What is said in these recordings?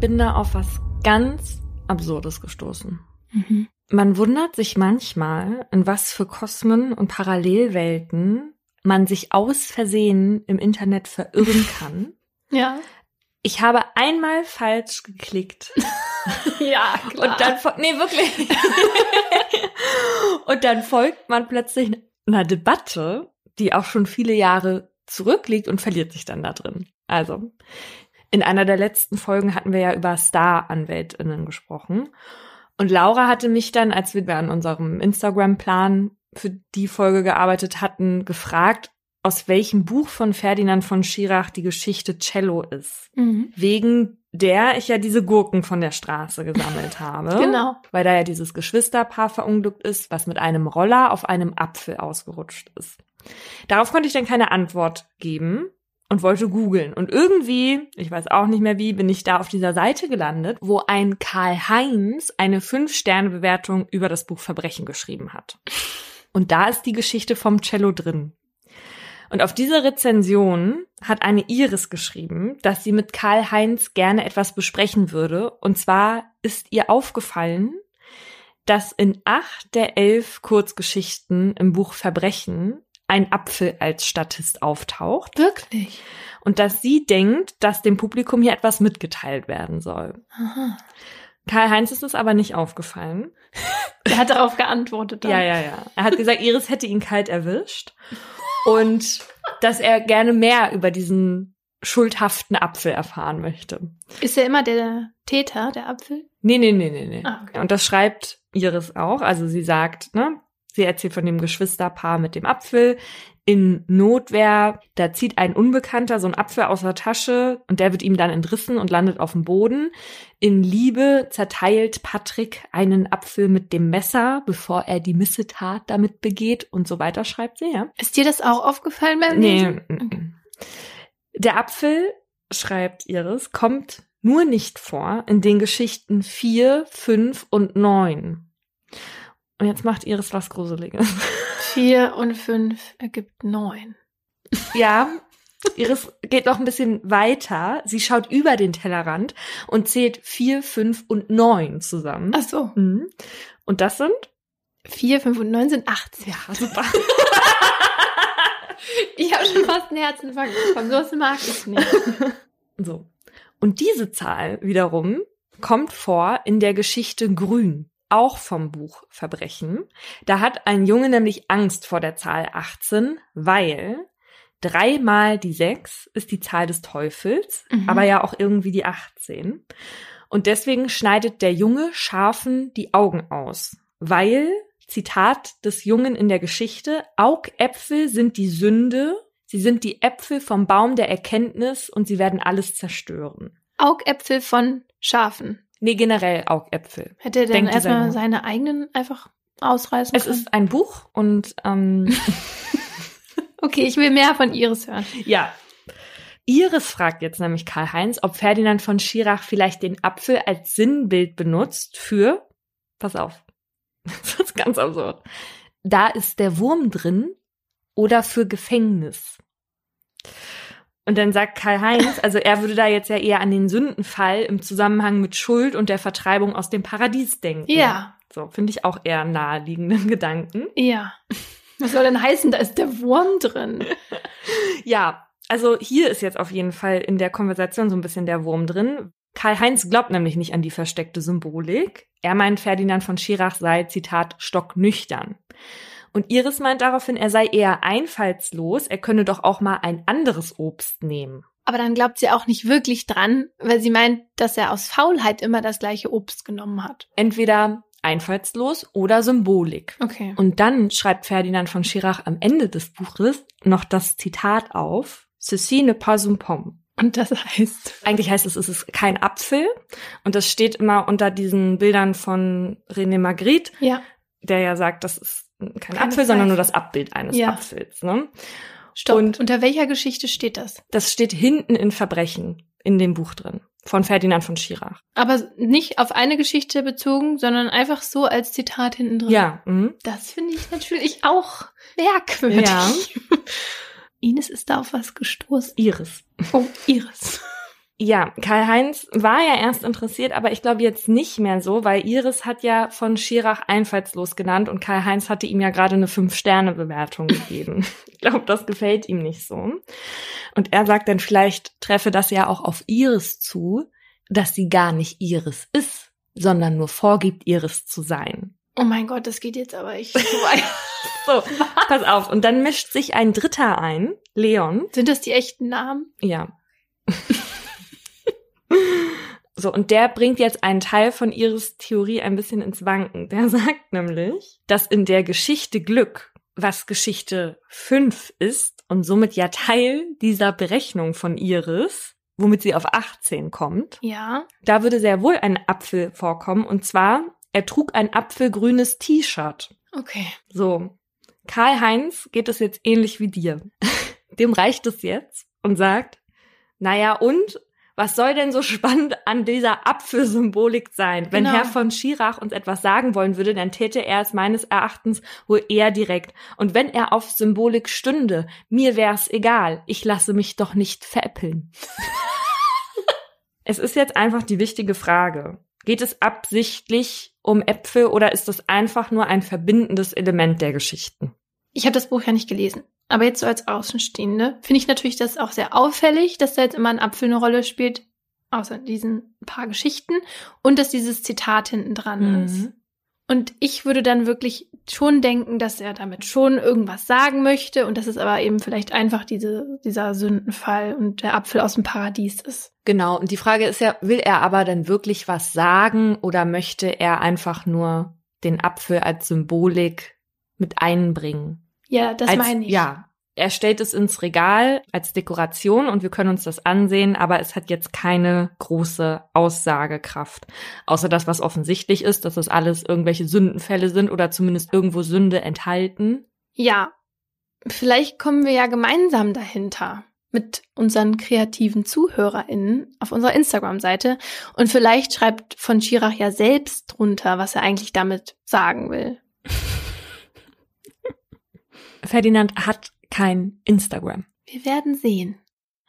bin da auf was ganz Absurdes gestoßen. Mhm. Man wundert sich manchmal, in was für Kosmen und Parallelwelten man sich aus Versehen im Internet verirren kann. Ja. Ich habe einmal falsch geklickt. Ja, Und dann, nee, wirklich. und dann folgt man plötzlich einer Debatte, die auch schon viele Jahre zurückliegt und verliert sich dann da drin. Also, in einer der letzten Folgen hatten wir ja über Star-AnwältInnen gesprochen. Und Laura hatte mich dann, als wir an unserem Instagram-Plan für die Folge gearbeitet hatten, gefragt, aus welchem Buch von Ferdinand von Schirach die Geschichte Cello ist. Mhm. Wegen der ich ja diese Gurken von der Straße gesammelt habe. Genau. Weil da ja dieses Geschwisterpaar verunglückt ist, was mit einem Roller auf einem Apfel ausgerutscht ist. Darauf konnte ich dann keine Antwort geben und wollte googeln. Und irgendwie, ich weiß auch nicht mehr wie, bin ich da auf dieser Seite gelandet, wo ein Karl Heinz eine 5-Sterne-Bewertung über das Buch Verbrechen geschrieben hat. Und da ist die Geschichte vom Cello drin. Und auf diese Rezension hat eine Iris geschrieben, dass sie mit Karl Heinz gerne etwas besprechen würde. Und zwar ist ihr aufgefallen, dass in acht der elf Kurzgeschichten im Buch Verbrechen ein Apfel als Statist auftaucht Wirklich? und dass sie denkt, dass dem Publikum hier etwas mitgeteilt werden soll. Aha. Karl Heinz ist es aber nicht aufgefallen. Er hat darauf geantwortet. Dann. Ja, ja, ja. Er hat gesagt, Iris hätte ihn kalt erwischt und dass er gerne mehr über diesen schuldhaften Apfel erfahren möchte. Ist er immer der Täter, der Apfel? Nee, nee, nee, nee, nee. Ah, okay. Und das schreibt Iris auch. Also sie sagt, ne, sie erzählt von dem Geschwisterpaar mit dem Apfel. In Notwehr, da zieht ein Unbekannter so einen Apfel aus der Tasche und der wird ihm dann entrissen und landet auf dem Boden. In Liebe zerteilt Patrick einen Apfel mit dem Messer, bevor er die Missetat damit begeht und so weiter, schreibt sie, ja. Ist dir das auch aufgefallen beim Nee. Lesen? mm, mm. Der Apfel, schreibt Iris, kommt nur nicht vor in den Geschichten 4, 5 und 9. Und jetzt macht Iris was Gruseliges. Vier und fünf ergibt neun. Ja, Iris geht noch ein bisschen weiter. Sie schaut über den Tellerrand und zählt 4, 5 und 9 zusammen. Ach so. Mhm. Und das sind? Vier, fünf und neun sind 18. Ja, super. Ich habe schon fast einen Herzinfarkt bekommen. So mag ich nicht. So. Und diese Zahl wiederum kommt vor in der Geschichte Grün, auch vom Buch Verbrechen. Da hat ein Junge nämlich Angst vor der Zahl 18, weil dreimal die 6 ist die Zahl des Teufels, Mhm. aber ja auch irgendwie die 18. Und deswegen schneidet der Junge Schafen die Augen aus, weil, Zitat des Jungen in der Geschichte, Augäpfel sind die Sünde, sie sind die Äpfel vom Baum der Erkenntnis und sie werden alles zerstören. Augäpfel von Schafen. Nee, generell Augäpfel. Hätte er dieser erstmal seine eigenen einfach ausreißen Es können? ist ein Buch und ähm, okay, ich will mehr von Iris hören. ja. Iris fragt jetzt nämlich Karl-Heinz, ob Ferdinand von Schirach vielleicht den Apfel als Sinnbild benutzt für, pass auf, das ist ganz absurd, da ist der Wurm drin oder für Gefängnis. Und dann sagt Karl-Heinz, also er würde da jetzt ja eher an den Sündenfall im Zusammenhang mit Schuld und der Vertreibung aus dem Paradies denken. Ja, So, finde ich auch eher naheliegenden Gedanken. ja. Was soll denn heißen, da ist der Wurm drin? Ja, also hier ist jetzt auf jeden Fall in der Konversation so ein bisschen der Wurm drin. Karl-Heinz glaubt nämlich nicht an die versteckte Symbolik. Er meint, Ferdinand von Schirach sei, Zitat, stocknüchtern. Und Iris meint daraufhin, er sei eher einfallslos, er könne doch auch mal ein anderes Obst nehmen. Aber dann glaubt sie auch nicht wirklich dran, weil sie meint, dass er aus Faulheit immer das gleiche Obst genommen hat. Entweder einfallslos oder Symbolik. Okay. Und dann schreibt Ferdinand von Schirach am Ende des Buches noch das Zitat auf, Ceci ne pas une pomme. Und das heißt, Eigentlich heißt es, es ist kein Apfel. Und das steht immer unter diesen Bildern von René Magritte, ja, der ja sagt, das ist kein Keine Apfel, sondern nur das Abbild eines Ja. Apfels. Ne? stopp. Und- Unter welcher Geschichte steht das? Das steht hinten in Verbrechen in dem Buch drin. Von Ferdinand von Schirach. Aber nicht auf eine Geschichte bezogen, sondern einfach so als Zitat hinten drin. Ja. Mhm. Das finde ich natürlich auch merkwürdig. Ja. Ines ist da auf was gestoßen. Iris. Oh, Iris. Ja, Karl-Heinz war ja erst interessiert, aber ich glaube jetzt nicht mehr so, weil Iris hat ja von Schirach einfallslos genannt und Karl-Heinz hatte ihm ja gerade eine Fünf-Sterne-Bewertung gegeben. ich glaube, das gefällt ihm nicht so. Und er sagt dann, vielleicht treffe das ja auch auf Iris zu, dass sie gar nicht Iris ist, sondern nur vorgibt, Iris zu sein. Oh mein Gott, das geht jetzt aber echt so weit. so, pass auf. Und dann mischt sich ein Dritter ein, Leon. Sind das die echten Namen? Ja. So, und der bringt jetzt einen Teil von Iris Theorie ein bisschen ins Wanken. Der sagt nämlich, dass in der Geschichte Glück, was Geschichte 5 ist und somit ja Teil dieser Berechnung von Iris, womit sie auf 18 kommt. Ja. Da würde sehr wohl ein Apfel vorkommen und zwar, er trug ein apfelgrünes T-Shirt. Okay. So. Karl-Heinz geht es jetzt ähnlich wie dir. Dem reicht es jetzt und sagt, naja, und was soll denn so spannend an dieser Apfelsymbolik sein? Wenn Genau. Herr von Schirach uns etwas sagen wollen würde, dann täte er es meines Erachtens wohl eher direkt. Und wenn er auf Symbolik stünde, mir wär's egal. Ich lasse mich doch nicht veräppeln. es ist jetzt einfach die wichtige Frage. Geht es absichtlich um Äpfel oder ist das einfach nur ein verbindendes Element der Geschichten? Ich habe das Buch ja nicht gelesen. Aber jetzt so als Außenstehende finde ich natürlich das auch sehr auffällig, dass da jetzt immer ein Apfel eine Rolle spielt, außer in diesen paar Geschichten, und dass dieses Zitat hinten dran ist. Mhm. Und ich würde dann wirklich schon denken, dass er damit schon irgendwas sagen möchte und dass es aber eben vielleicht einfach diese, dieser Sündenfall und der Apfel aus dem Paradies ist. Genau, und die Frage ist ja, will er aber dann wirklich was sagen oder möchte er einfach nur den Apfel als Symbolik mit einbringen? Ja, das als, meine ich. Ja, er stellt es ins Regal als Dekoration und wir können uns das ansehen, aber es hat jetzt keine große Aussagekraft. Außer das, was offensichtlich ist, dass das alles irgendwelche Sündenfälle sind oder zumindest irgendwo Sünde enthalten. Ja, vielleicht kommen wir ja gemeinsam dahinter mit unseren kreativen ZuhörerInnen auf unserer Instagram-Seite und vielleicht schreibt von Schirach ja selbst drunter, was er eigentlich damit sagen will. Ferdinand hat kein Instagram. Wir werden sehen.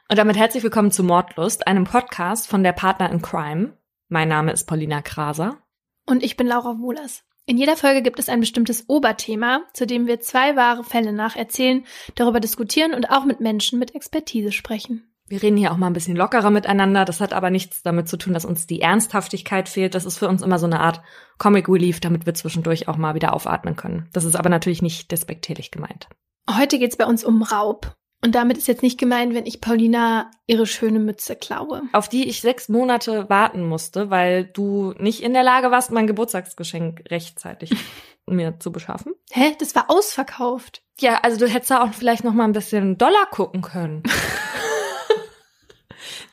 Und damit herzlich willkommen zu Mordlust, einem Podcast von der Partner in Crime. Mein Name ist Paulina Kraser. Und ich bin Laura Wohlers. In jeder Folge gibt es ein bestimmtes Oberthema, zu dem wir zwei wahre Fälle nacherzählen, darüber diskutieren und auch mit Menschen mit Expertise sprechen. Wir reden hier auch mal ein bisschen lockerer miteinander. Das hat aber nichts damit zu tun, dass uns die Ernsthaftigkeit fehlt. Das ist für uns immer so eine Art Comic Relief, damit wir zwischendurch auch mal wieder aufatmen können. Das ist aber natürlich nicht despektierlich gemeint. Heute geht's bei uns um Raub. Und damit ist jetzt nicht gemeint, wenn ich Paulina ihre schöne Mütze klaue. Auf die ich sechs Monate warten musste, weil du nicht in der Lage warst, mein Geburtstagsgeschenk rechtzeitig mir zu beschaffen. Hä? Das war ausverkauft. Ja, also du hättest da auch vielleicht noch mal ein bisschen Dollar gucken können.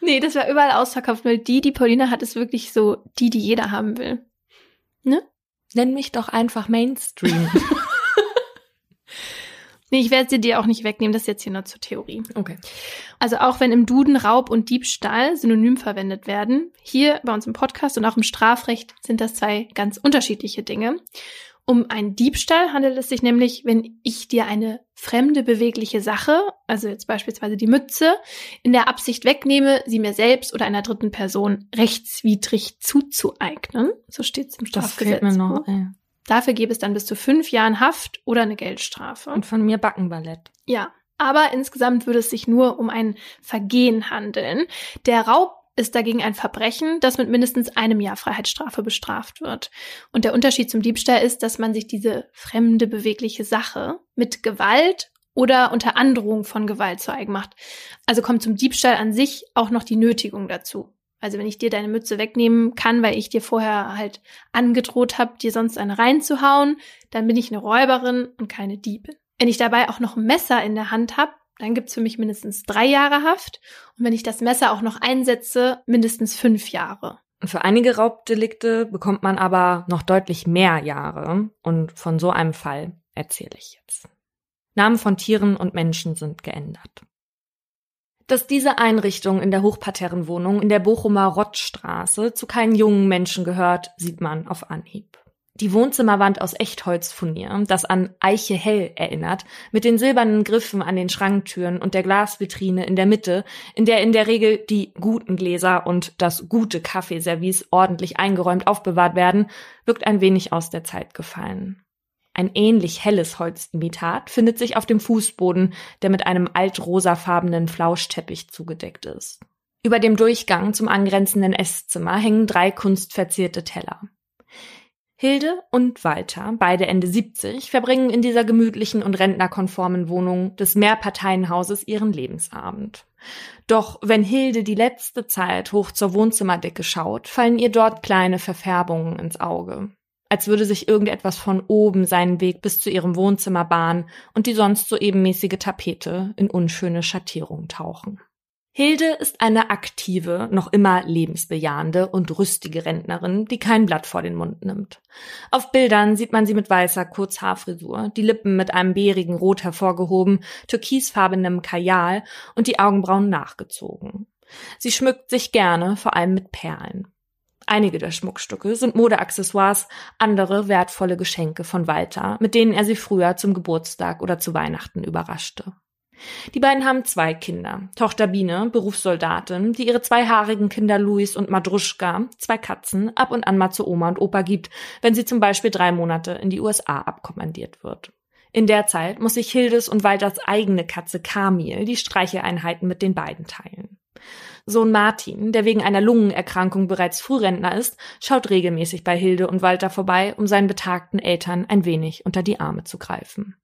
Nee, das war überall ausverkauft, weil die, die Paulina hat, ist wirklich so die, die jeder haben will. Nenn mich doch einfach Mainstream. Nee, ich werde sie dir auch nicht wegnehmen, das ist jetzt hier nur zur Theorie. Okay. Also auch wenn im Duden Raub und Diebstahl synonym verwendet werden, hier bei uns im Podcast und auch im Strafrecht sind das zwei ganz unterschiedliche Dinge. Um einen Diebstahl handelt es sich nämlich, wenn ich dir eine fremde bewegliche Sache, also jetzt beispielsweise die Mütze, in der Absicht wegnehme, sie mir selbst oder einer dritten Person rechtswidrig zuzueignen. So steht es im. Strafgesetzbuch. Dafür gäbe es dann bis zu fünf Jahren Haft oder eine Geldstrafe. Und von mir Backenballett. Ja, aber insgesamt würde es sich nur um ein Vergehen handeln. Der Raub ist dagegen ein Verbrechen, das mit mindestens einem Jahr Freiheitsstrafe bestraft wird. Und der Unterschied zum Diebstahl ist, dass man sich diese fremde bewegliche Sache mit Gewalt oder unter Androhung von Gewalt zu eigen macht. Also kommt zum Diebstahl an sich auch noch die Nötigung dazu. Also wenn ich dir deine Mütze wegnehmen kann, weil ich dir vorher halt angedroht habe, dir sonst eine reinzuhauen, dann bin ich eine Räuberin und keine Diebin. Wenn ich dabei auch noch ein Messer in der Hand habe, dann gibt's für mich mindestens drei Jahre Haft. Und wenn ich das Messer auch noch einsetze, mindestens fünf Jahre. Für einige Raubdelikte bekommt man aber noch deutlich mehr Jahre. Und von so einem Fall erzähle ich jetzt. Namen von Tieren und Menschen sind geändert. Dass diese Einrichtung in der Hochparterrenwohnung in der Bochumer Rottstraße zu keinen jungen Menschen gehört, sieht man auf Anhieb. Die Wohnzimmerwand aus Echtholzfurnier, das an Eiche hell erinnert, mit den silbernen Griffen an den Schranktüren und der Glasvitrine in der Mitte, in der in der Regel die guten Gläser und das gute Kaffeeservice ordentlich eingeräumt aufbewahrt werden, wirkt ein wenig aus der Zeit gefallen. Ein ähnlich helles Holzimitat findet sich auf dem Fußboden, der mit einem altrosafarbenen Flauschteppich zugedeckt ist. Über dem Durchgang zum angrenzenden Esszimmer hängen drei kunstverzierte Teller. Hilde und Walter, beide Ende 70, verbringen in dieser gemütlichen und rentnerkonformen Wohnung des Mehrparteienhauses ihren Lebensabend. Doch wenn Hilde die letzte Zeit hoch zur Wohnzimmerdecke schaut, fallen ihr dort kleine Verfärbungen ins Auge. Als würde sich irgendetwas von oben seinen Weg bis zu ihrem Wohnzimmer bahnen und die sonst so ebenmäßige Tapete in unschöne Schattierung tauchen. Hilde ist eine aktive, noch immer lebensbejahende und rüstige Rentnerin, die kein Blatt vor den Mund nimmt. Auf Bildern sieht man sie mit weißer Kurzhaarfrisur, die Lippen mit einem bärigen Rot hervorgehoben, türkisfarbenem Kajal und die Augenbrauen nachgezogen. Sie schmückt sich gerne, vor allem mit Perlen. Einige der Schmuckstücke sind Modeaccessoires, andere wertvolle Geschenke von Walter, mit denen er sie früher zum Geburtstag oder zu Weihnachten überraschte. Die beiden haben zwei Kinder. Tochter Biene, Berufssoldatin, die ihre zwei haarigen Kinder Luis und Madruschka, zwei Katzen, ab und an mal zu Oma und Opa gibt, wenn sie zum Beispiel drei Monate in die USA abkommandiert wird. In der Zeit muss sich Hildes und Walters eigene Katze Kamil die Streicheeinheiten mit den beiden teilen. Sohn Martin, der wegen einer Lungenerkrankung bereits Frührentner ist, schaut regelmäßig bei Hilde und Walter vorbei, um seinen betagten Eltern ein wenig unter die Arme zu greifen.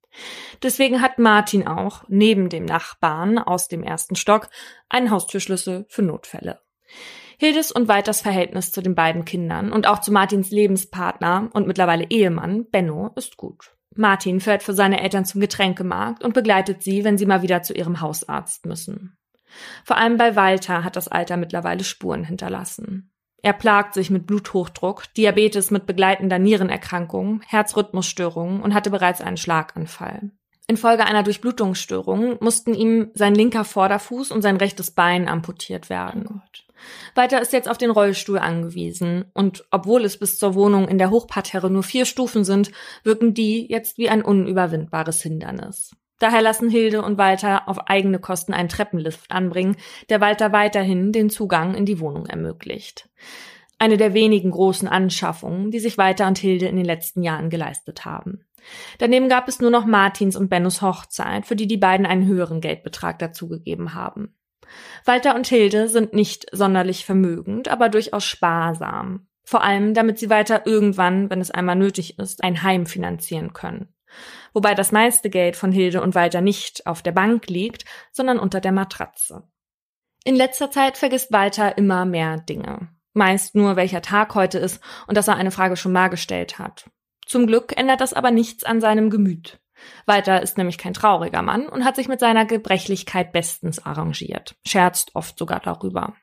Deswegen hat Martin auch, neben dem Nachbarn aus dem ersten Stock, einen Haustürschlüssel für Notfälle. Hildes und Walters Verhältnis zu den beiden Kindern und auch zu Martins Lebenspartner und mittlerweile Ehemann Benno ist gut. Martin fährt für seine Eltern zum Getränkemarkt und begleitet sie, wenn sie mal wieder zu ihrem Hausarzt müssen. Vor allem bei Walter hat das Alter mittlerweile Spuren hinterlassen. Er plagt sich mit Bluthochdruck, Diabetes mit begleitender Nierenerkrankung, Herzrhythmusstörungen und hatte bereits einen Schlaganfall. Infolge einer Durchblutungsstörung mussten ihm sein linker Vorderfuß und sein rechtes Bein amputiert werden. Oh Walter ist jetzt auf den Rollstuhl angewiesen und obwohl es bis zur Wohnung in der Hochparterre nur vier Stufen sind, wirken die jetzt wie ein unüberwindbares Hindernis. Daher lassen Hilde und Walter auf eigene Kosten einen Treppenlift anbringen, der Walter weiterhin den Zugang in die Wohnung ermöglicht. Eine der wenigen großen Anschaffungen, die sich Walter und Hilde in den letzten Jahren geleistet haben. Daneben gab es nur noch Martins und Bennos Hochzeit, für die die beiden einen höheren Geldbetrag dazugegeben haben. Walter und Hilde sind nicht sonderlich vermögend, aber durchaus sparsam. Vor allem, damit sie weiter irgendwann, wenn es einmal nötig ist, ein Heim finanzieren können wobei das meiste Geld von Hilde und Walter nicht auf der Bank liegt, sondern unter der Matratze. In letzter Zeit vergisst Walter immer mehr Dinge. Meist nur, welcher Tag heute ist und dass er eine Frage schon mal gestellt hat. Zum Glück ändert das aber nichts an seinem Gemüt. Walter ist nämlich kein trauriger Mann und hat sich mit seiner Gebrechlichkeit bestens arrangiert, scherzt oft sogar darüber.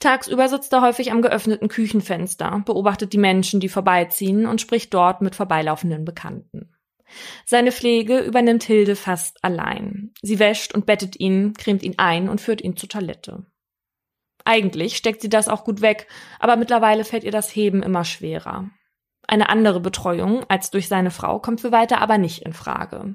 Tagsüber sitzt er häufig am geöffneten Küchenfenster, beobachtet die Menschen, die vorbeiziehen und spricht dort mit vorbeilaufenden Bekannten. Seine Pflege übernimmt Hilde fast allein. Sie wäscht und bettet ihn, cremt ihn ein und führt ihn zur Toilette. Eigentlich steckt sie das auch gut weg, aber mittlerweile fällt ihr das Heben immer schwerer. Eine andere Betreuung als durch seine Frau kommt für Walter aber nicht in Frage.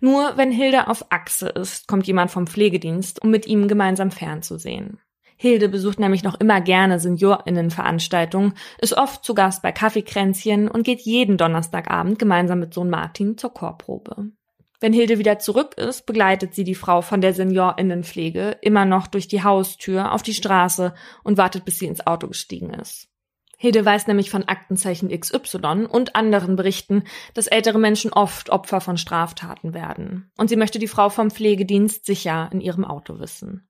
Nur wenn Hilde auf Achse ist, kommt jemand vom Pflegedienst, um mit ihm gemeinsam fernzusehen. Hilde besucht nämlich noch immer gerne Seniorinnenveranstaltungen, ist oft zu Gast bei Kaffeekränzchen und geht jeden Donnerstagabend gemeinsam mit Sohn Martin zur Chorprobe. Wenn Hilde wieder zurück ist, begleitet sie die Frau von der Seniorinnenpflege immer noch durch die Haustür auf die Straße und wartet, bis sie ins Auto gestiegen ist. Hilde weiß nämlich von Aktenzeichen XY und anderen Berichten, dass ältere Menschen oft Opfer von Straftaten werden. Und sie möchte die Frau vom Pflegedienst sicher in ihrem Auto wissen.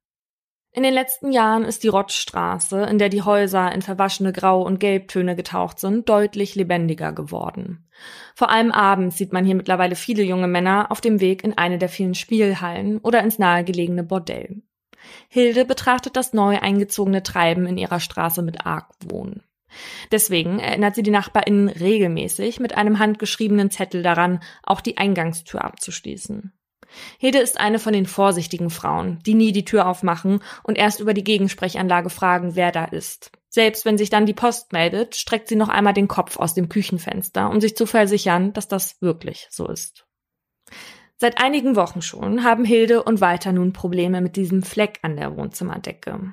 In den letzten Jahren ist die Rottstraße, in der die Häuser in verwaschene Grau- und Gelbtöne getaucht sind, deutlich lebendiger geworden. Vor allem abends sieht man hier mittlerweile viele junge Männer auf dem Weg in eine der vielen Spielhallen oder ins nahegelegene Bordell. Hilde betrachtet das neu eingezogene Treiben in ihrer Straße mit Argwohn. Deswegen erinnert sie die NachbarInnen regelmäßig mit einem handgeschriebenen Zettel daran, auch die Eingangstür abzuschließen. Hilde ist eine von den vorsichtigen Frauen, die nie die Tür aufmachen und erst über die Gegensprechanlage fragen, wer da ist. Selbst wenn sich dann die Post meldet, streckt sie noch einmal den Kopf aus dem Küchenfenster, um sich zu versichern, dass das wirklich so ist. Seit einigen Wochen schon haben Hilde und Walter nun Probleme mit diesem Fleck an der Wohnzimmerdecke.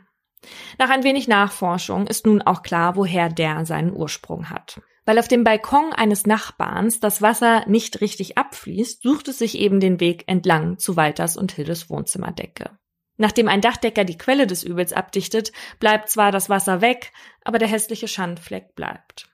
Nach ein wenig Nachforschung ist nun auch klar, woher der seinen Ursprung hat. Weil auf dem Balkon eines Nachbarns das Wasser nicht richtig abfließt, sucht es sich eben den Weg entlang zu Walters und Hildes Wohnzimmerdecke. Nachdem ein Dachdecker die Quelle des Übels abdichtet, bleibt zwar das Wasser weg, aber der hässliche Schandfleck bleibt.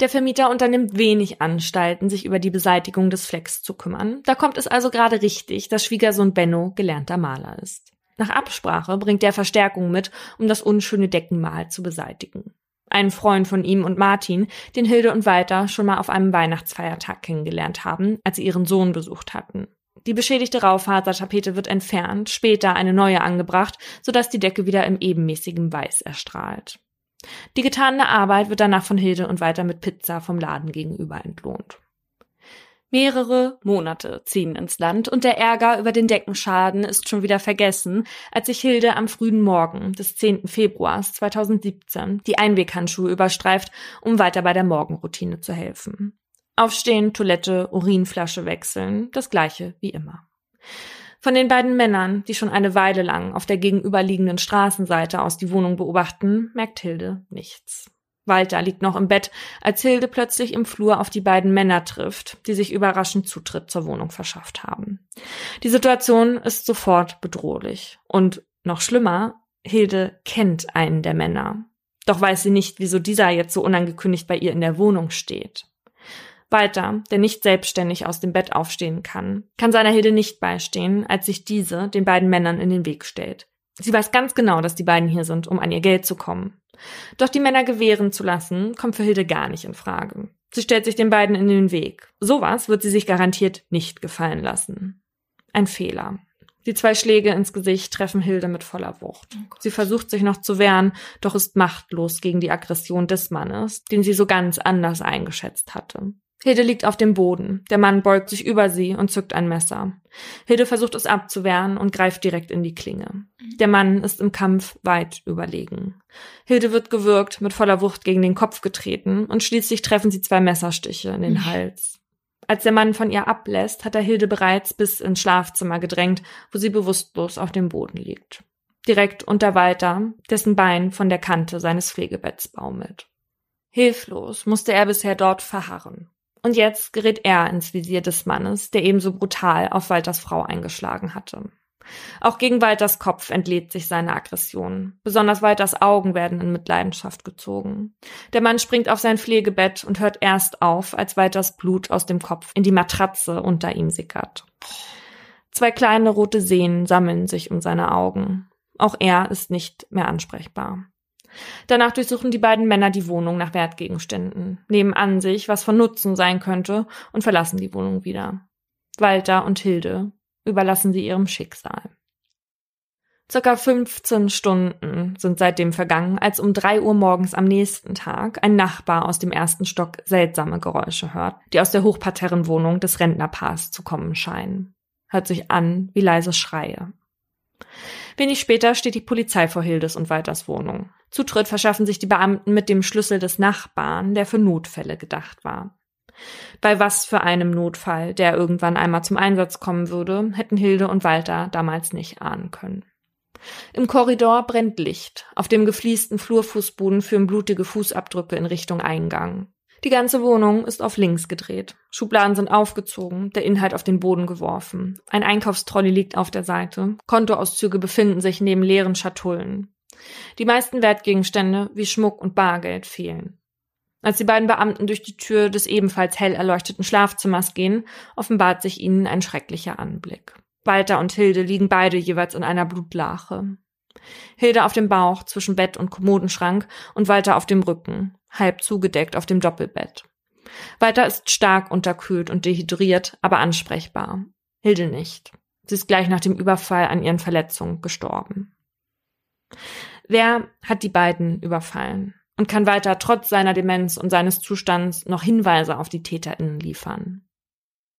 Der Vermieter unternimmt wenig Anstalten, sich über die Beseitigung des Flecks zu kümmern. Da kommt es also gerade richtig, dass Schwiegersohn Benno gelernter Maler ist. Nach Absprache bringt er Verstärkung mit, um das unschöne Deckenmal zu beseitigen. Ein Freund von ihm und Martin, den Hilde und Walter schon mal auf einem Weihnachtsfeiertag kennengelernt haben, als sie ihren Sohn besucht hatten. Die beschädigte Raufasertapete wird entfernt, später eine neue angebracht, sodass die Decke wieder im ebenmäßigen Weiß erstrahlt. Die getane Arbeit wird danach von Hilde und Walter mit Pizza vom Laden gegenüber entlohnt. Mehrere Monate ziehen ins Land und der Ärger über den Deckenschaden ist schon wieder vergessen, als sich Hilde am frühen Morgen des 10. Februars 2017 die Einweghandschuhe überstreift, um weiter bei der Morgenroutine zu helfen. Aufstehen, Toilette, Urinflasche wechseln, das gleiche wie immer. Von den beiden Männern, die schon eine Weile lang auf der gegenüberliegenden Straßenseite aus die Wohnung beobachten, merkt Hilde nichts. Walter liegt noch im Bett, als Hilde plötzlich im Flur auf die beiden Männer trifft, die sich überraschend Zutritt zur Wohnung verschafft haben. Die Situation ist sofort bedrohlich. Und noch schlimmer, Hilde kennt einen der Männer. Doch weiß sie nicht, wieso dieser jetzt so unangekündigt bei ihr in der Wohnung steht. Walter, der nicht selbstständig aus dem Bett aufstehen kann, kann seiner Hilde nicht beistehen, als sich diese den beiden Männern in den Weg stellt. Sie weiß ganz genau, dass die beiden hier sind, um an ihr Geld zu kommen. Doch die Männer gewähren zu lassen, kommt für Hilde gar nicht in Frage. Sie stellt sich den beiden in den Weg. Sowas wird sie sich garantiert nicht gefallen lassen. Ein Fehler. Die zwei Schläge ins Gesicht treffen Hilde mit voller Wucht. Oh sie versucht sich noch zu wehren, doch ist machtlos gegen die Aggression des Mannes, den sie so ganz anders eingeschätzt hatte. Hilde liegt auf dem Boden. Der Mann beugt sich über sie und zückt ein Messer. Hilde versucht es abzuwehren und greift direkt in die Klinge. Der Mann ist im Kampf weit überlegen. Hilde wird gewürgt, mit voller Wucht gegen den Kopf getreten und schließlich treffen sie zwei Messerstiche in den mhm. Hals. Als der Mann von ihr ablässt, hat er Hilde bereits bis ins Schlafzimmer gedrängt, wo sie bewusstlos auf dem Boden liegt. Direkt unter Walter, dessen Bein von der Kante seines Pflegebetts baumelt. Hilflos musste er bisher dort verharren. Und jetzt gerät er ins Visier des Mannes, der ebenso brutal auf Walters Frau eingeschlagen hatte. Auch gegen Walters Kopf entlädt sich seine Aggression. Besonders Walters Augen werden in Mitleidenschaft gezogen. Der Mann springt auf sein Pflegebett und hört erst auf, als Walters Blut aus dem Kopf in die Matratze unter ihm sickert. Zwei kleine rote Sehnen sammeln sich um seine Augen. Auch er ist nicht mehr ansprechbar. Danach durchsuchen die beiden Männer die Wohnung nach Wertgegenständen, nehmen an sich, was von Nutzen sein könnte, und verlassen die Wohnung wieder. Walter und Hilde überlassen sie ihrem Schicksal. Circa 15 Stunden sind seitdem vergangen, als um drei Uhr morgens am nächsten Tag ein Nachbar aus dem ersten Stock seltsame Geräusche hört, die aus der Hochparterrenwohnung des Rentnerpaars zu kommen scheinen. Hört sich an wie leise Schreie. Wenig später steht die Polizei vor Hildes und Walters Wohnung. Zutritt verschaffen sich die Beamten mit dem Schlüssel des Nachbarn, der für Notfälle gedacht war. Bei was für einem Notfall, der irgendwann einmal zum Einsatz kommen würde, hätten Hilde und Walter damals nicht ahnen können. Im Korridor brennt Licht. Auf dem gefliesten Flurfußboden führen blutige Fußabdrücke in Richtung Eingang. Die ganze Wohnung ist auf links gedreht. Schubladen sind aufgezogen, der Inhalt auf den Boden geworfen. Ein Einkaufstrolley liegt auf der Seite. Kontoauszüge befinden sich neben leeren Schatullen. Die meisten Wertgegenstände wie Schmuck und Bargeld fehlen. Als die beiden Beamten durch die Tür des ebenfalls hell erleuchteten Schlafzimmers gehen, offenbart sich ihnen ein schrecklicher Anblick. Walter und Hilde liegen beide jeweils in einer Blutlache. Hilde auf dem Bauch zwischen Bett und Kommodenschrank und Walter auf dem Rücken, halb zugedeckt auf dem Doppelbett. Walter ist stark unterkühlt und dehydriert, aber ansprechbar. Hilde nicht. Sie ist gleich nach dem Überfall an ihren Verletzungen gestorben. Wer hat die beiden überfallen? Und kann Walter trotz seiner Demenz und seines Zustands noch Hinweise auf die TäterInnen liefern?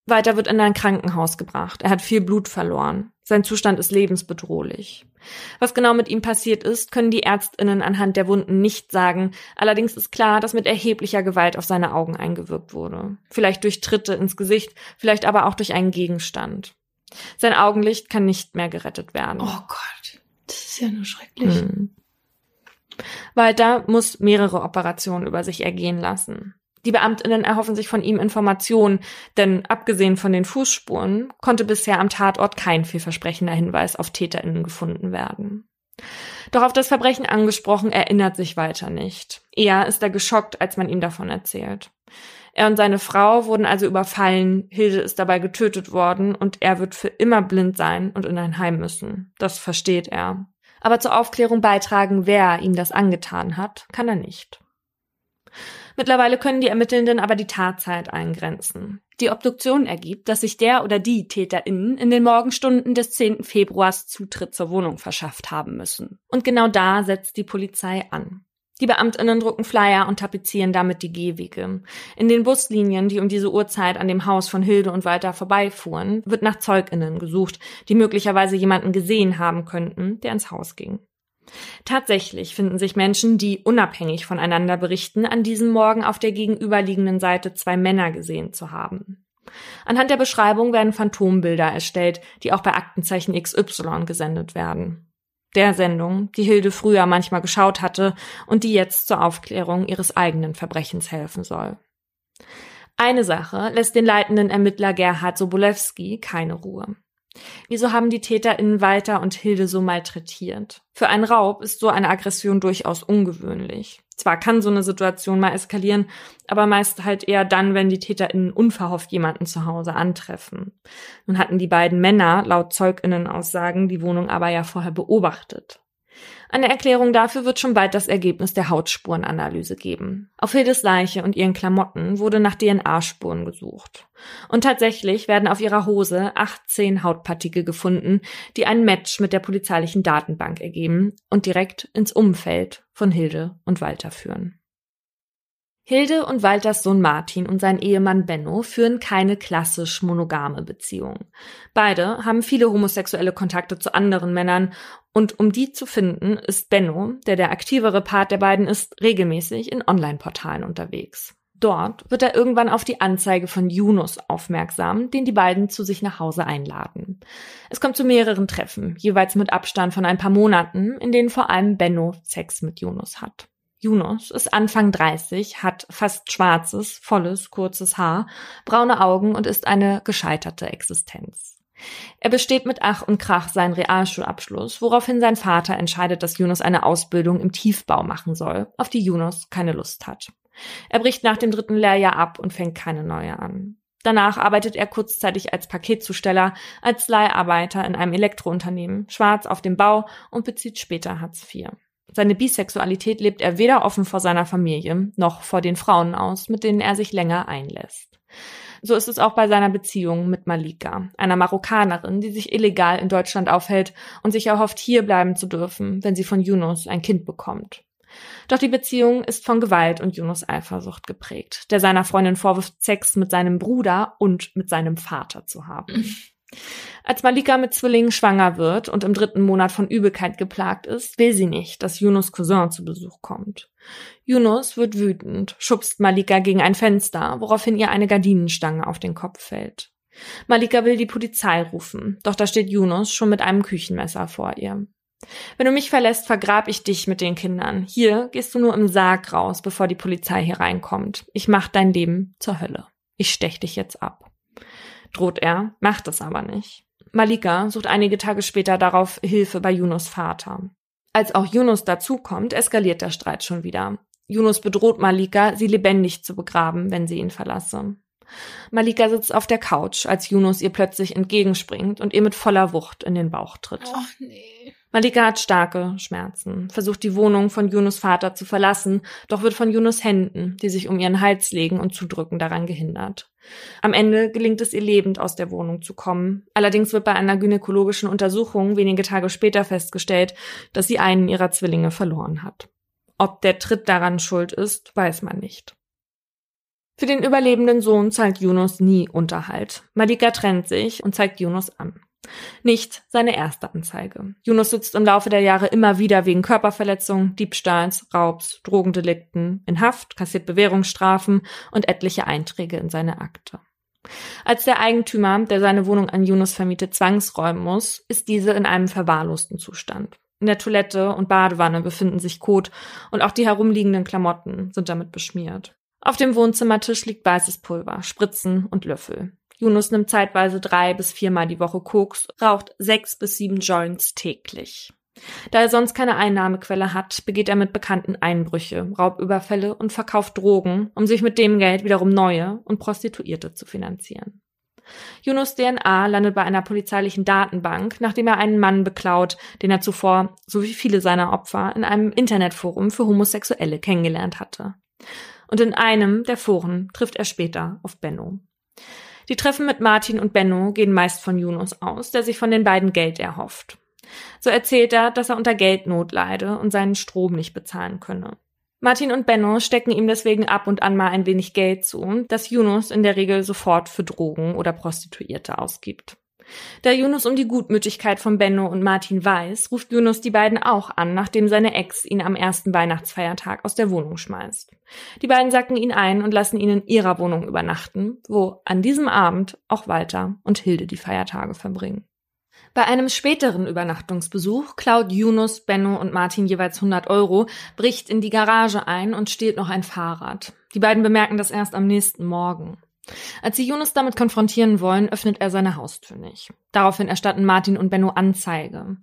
Weiter wird in ein Krankenhaus gebracht. Er hat viel Blut verloren. Sein Zustand ist lebensbedrohlich. Was genau mit ihm passiert ist, können die Ärztinnen anhand der Wunden nicht sagen. Allerdings ist klar, dass mit erheblicher Gewalt auf seine Augen eingewirkt wurde. Vielleicht durch Tritte ins Gesicht, vielleicht aber auch durch einen Gegenstand. Sein Augenlicht kann nicht mehr gerettet werden. Oh Gott, das ist ja nur schrecklich. Hm. Walter muss mehrere Operationen über sich ergehen lassen. Die Beamtinnen erhoffen sich von ihm Informationen, denn abgesehen von den Fußspuren konnte bisher am Tatort kein vielversprechender Hinweis auf Täterinnen gefunden werden. Doch auf das Verbrechen angesprochen erinnert sich Walter nicht. Eher ist er geschockt, als man ihm davon erzählt. Er und seine Frau wurden also überfallen, Hilde ist dabei getötet worden und er wird für immer blind sein und in ein Heim müssen. Das versteht er. Aber zur Aufklärung beitragen, wer ihm das angetan hat, kann er nicht. Mittlerweile können die Ermittelnden aber die Tatzeit eingrenzen. Die Obduktion ergibt, dass sich der oder die TäterInnen in den Morgenstunden des 10. Februars Zutritt zur Wohnung verschafft haben müssen. Und genau da setzt die Polizei an. Die Beamtinnen drucken Flyer und tapezieren damit die Gehwege. In den Buslinien, die um diese Uhrzeit an dem Haus von Hilde und Walter vorbeifuhren, wird nach ZeugInnen gesucht, die möglicherweise jemanden gesehen haben könnten, der ins Haus ging. Tatsächlich finden sich Menschen, die unabhängig voneinander berichten, an diesem Morgen auf der gegenüberliegenden Seite zwei Männer gesehen zu haben. Anhand der Beschreibung werden Phantombilder erstellt, die auch bei Aktenzeichen XY gesendet werden. Der Sendung, die Hilde früher manchmal geschaut hatte und die jetzt zur Aufklärung ihres eigenen Verbrechens helfen soll. Eine Sache lässt den leitenden Ermittler Gerhard Sobolewski keine Ruhe. Wieso haben die TäterInnen Walter und Hilde so malträtiert? Für einen Raub ist so eine Aggression durchaus ungewöhnlich. Zwar kann so eine Situation mal eskalieren, aber meist halt eher dann, wenn die TäterInnen unverhofft jemanden zu Hause antreffen. Nun hatten die beiden Männer laut ZeugInnen-Aussagen die Wohnung aber ja vorher beobachtet. Eine Erklärung dafür wird schon bald das Ergebnis der Hautspurenanalyse geben. Auf Hildes Leiche und ihren Klamotten wurde nach DNA-Spuren gesucht. Und tatsächlich werden auf ihrer Hose 18 Hautpartikel gefunden, die ein Match mit der polizeilichen Datenbank ergeben und direkt ins Umfeld von Hilde und Walter führen. Hilde und Walters Sohn Martin und sein Ehemann Benno führen keine klassisch monogame Beziehung. Beide haben viele homosexuelle Kontakte zu anderen Männern und um die zu finden, ist Benno, der der aktivere Part der beiden ist, regelmäßig in Online-Portalen unterwegs. Dort wird er irgendwann auf die Anzeige von Yunus aufmerksam, den die beiden zu sich nach Hause einladen. Es kommt zu mehreren Treffen, jeweils mit Abstand von ein paar Monaten, in denen vor allem Benno Sex mit Yunus hat. Yunus ist Anfang 30, hat fast schwarzes, volles, kurzes Haar, braune Augen und ist eine gescheiterte Existenz. Er besteht mit Ach und Krach seinen Realschulabschluss, woraufhin sein Vater entscheidet, dass Yunus eine Ausbildung im Tiefbau machen soll, auf die Yunus keine Lust hat. Er bricht nach dem dritten Lehrjahr ab und fängt keine neue an. Danach arbeitet er kurzzeitig als Paketzusteller, als Leiharbeiter in einem Elektrounternehmen, schwarz auf dem Bau und bezieht später Hartz IV. Seine Bisexualität lebt er weder offen vor seiner Familie noch vor den Frauen aus, mit denen er sich länger einlässt. So ist es auch bei seiner Beziehung mit Malika, einer Marokkanerin, die sich illegal in Deutschland aufhält und sich erhofft, hier bleiben zu dürfen, wenn sie von Yunus ein Kind bekommt. Doch die Beziehung ist von Gewalt und Yunus Eifersucht geprägt, der seiner Freundin vorwirft, Sex mit seinem Bruder und mit seinem Vater zu haben. Als Malika mit Zwillingen schwanger wird und im dritten Monat von Übelkeit geplagt ist, will sie nicht, dass Yunus Cousin zu Besuch kommt. Yunus wird wütend, schubst Malika gegen ein Fenster, woraufhin ihr eine Gardinenstange auf den Kopf fällt. Malika will die Polizei rufen, doch da steht Yunus schon mit einem Küchenmesser vor ihr. Wenn du mich verlässt, vergrab ich dich mit den Kindern. Hier gehst du nur im Sarg raus, bevor die Polizei hier reinkommt. Ich mach dein Leben zur Hölle. Ich stech dich jetzt ab droht er, macht es aber nicht. Malika sucht einige Tage später darauf Hilfe bei Yunus Vater. Als auch Yunus dazukommt, eskaliert der Streit schon wieder. Yunus bedroht Malika, sie lebendig zu begraben, wenn sie ihn verlasse. Malika sitzt auf der Couch, als Yunus ihr plötzlich entgegenspringt und ihr mit voller Wucht in den Bauch tritt. Ach nee. Malika hat starke Schmerzen, versucht die Wohnung von Yunus Vater zu verlassen, doch wird von Yunus Händen, die sich um ihren Hals legen und zudrücken, daran gehindert. Am Ende gelingt es ihr lebend aus der Wohnung zu kommen. Allerdings wird bei einer gynäkologischen Untersuchung wenige Tage später festgestellt, dass sie einen ihrer Zwillinge verloren hat. Ob der Tritt daran schuld ist, weiß man nicht. Für den überlebenden Sohn zahlt Yunus nie Unterhalt. Malika trennt sich und zeigt Yunus an. Nicht seine erste Anzeige. Yunus sitzt im Laufe der Jahre immer wieder wegen Körperverletzung, Diebstahls, Raubs, Drogendelikten in Haft, kassiert Bewährungsstrafen und etliche Einträge in seine Akte. Als der Eigentümer, der seine Wohnung an Yunus vermietet, zwangsräumen muss, ist diese in einem verwahrlosten Zustand. In der Toilette und Badewanne befinden sich Kot und auch die herumliegenden Klamotten sind damit beschmiert. Auf dem Wohnzimmertisch liegt weißes Pulver, Spritzen und Löffel. Yunus nimmt zeitweise drei bis viermal die Woche Koks, raucht sechs bis sieben Joints täglich. Da er sonst keine Einnahmequelle hat, begeht er mit Bekannten Einbrüche, Raubüberfälle und verkauft Drogen, um sich mit dem Geld wiederum neue und Prostituierte zu finanzieren. Yunus DNA landet bei einer polizeilichen Datenbank, nachdem er einen Mann beklaut, den er zuvor, so wie viele seiner Opfer, in einem Internetforum für Homosexuelle kennengelernt hatte. Und in einem der Foren trifft er später auf Benno. Die Treffen mit Martin und Benno gehen meist von Yunus aus, der sich von den beiden Geld erhofft. So erzählt er, dass er unter Geldnot leide und seinen Strom nicht bezahlen könne. Martin und Benno stecken ihm deswegen ab und an mal ein wenig Geld zu, das Yunus in der Regel sofort für Drogen oder Prostituierte ausgibt. Da Yunus um die Gutmütigkeit von Benno und Martin weiß, ruft Yunus die beiden auch an, nachdem seine Ex ihn am ersten Weihnachtsfeiertag aus der Wohnung schmeißt. Die beiden sacken ihn ein und lassen ihn in ihrer Wohnung übernachten, wo an diesem Abend auch Walter und Hilde die Feiertage verbringen. Bei einem späteren Übernachtungsbesuch klaut Yunus, Benno und Martin jeweils 100 Euro, bricht in die Garage ein und stiehlt noch ein Fahrrad. Die beiden bemerken das erst am nächsten Morgen. Als sie Yunus damit konfrontieren wollen, öffnet er seine Haustür nicht. Daraufhin erstatten Martin und Benno Anzeige.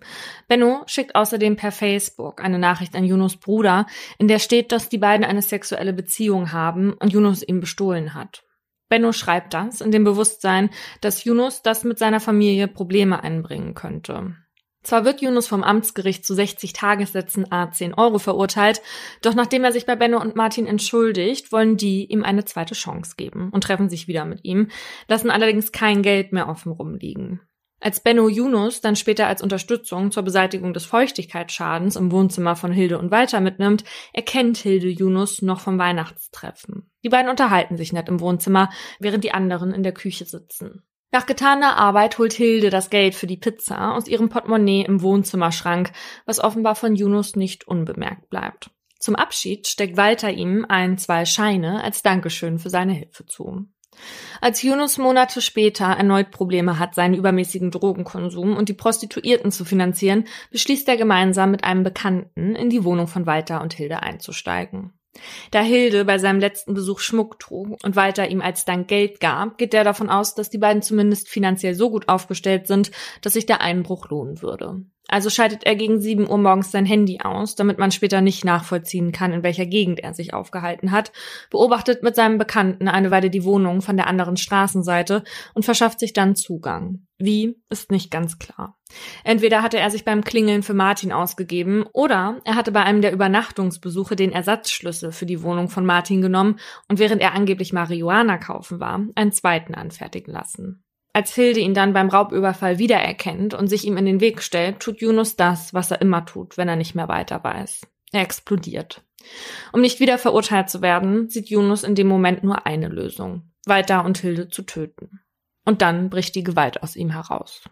Benno schickt außerdem per Facebook eine Nachricht an Yunus Bruder, in der steht, dass die beiden eine sexuelle Beziehung haben und Yunus ihn bestohlen hat. Benno schreibt das in dem Bewusstsein, dass Yunus das mit seiner Familie Probleme einbringen könnte. Zwar wird Yunus vom Amtsgericht zu 60 Tagessätzen a 10 Euro verurteilt, doch nachdem er sich bei Benno und Martin entschuldigt, wollen die ihm eine zweite Chance geben und treffen sich wieder mit ihm, lassen allerdings kein Geld mehr offen rumliegen. Als Benno Yunus dann später als Unterstützung zur Beseitigung des Feuchtigkeitsschadens im Wohnzimmer von Hilde und Walter mitnimmt, erkennt Hilde Yunus noch vom Weihnachtstreffen. Die beiden unterhalten sich nett im Wohnzimmer, während die anderen in der Küche sitzen. Nach getaner Arbeit holt Hilde das Geld für die Pizza aus ihrem Portemonnaie im Wohnzimmerschrank, was offenbar von Yunus nicht unbemerkt bleibt. Zum Abschied steckt Walter ihm ein, zwei Scheine als Dankeschön für seine Hilfe zu. Als Yunus Monate später erneut Probleme hat, seinen übermäßigen Drogenkonsum und die Prostituierten zu finanzieren, beschließt er gemeinsam mit einem Bekannten in die Wohnung von Walter und Hilde einzusteigen. Da Hilde bei seinem letzten Besuch Schmuck trug und Walter ihm als Dank Geld gab, geht er davon aus, dass die beiden zumindest finanziell so gut aufgestellt sind, dass sich der Einbruch lohnen würde. Also schaltet er gegen 7 Uhr morgens sein Handy aus, damit man später nicht nachvollziehen kann, in welcher Gegend er sich aufgehalten hat, beobachtet mit seinem Bekannten eine Weile die Wohnung von der anderen Straßenseite und verschafft sich dann Zugang. Wie, ist nicht ganz klar. Entweder hatte er sich beim Klingeln für Martin ausgegeben oder er hatte bei einem der Übernachtungsbesuche den Ersatzschlüssel für die Wohnung von Martin genommen und während er angeblich Marihuana kaufen war, einen zweiten anfertigen lassen. Als Hilde ihn dann beim Raubüberfall wiedererkennt und sich ihm in den Weg stellt, tut Yunus das, was er immer tut, wenn er nicht mehr weiter weiß. Er explodiert. Um nicht wieder verurteilt zu werden, sieht Yunus in dem Moment nur eine Lösung, Walter und Hilde zu töten. Und dann bricht die Gewalt aus ihm heraus.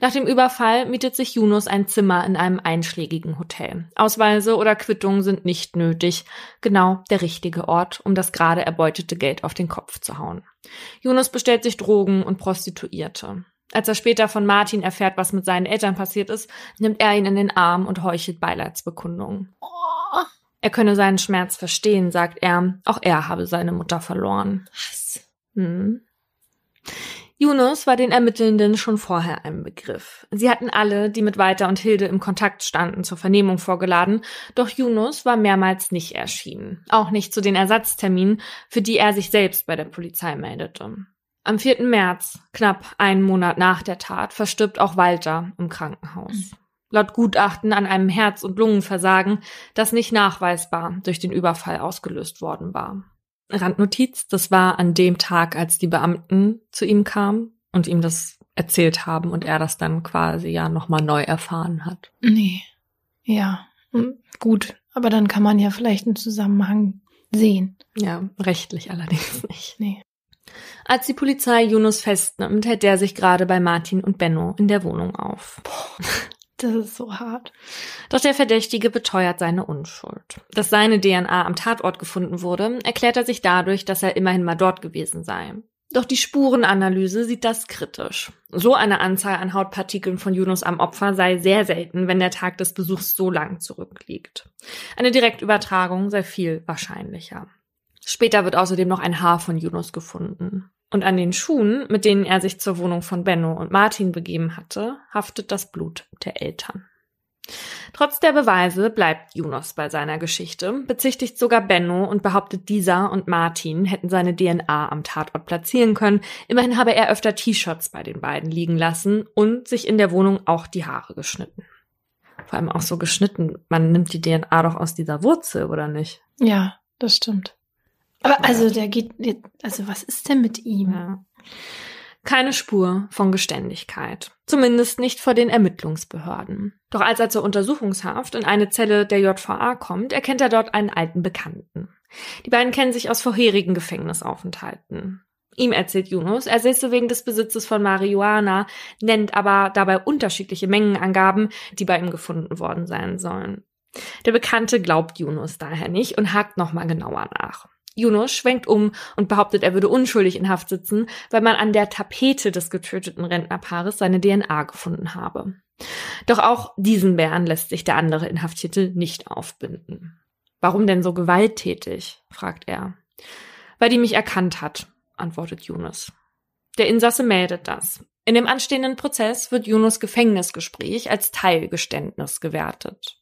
Nach dem Überfall mietet sich Yunus ein Zimmer in einem einschlägigen Hotel. Ausweise oder Quittungen sind nicht nötig. Genau der richtige Ort, um das gerade erbeutete Geld auf den Kopf zu hauen. Yunus bestellt sich Drogen und Prostituierte. Als er später von Martin erfährt, was mit seinen Eltern passiert ist, nimmt er ihn in den Arm und heuchelt Beileidsbekundungen. Er könne seinen Schmerz verstehen, sagt er. Auch er habe seine Mutter verloren. Was? Hm. Yunus war den Ermittelnden schon vorher ein Begriff. Sie hatten alle, die mit Walter und Hilde im Kontakt standen, zur Vernehmung vorgeladen, doch Yunus war mehrmals nicht erschienen, auch nicht zu den Ersatzterminen, für die er sich selbst bei der Polizei meldete. Am 4. März, knapp einen Monat nach der Tat, verstirbt auch Walter im Krankenhaus. Laut Gutachten an einem Herz- und Lungenversagen, das nicht nachweisbar durch den Überfall ausgelöst worden war. Randnotiz, das war an dem Tag, als die Beamten zu ihm kamen und ihm das erzählt haben und er das dann quasi ja nochmal neu erfahren hat. Nee. Ja, hm, gut. Aber dann kann man ja vielleicht einen Zusammenhang sehen. Ja, rechtlich allerdings nicht. Nee. Als die Polizei Yunus festnimmt, hält er sich gerade bei Martin und Benno in der Wohnung auf. Das ist so hart. Doch der Verdächtige beteuert seine Unschuld. Dass seine DNA am Tatort gefunden wurde, erklärt er sich dadurch, dass er immerhin mal dort gewesen sei. Doch die Spurenanalyse sieht das kritisch. So eine Anzahl an Hautpartikeln von Yunus am Opfer sei sehr selten, wenn der Tag des Besuchs so lang zurückliegt. Eine Direktübertragung sei viel wahrscheinlicher. Später wird außerdem noch ein Haar von Yunus gefunden. Und an den Schuhen, mit denen er sich zur Wohnung von Benno und Martin begeben hatte, haftet das Blut der Eltern. Trotz der Beweise bleibt Yunus bei seiner Geschichte, bezichtigt sogar Benno und behauptet, dieser und Martin hätten seine DNA am Tatort platzieren können. Immerhin habe er öfter T-Shirts bei den beiden liegen lassen und sich in der Wohnung auch die Haare geschnitten. Vor allem auch so geschnitten. Man nimmt die DNA doch aus dieser Wurzel, oder nicht? Ja, das stimmt. Aber also der geht, also was ist denn mit ihm? Ja. Keine Spur von Geständigkeit. Zumindest nicht vor den Ermittlungsbehörden. Doch als er zur Untersuchungshaft in eine Zelle der JVA kommt, erkennt er dort einen alten Bekannten. Die beiden kennen sich aus vorherigen Gefängnisaufenthalten. Ihm erzählt Yunus, er säße wegen des Besitzes von Marihuana, nennt aber dabei unterschiedliche Mengenangaben, die bei ihm gefunden worden sein sollen. Der Bekannte glaubt Yunus daher nicht und hakt nochmal genauer nach. Yunus schwenkt um und behauptet, er würde unschuldig in Haft sitzen, weil man an der Tapete des getöteten Rentnerpaares seine DNA gefunden habe. Doch auch diesen Bären lässt sich der andere Inhaftierte nicht aufbinden. Warum denn so gewalttätig? fragt er. Weil die mich erkannt hat, antwortet Yunus. Der Insasse meldet das. In dem anstehenden Prozess wird Yunus Gefängnisgespräch als Teilgeständnis gewertet.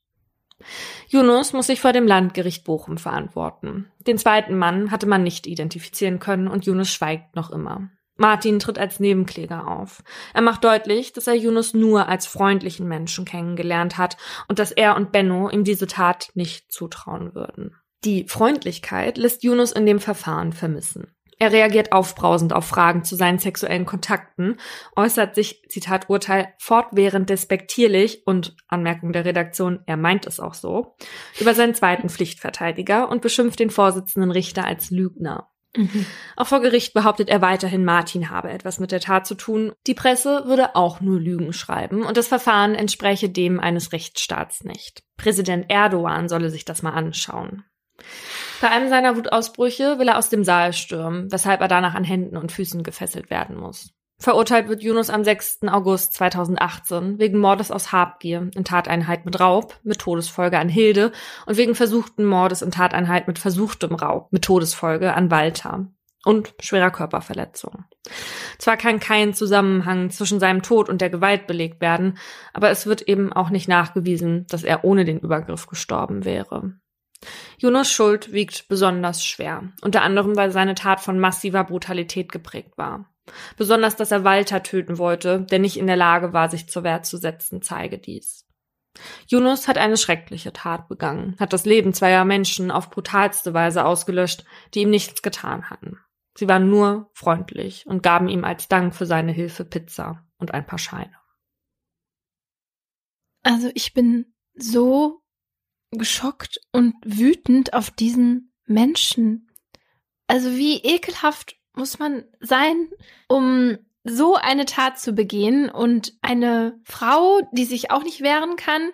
Yunus muss sich vor dem Landgericht Bochum verantworten. Den zweiten Mann hatte man nicht identifizieren können und Yunus schweigt noch immer. Martin tritt als Nebenkläger auf. Er macht deutlich, dass er Yunus nur als freundlichen Menschen kennengelernt hat und dass er und Benno ihm diese Tat nicht zutrauen würden. Die Freundlichkeit lässt Yunus in dem Verfahren vermissen. Er reagiert aufbrausend auf Fragen zu seinen sexuellen Kontakten, äußert sich, Zitat Urteil, fortwährend despektierlich und Anmerkung der Redaktion, er meint es auch so, über seinen zweiten Pflichtverteidiger und beschimpft den Vorsitzenden Richter als Lügner. Mhm. Auch vor Gericht behauptet er weiterhin, Martin habe etwas mit der Tat zu tun. Die Presse würde auch nur Lügen schreiben und das Verfahren entspräche dem eines Rechtsstaats nicht. Präsident Erdogan solle sich das mal anschauen. Bei einem seiner Wutausbrüche will er aus dem Saal stürmen, weshalb er danach an Händen und Füßen gefesselt werden muss. Verurteilt wird Yunus am 6. August 2018 wegen Mordes aus Habgier in Tateinheit mit Raub mit Todesfolge an Hilde und wegen versuchten Mordes in Tateinheit mit versuchtem Raub mit Todesfolge an Walter und schwerer Körperverletzung. Zwar kann kein Zusammenhang zwischen seinem Tod und der Gewalt belegt werden, aber es wird eben auch nicht nachgewiesen, dass er ohne den Übergriff gestorben wäre. Yunus Schuld wiegt besonders schwer, unter anderem weil seine Tat von massiver Brutalität geprägt war. Besonders, dass er Walter töten wollte, der nicht in der Lage war, sich zur Wehr zu setzen, zeige dies. Yunus hat eine schreckliche Tat begangen, hat das Leben zweier Menschen auf brutalste Weise ausgelöscht, die ihm nichts getan hatten. Sie waren nur freundlich und gaben ihm als Dank für seine Hilfe Pizza und ein paar Scheine. Also ich bin so geschockt und wütend auf diesen Menschen. Also wie ekelhaft muss man sein, um so eine Tat zu begehen und eine Frau, die sich auch nicht wehren kann,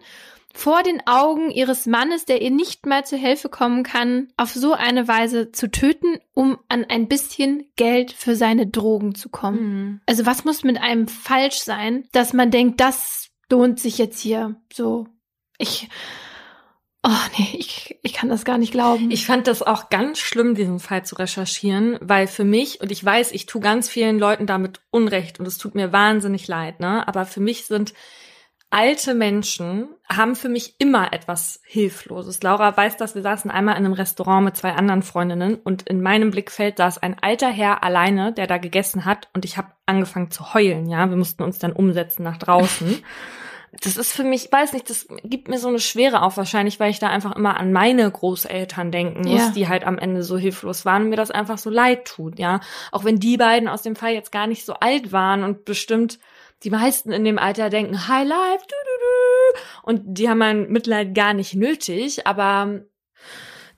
vor den Augen ihres Mannes, der ihr nicht mal zu Hilfe kommen kann, auf so eine Weise zu töten, um an ein bisschen Geld für seine Drogen zu kommen. Mhm. Also was muss mit einem falsch sein, dass man denkt, das lohnt sich jetzt hier so. Ich, Oh nee, ich, ich kann das gar nicht glauben. Ich fand das auch ganz schlimm, diesen Fall zu recherchieren, weil für mich, und ich weiß, ich tue ganz vielen Leuten damit Unrecht und es tut mir wahnsinnig leid, ne? Aber für mich sind alte Menschen, haben für mich immer etwas Hilfloses. Laura weiß das, wir saßen einmal in einem Restaurant mit zwei anderen Freundinnen und in meinem Blickfeld saß ein alter Herr alleine, der da gegessen hat und ich habe angefangen zu heulen, ja. Wir mussten uns dann umsetzen nach draußen. das ist für mich, weiß nicht, das gibt mir so eine Schwere auf wahrscheinlich, weil ich da einfach immer an meine Großeltern denken muss, ja. die halt am Ende so hilflos waren und mir das einfach so leid tut, ja. Auch wenn die beiden aus dem Fall jetzt gar nicht so alt waren und bestimmt die meisten in dem Alter denken, High Life, du, du, du. und die haben mein Mitleid gar nicht nötig, aber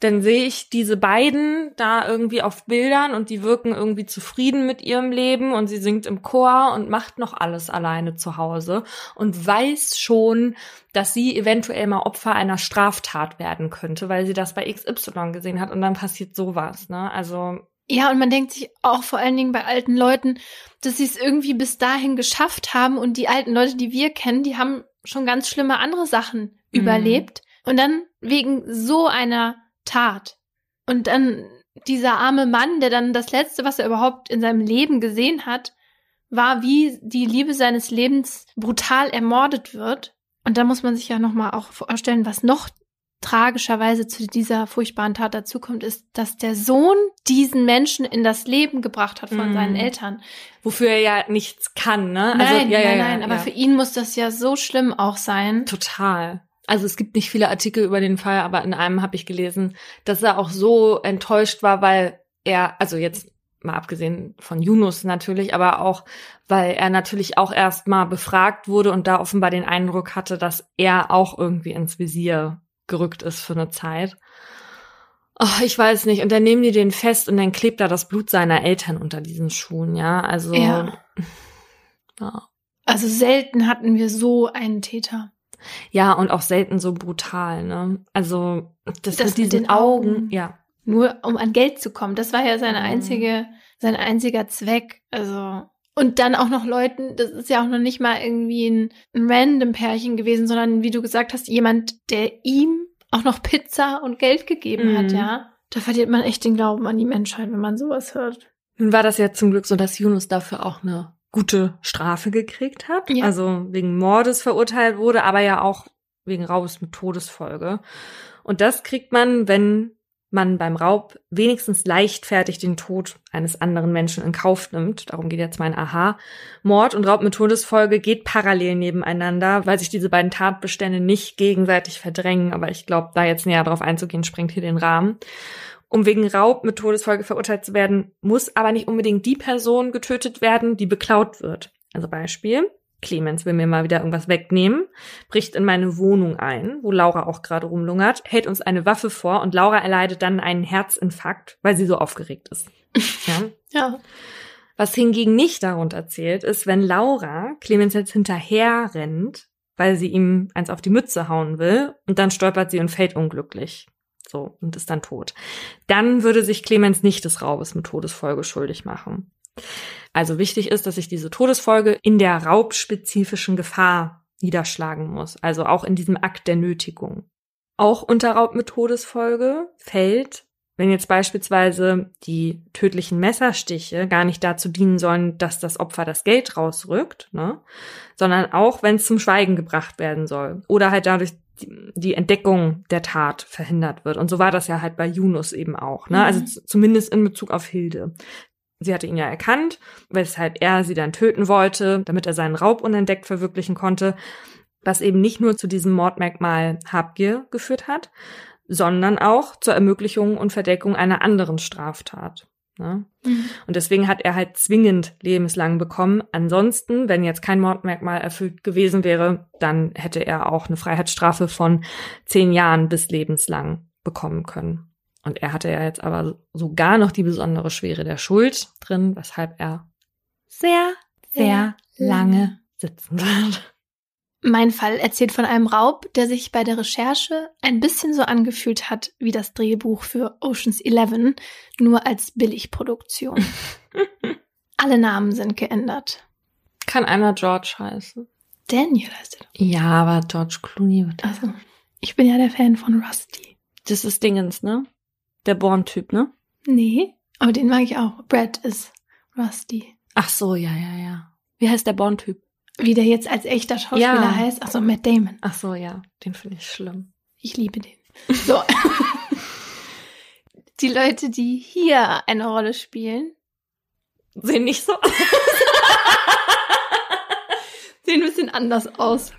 dann sehe ich diese beiden da irgendwie auf Bildern und die wirken irgendwie zufrieden mit ihrem Leben und sie singt im Chor und macht noch alles alleine zu Hause und weiß schon, dass sie eventuell mal Opfer einer Straftat werden könnte, weil sie das bei XY gesehen hat und dann passiert sowas, ne? Also ja, und man denkt sich auch vor allen Dingen bei alten Leuten, dass sie es irgendwie bis dahin geschafft haben und die alten Leute, die wir kennen, die haben schon ganz schlimme andere Sachen mhm. überlebt und dann wegen so einer Tat. Und dann dieser arme Mann, der dann das Letzte, was er überhaupt in seinem Leben gesehen hat, war, wie die Liebe seines Lebens brutal ermordet wird. Und da muss man sich ja nochmal auch vorstellen, was noch tragischerweise zu dieser furchtbaren Tat dazukommt, ist, dass der Sohn diesen Menschen in das Leben gebracht hat von mm. seinen Eltern. Wofür er ja nichts kann, ne? Also, nein, ja, nein, ja, nein, ja, aber für ihn muss das ja so schlimm auch sein. Total. Also es gibt nicht viele Artikel über den Fall, aber in einem habe ich gelesen, dass er auch so enttäuscht war, weil er, also jetzt mal abgesehen von Yunus natürlich, aber auch, weil er natürlich auch erst mal befragt wurde und da offenbar den Eindruck hatte, dass er auch irgendwie ins Visier gerückt ist für eine Zeit. Oh, ich weiß nicht. Und dann nehmen die den fest und dann klebt da das Blut seiner Eltern unter diesen Schuhen, ja. Also. Ja. ja. Also selten hatten wir so einen Täter. Ja, und auch selten so brutal, ne? Also, das, das mit diesen mit Augen, Augen, ja. Nur um an Geld zu kommen. Das war ja seine mhm. einzige, sein einziger Zweck. Also, und dann auch noch Leuten, das ist ja auch noch nicht mal irgendwie ein, ein random Pärchen gewesen, sondern wie du gesagt hast, jemand, der ihm auch noch Pizza und Geld gegeben mhm. hat, ja. Da verliert man echt den Glauben an die Menschheit, wenn man sowas hört. Nun war das ja zum Glück so, dass Yunus dafür auch eine gute Strafe gekriegt hat. Ja. Also wegen Mordes verurteilt wurde, aber ja auch wegen Raubes mit Todesfolge. Und das kriegt man, wenn man beim Raub wenigstens leichtfertig den Tod eines anderen Menschen in Kauf nimmt. Darum geht jetzt mein Aha. Mord und Raub mit Todesfolge geht parallel nebeneinander, weil sich diese beiden Tatbestände nicht gegenseitig verdrängen. Aber ich glaube, da jetzt näher drauf einzugehen, sprengt hier den Rahmen. Um wegen Raub mit Todesfolge verurteilt zu werden, muss aber nicht unbedingt die Person getötet werden, die beklaut wird. Also Beispiel. Clemens will mir mal wieder irgendwas wegnehmen, bricht in meine Wohnung ein, wo Laura auch gerade rumlungert, hält uns eine Waffe vor und Laura erleidet dann einen Herzinfarkt, weil sie so aufgeregt ist. Ja. ja. Was hingegen nicht darunter zählt, ist, wenn Laura Clemens jetzt hinterher rennt, weil sie ihm eins auf die Mütze hauen will und dann stolpert sie und fällt unglücklich. So, und ist dann tot. Dann würde sich Clemens nicht des Raubes mit Todesfolge schuldig machen. Also wichtig ist, dass sich diese Todesfolge in der raubspezifischen Gefahr niederschlagen muss, also auch in diesem Akt der Nötigung. Auch unter Raub mit Todesfolge fällt, wenn jetzt beispielsweise die tödlichen Messerstiche gar nicht dazu dienen sollen, dass das Opfer das Geld rausrückt, ne, sondern auch, wenn es zum Schweigen gebracht werden soll oder halt dadurch die Entdeckung der Tat verhindert wird. Und so war das ja halt bei Yunus eben auch, ne? Also mhm. zumindest in Bezug auf Hilde. Sie hatte ihn ja erkannt, weshalb er sie dann töten wollte, damit er seinen Raub unentdeckt verwirklichen konnte, was eben nicht nur zu diesem Mordmerkmal Habgier geführt hat, sondern auch zur Ermöglichung und Verdeckung einer anderen Straftat. Ne? Mhm. Und deswegen hat er halt zwingend lebenslang bekommen. Ansonsten, wenn jetzt kein Mordmerkmal erfüllt gewesen wäre, dann hätte er auch eine Freiheitsstrafe von zehn Jahren bis lebenslang bekommen können. Und er hatte ja jetzt aber sogar noch die besondere Schwere der Schuld drin, weshalb er sehr, sehr lange sitzen wird. Mein Fall erzählt von einem Raub, der sich bei der Recherche ein bisschen so angefühlt hat wie das Drehbuch für Oceans 11, nur als Billigproduktion. Alle Namen sind geändert. Kann einer George heißen? Daniel heißt er. Ja, aber George Clooney wird. Also, ich bin ja der Fan von Rusty. Das ist Dingens, ne? Der Born-Typ, ne? Nee, aber den mag ich auch. Brad ist Rusty. Ach so, ja, ja, ja. Wie heißt der Born-Typ? Wie der jetzt als echter Schauspieler ja. heißt. Ach so, Matt Damon. Ach so, ja. Den finde ich schlimm. Ich liebe den. So. die Leute, die hier eine Rolle spielen, sehen nicht so aus. sehen ein bisschen anders aus.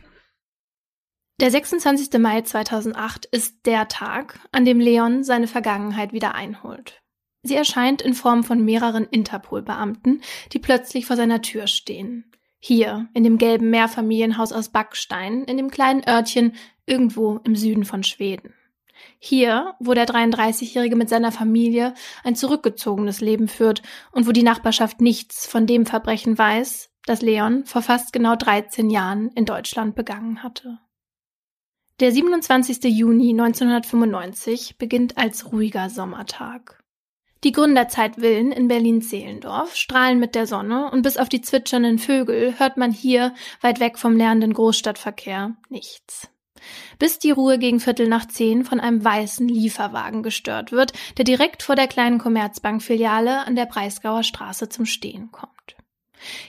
Der 26. Mai 2008 ist der Tag, an dem Leon seine Vergangenheit wieder einholt. Sie erscheint in Form von mehreren Interpol-Beamten, die plötzlich vor seiner Tür stehen. Hier, in dem gelben Mehrfamilienhaus aus Backstein, in dem kleinen Örtchen irgendwo im Süden von Schweden. Hier, wo der 33-Jährige mit seiner Familie ein zurückgezogenes Leben führt und wo die Nachbarschaft nichts von dem Verbrechen weiß, das Leon vor fast genau 13 Jahren in Deutschland begangen hatte. Der 27. Juni 1995 beginnt als ruhiger Sommertag. Die Gründerzeitvillen in Berlin-Zehlendorf strahlen mit der Sonne und bis auf die zwitschernden Vögel hört man hier, weit weg vom lärmenden Großstadtverkehr, nichts. Bis die Ruhe gegen Viertel nach zehn von einem weißen Lieferwagen gestört wird, der direkt vor der kleinen Commerzbank-Filiale an der Breisgauer Straße zum Stehen kommt.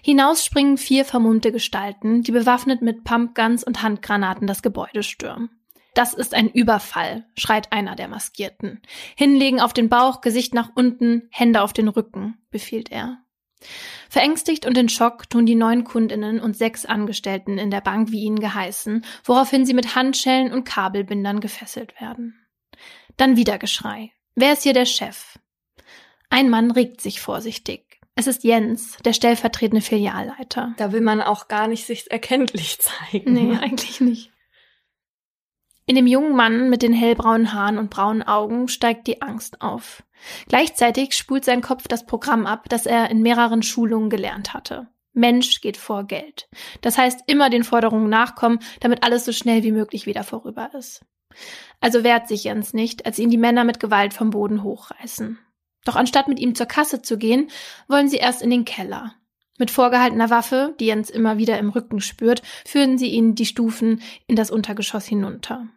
Hinaus springen vier vermummte Gestalten, die bewaffnet mit Pumpguns und Handgranaten das Gebäude stürmen. Das ist ein Überfall, schreit einer der Maskierten. Hinlegen auf den Bauch, Gesicht nach unten, Hände auf den Rücken, befiehlt er. Verängstigt und in Schock tun die neun Kundinnen und sechs Angestellten in der Bank wie ihnen geheißen, woraufhin sie mit Handschellen und Kabelbindern gefesselt werden. Dann wieder Geschrei. Wer ist hier der Chef? Ein Mann regt sich vorsichtig. Es ist Jens, der stellvertretende Filialleiter. Da will man auch gar nicht sich erkenntlich zeigen. Nee, eigentlich nicht. In dem jungen Mann mit den hellbraunen Haaren und braunen Augen steigt die Angst auf. Gleichzeitig spult sein Kopf das Programm ab, das er in mehreren Schulungen gelernt hatte. Mensch geht vor Geld. Das heißt, immer den Forderungen nachkommen, damit alles so schnell wie möglich wieder vorüber ist. Also wehrt sich Jens nicht, als ihn die Männer mit Gewalt vom Boden hochreißen. Doch anstatt mit ihm zur Kasse zu gehen, wollen sie erst in den Keller. Mit vorgehaltener Waffe, die Jens immer wieder im Rücken spürt, führen sie ihn die Stufen in das Untergeschoss hinunter.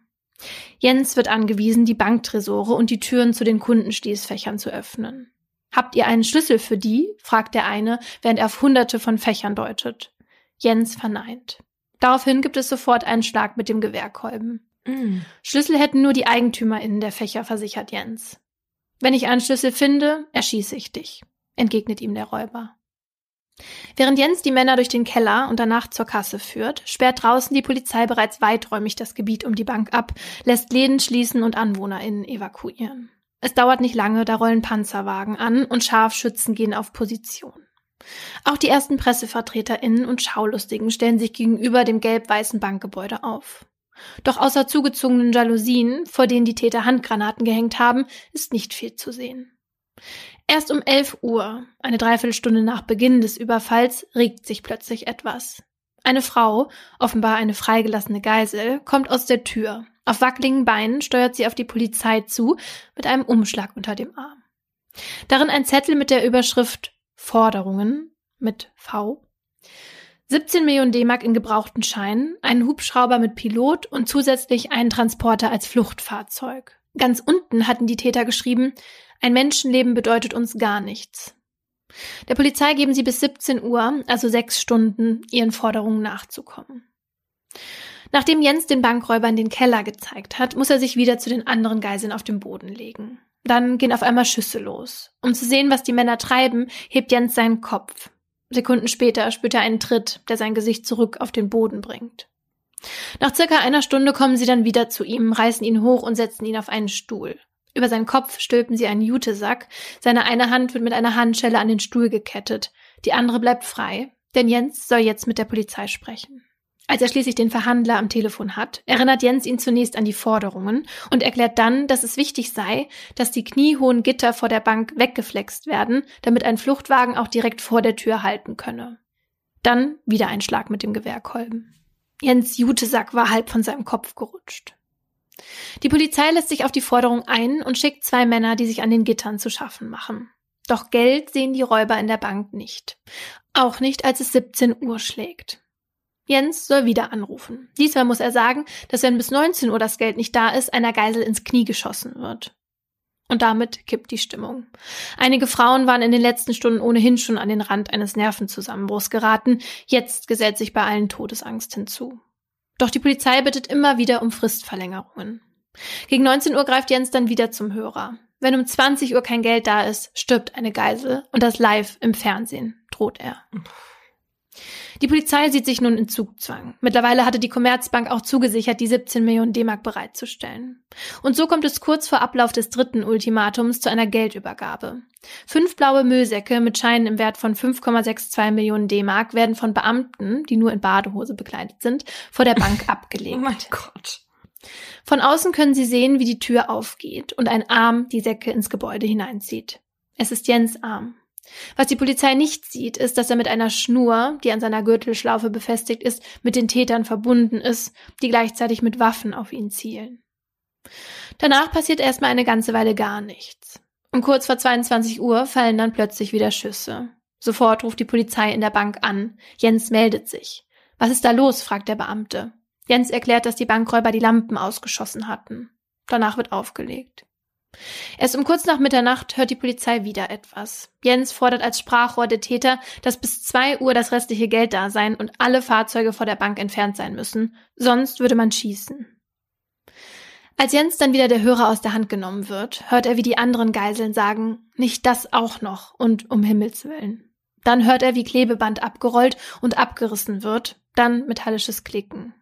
Jens wird angewiesen, die Banktresore und die Türen zu den Kundenschließfächern zu öffnen. Habt ihr einen Schlüssel für die? fragt der eine, während er auf hunderte von Fächern deutet. Jens verneint. Daraufhin gibt es sofort einen Schlag mit dem Gewehrkolben. Mm. Schlüssel hätten nur die EigentümerInnen der Fächer, versichert Jens. Wenn ich einen Schlüssel finde, erschieße ich dich, entgegnet ihm der Räuber. Während Jens die Männer durch den Keller und danach zur Kasse führt, sperrt draußen die Polizei bereits weiträumig das Gebiet um die Bank ab, lässt Läden schließen und AnwohnerInnen evakuieren. Es dauert nicht lange, da rollen Panzerwagen an und Scharfschützen gehen auf Position. Auch die ersten PressevertreterInnen und Schaulustigen stellen sich gegenüber dem gelb-weißen Bankgebäude auf. Doch außer zugezogenen Jalousien, vor denen die Täter Handgranaten gehängt haben, ist nicht viel zu sehen. Erst um 11 Uhr, eine Dreiviertelstunde nach Beginn des Überfalls, regt sich plötzlich etwas. Eine Frau, offenbar eine freigelassene Geisel, kommt aus der Tür. Auf wackeligen Beinen steuert sie auf die Polizei zu, mit einem Umschlag unter dem Arm. Darin ein Zettel mit der Überschrift Forderungen mit V 17 Millionen D-Mark in gebrauchten Scheinen, einen Hubschrauber mit Pilot und zusätzlich einen Transporter als Fluchtfahrzeug. Ganz unten hatten die Täter geschrieben, ein Menschenleben bedeutet uns gar nichts. Der Polizei geben sie bis 17 Uhr, also sechs Stunden, ihren Forderungen nachzukommen. Nachdem Jens den Bankräubern den Keller gezeigt hat, muss er sich wieder zu den anderen Geiseln auf dem Boden legen. Dann gehen auf einmal Schüsse los. Um zu sehen, was die Männer treiben, hebt Jens seinen Kopf. Sekunden später spürt er einen Tritt, der sein Gesicht zurück auf den Boden bringt. Nach circa einer Stunde kommen sie dann wieder zu ihm, reißen ihn hoch und setzen ihn auf einen Stuhl. Über seinen Kopf stülpen sie einen Jutesack, seine eine Hand wird mit einer Handschelle an den Stuhl gekettet, die andere bleibt frei, denn Jens soll jetzt mit der Polizei sprechen. Als er schließlich den Verhandler am Telefon hat, erinnert Jens ihn zunächst an die Forderungen und erklärt dann, dass es wichtig sei, dass die kniehohen Gitter vor der Bank weggeflext werden, damit ein Fluchtwagen auch direkt vor der Tür halten könne. Dann wieder ein Schlag mit dem Gewehrkolben. Jens Jutesack war halb von seinem Kopf gerutscht. Die Polizei lässt sich auf die Forderung ein und schickt zwei Männer, die sich an den Gittern zu schaffen machen. Doch Geld sehen die Räuber in der Bank nicht. Auch nicht, als es 17 Uhr schlägt. Jens soll wieder anrufen. Diesmal muss er sagen, dass wenn bis 19 Uhr das Geld nicht da ist, einer Geisel ins Knie geschossen wird. Und damit kippt die Stimmung. Einige Frauen waren in den letzten Stunden ohnehin schon an den Rand eines Nervenzusammenbruchs geraten. Jetzt gesellt sich bei allen Todesangst hinzu. Doch die Polizei bittet immer wieder um Fristverlängerungen. Gegen 19 Uhr greift Jens dann wieder zum Hörer. Wenn um 20 Uhr kein Geld da ist, stirbt eine Geisel und das live im Fernsehen, droht er. Die Polizei sieht sich nun in Zugzwang. Mittlerweile hatte die Commerzbank auch zugesichert, die 17 Millionen D-Mark bereitzustellen. Und so kommt es kurz vor Ablauf des dritten Ultimatums zu einer Geldübergabe. Fünf blaue Müllsäcke mit Scheinen im Wert von 5,62 Millionen D-Mark werden von Beamten, die nur in Badehose bekleidet sind, vor der Bank abgelegt. Oh mein Gott. Von außen können sie sehen, wie die Tür aufgeht und ein Arm die Säcke ins Gebäude hineinzieht. Es ist Jens Arm. Was die Polizei nicht sieht, ist, dass er mit einer Schnur, die an seiner Gürtelschlaufe befestigt ist, mit den Tätern verbunden ist, die gleichzeitig mit Waffen auf ihn zielen. Danach passiert erstmal eine ganze Weile gar nichts. Um kurz vor 22 Uhr fallen dann plötzlich wieder Schüsse. Sofort ruft die Polizei in der Bank an. Jens meldet sich. Was ist da los? fragt der Beamte. Jens erklärt, dass die Bankräuber die Lampen ausgeschossen hatten. Danach wird aufgelegt. Erst um kurz nach Mitternacht hört die Polizei wieder etwas. Jens fordert als Sprachrohr der Täter, dass bis zwei Uhr das restliche Geld da sein und alle Fahrzeuge vor der Bank entfernt sein müssen. Sonst würde man schießen. Als Jens dann wieder der Hörer aus der Hand genommen wird, hört er, wie die anderen Geiseln sagen, nicht das auch noch und um Himmels willen. Dann hört er, wie Klebeband abgerollt und abgerissen wird, dann metallisches Klicken.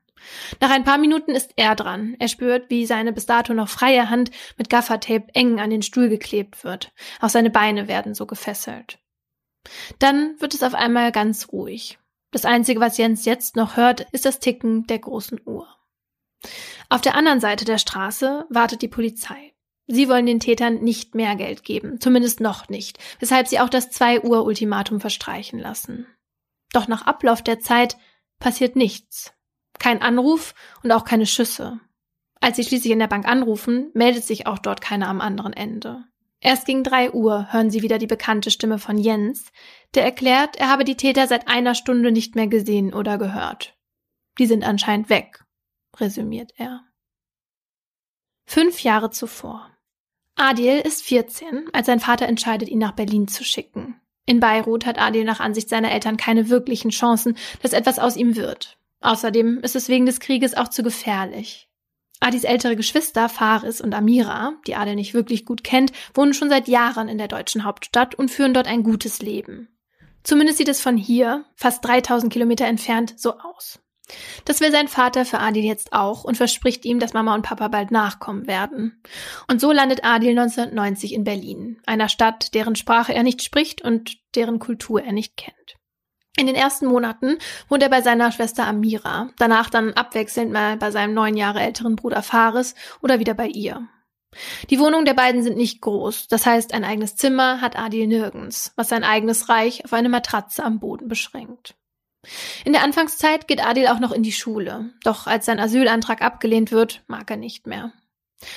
Nach ein paar Minuten ist er dran. Er spürt, wie seine bis dato noch freie Hand mit Gaffertape eng an den Stuhl geklebt wird. Auch seine Beine werden so gefesselt. Dann wird es auf einmal ganz ruhig. Das Einzige, was Jens jetzt noch hört, ist das Ticken der großen Uhr. Auf der anderen Seite der Straße wartet die Polizei. Sie wollen den Tätern nicht mehr Geld geben, zumindest noch nicht, weshalb sie auch das 2 Uhr Ultimatum verstreichen lassen. Doch nach Ablauf der Zeit passiert nichts. Kein Anruf und auch keine Schüsse. Als sie schließlich in der Bank anrufen, meldet sich auch dort keiner am anderen Ende. Erst gegen drei Uhr hören sie wieder die bekannte Stimme von Jens, der erklärt, er habe die Täter seit einer Stunde nicht mehr gesehen oder gehört. Die sind anscheinend weg, resümiert er. Fünf Jahre zuvor. Adil ist 14, als sein Vater entscheidet, ihn nach Berlin zu schicken. In Beirut hat Adil nach Ansicht seiner Eltern keine wirklichen Chancen, dass etwas aus ihm wird. Außerdem ist es wegen des Krieges auch zu gefährlich. Adis ältere Geschwister Faris und Amira, die Adel nicht wirklich gut kennt, wohnen schon seit Jahren in der deutschen Hauptstadt und führen dort ein gutes Leben. Zumindest sieht es von hier, fast 3000 Kilometer entfernt, so aus. Das will sein Vater für Adil jetzt auch und verspricht ihm, dass Mama und Papa bald nachkommen werden. Und so landet Adil 1990 in Berlin, einer Stadt, deren Sprache er nicht spricht und deren Kultur er nicht kennt. In den ersten Monaten wohnt er bei seiner Schwester Amira, danach dann abwechselnd mal bei seinem neun Jahre älteren Bruder Faris oder wieder bei ihr. Die Wohnungen der beiden sind nicht groß, das heißt, ein eigenes Zimmer hat Adil nirgends, was sein eigenes Reich auf eine Matratze am Boden beschränkt. In der Anfangszeit geht Adil auch noch in die Schule, doch als sein Asylantrag abgelehnt wird, mag er nicht mehr.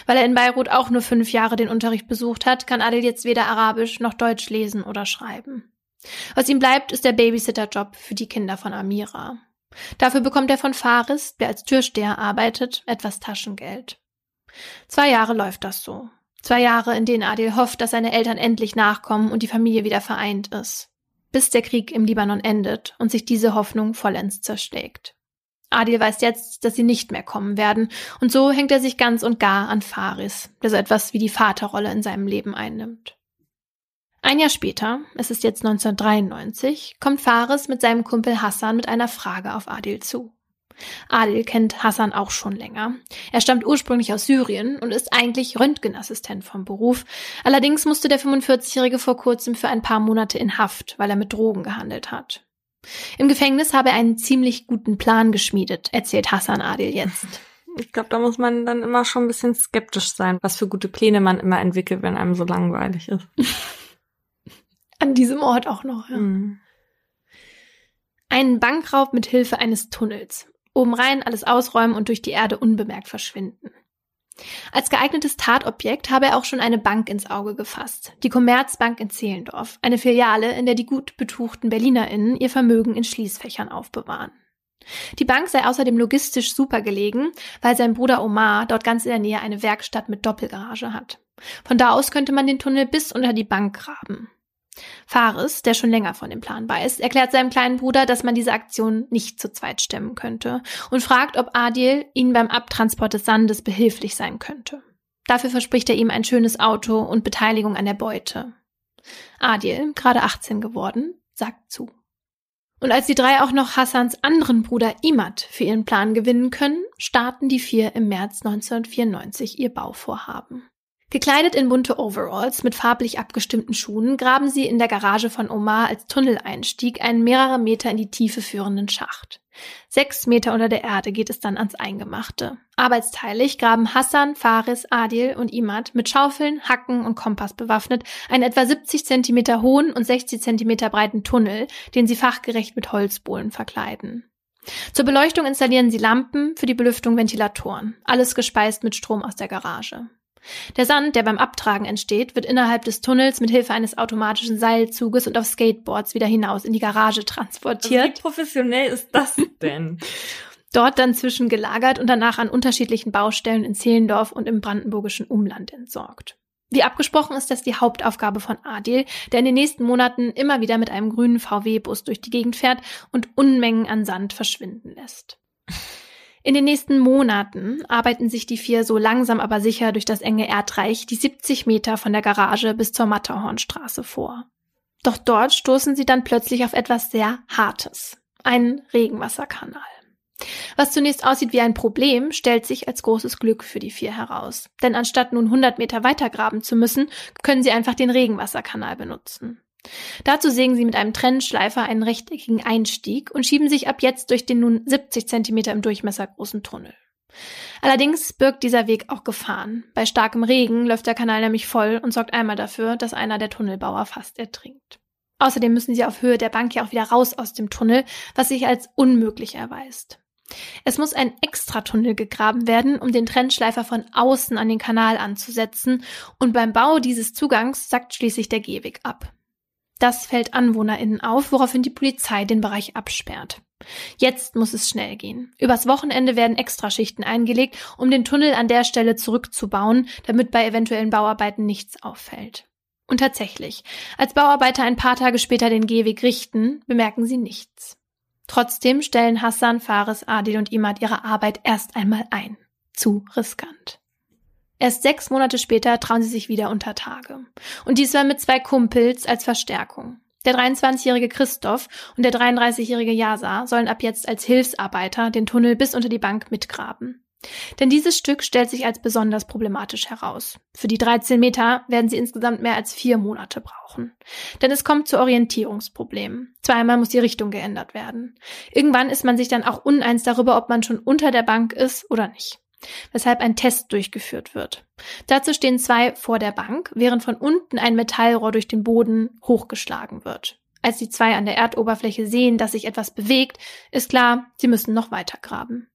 Weil er in Beirut auch nur fünf Jahre den Unterricht besucht hat, kann Adil jetzt weder Arabisch noch Deutsch lesen oder schreiben. Was ihm bleibt, ist der Babysitterjob für die Kinder von Amira. Dafür bekommt er von Faris, der als Türsteher arbeitet, etwas Taschengeld. Zwei Jahre läuft das so. Zwei Jahre, in denen Adil hofft, dass seine Eltern endlich nachkommen und die Familie wieder vereint ist. Bis der Krieg im Libanon endet und sich diese Hoffnung vollends zerschlägt. Adil weiß jetzt, dass sie nicht mehr kommen werden, und so hängt er sich ganz und gar an Faris, der so etwas wie die Vaterrolle in seinem Leben einnimmt. Ein Jahr später, es ist jetzt 1993, kommt Fares mit seinem Kumpel Hassan mit einer Frage auf Adil zu. Adil kennt Hassan auch schon länger. Er stammt ursprünglich aus Syrien und ist eigentlich Röntgenassistent vom Beruf. Allerdings musste der 45-Jährige vor kurzem für ein paar Monate in Haft, weil er mit Drogen gehandelt hat. Im Gefängnis habe er einen ziemlich guten Plan geschmiedet, erzählt Hassan Adil jetzt. Ich glaube, da muss man dann immer schon ein bisschen skeptisch sein, was für gute Pläne man immer entwickelt, wenn einem so langweilig ist. An diesem Ort auch noch, ja. Mhm. Einen Bankraub mit Hilfe eines Tunnels. Oben rein alles ausräumen und durch die Erde unbemerkt verschwinden. Als geeignetes Tatobjekt habe er auch schon eine Bank ins Auge gefasst. Die Commerzbank in Zehlendorf. Eine Filiale, in der die gut betuchten BerlinerInnen ihr Vermögen in Schließfächern aufbewahren. Die Bank sei außerdem logistisch super gelegen, weil sein Bruder Omar dort ganz in der Nähe eine Werkstatt mit Doppelgarage hat. Von da aus könnte man den Tunnel bis unter die Bank graben. Fares, der schon länger von dem Plan weiß, erklärt seinem kleinen Bruder, dass man diese Aktion nicht zu zweit stemmen könnte und fragt, ob Adil ihnen beim Abtransport des Sandes behilflich sein könnte. Dafür verspricht er ihm ein schönes Auto und Beteiligung an der Beute. Adil, gerade 18 geworden, sagt zu. Und als die drei auch noch Hassans anderen Bruder Imad für ihren Plan gewinnen können, starten die vier im März 1994 ihr Bauvorhaben. Gekleidet in bunte Overalls mit farblich abgestimmten Schuhen graben sie in der Garage von Omar als Tunneleinstieg einen mehrere Meter in die Tiefe führenden Schacht. Sechs Meter unter der Erde geht es dann ans Eingemachte. Arbeitsteilig graben Hassan, Faris, Adil und Imad mit Schaufeln, Hacken und Kompass bewaffnet einen etwa 70 Zentimeter hohen und 60 Zentimeter breiten Tunnel, den sie fachgerecht mit Holzbohlen verkleiden. Zur Beleuchtung installieren sie Lampen, für die Belüftung Ventilatoren, alles gespeist mit Strom aus der Garage. Der Sand, der beim Abtragen entsteht, wird innerhalb des Tunnels mit Hilfe eines automatischen Seilzuges und auf Skateboards wieder hinaus in die Garage transportiert. Also wie professionell ist das denn? Dort dann zwischengelagert und danach an unterschiedlichen Baustellen in Zehlendorf und im brandenburgischen Umland entsorgt. Wie abgesprochen ist das die Hauptaufgabe von Adil, der in den nächsten Monaten immer wieder mit einem grünen VW-Bus durch die Gegend fährt und Unmengen an Sand verschwinden lässt. In den nächsten Monaten arbeiten sich die vier so langsam aber sicher durch das enge Erdreich die 70 Meter von der Garage bis zur Matterhornstraße vor. Doch dort stoßen sie dann plötzlich auf etwas sehr Hartes. Einen Regenwasserkanal. Was zunächst aussieht wie ein Problem, stellt sich als großes Glück für die vier heraus. Denn anstatt nun 100 Meter weiter graben zu müssen, können sie einfach den Regenwasserkanal benutzen. Dazu sägen sie mit einem Trennschleifer einen rechteckigen Einstieg und schieben sich ab jetzt durch den nun 70 Zentimeter im Durchmesser großen Tunnel. Allerdings birgt dieser Weg auch Gefahren. Bei starkem Regen läuft der Kanal nämlich voll und sorgt einmal dafür, dass einer der Tunnelbauer fast ertrinkt. Außerdem müssen sie auf Höhe der Bank ja auch wieder raus aus dem Tunnel, was sich als unmöglich erweist. Es muss ein Extratunnel gegraben werden, um den Trennschleifer von außen an den Kanal anzusetzen, und beim Bau dieses Zugangs sackt schließlich der Gehweg ab. Das fällt AnwohnerInnen auf, woraufhin die Polizei den Bereich absperrt. Jetzt muss es schnell gehen. Übers Wochenende werden Extraschichten eingelegt, um den Tunnel an der Stelle zurückzubauen, damit bei eventuellen Bauarbeiten nichts auffällt. Und tatsächlich, als Bauarbeiter ein paar Tage später den Gehweg richten, bemerken sie nichts. Trotzdem stellen Hassan, Fares, Adil und Imad ihre Arbeit erst einmal ein. Zu riskant. Erst sechs Monate später trauen sie sich wieder unter Tage. Und diesmal mit zwei Kumpels als Verstärkung. Der 23-jährige Christoph und der 33-jährige Yasa sollen ab jetzt als Hilfsarbeiter den Tunnel bis unter die Bank mitgraben. Denn dieses Stück stellt sich als besonders problematisch heraus. Für die 13 Meter werden sie insgesamt mehr als vier Monate brauchen. Denn es kommt zu Orientierungsproblemen. Zweimal muss die Richtung geändert werden. Irgendwann ist man sich dann auch uneins darüber, ob man schon unter der Bank ist oder nicht weshalb ein Test durchgeführt wird. Dazu stehen zwei vor der Bank, während von unten ein Metallrohr durch den Boden hochgeschlagen wird. Als die zwei an der Erdoberfläche sehen, dass sich etwas bewegt, ist klar, sie müssen noch weiter graben.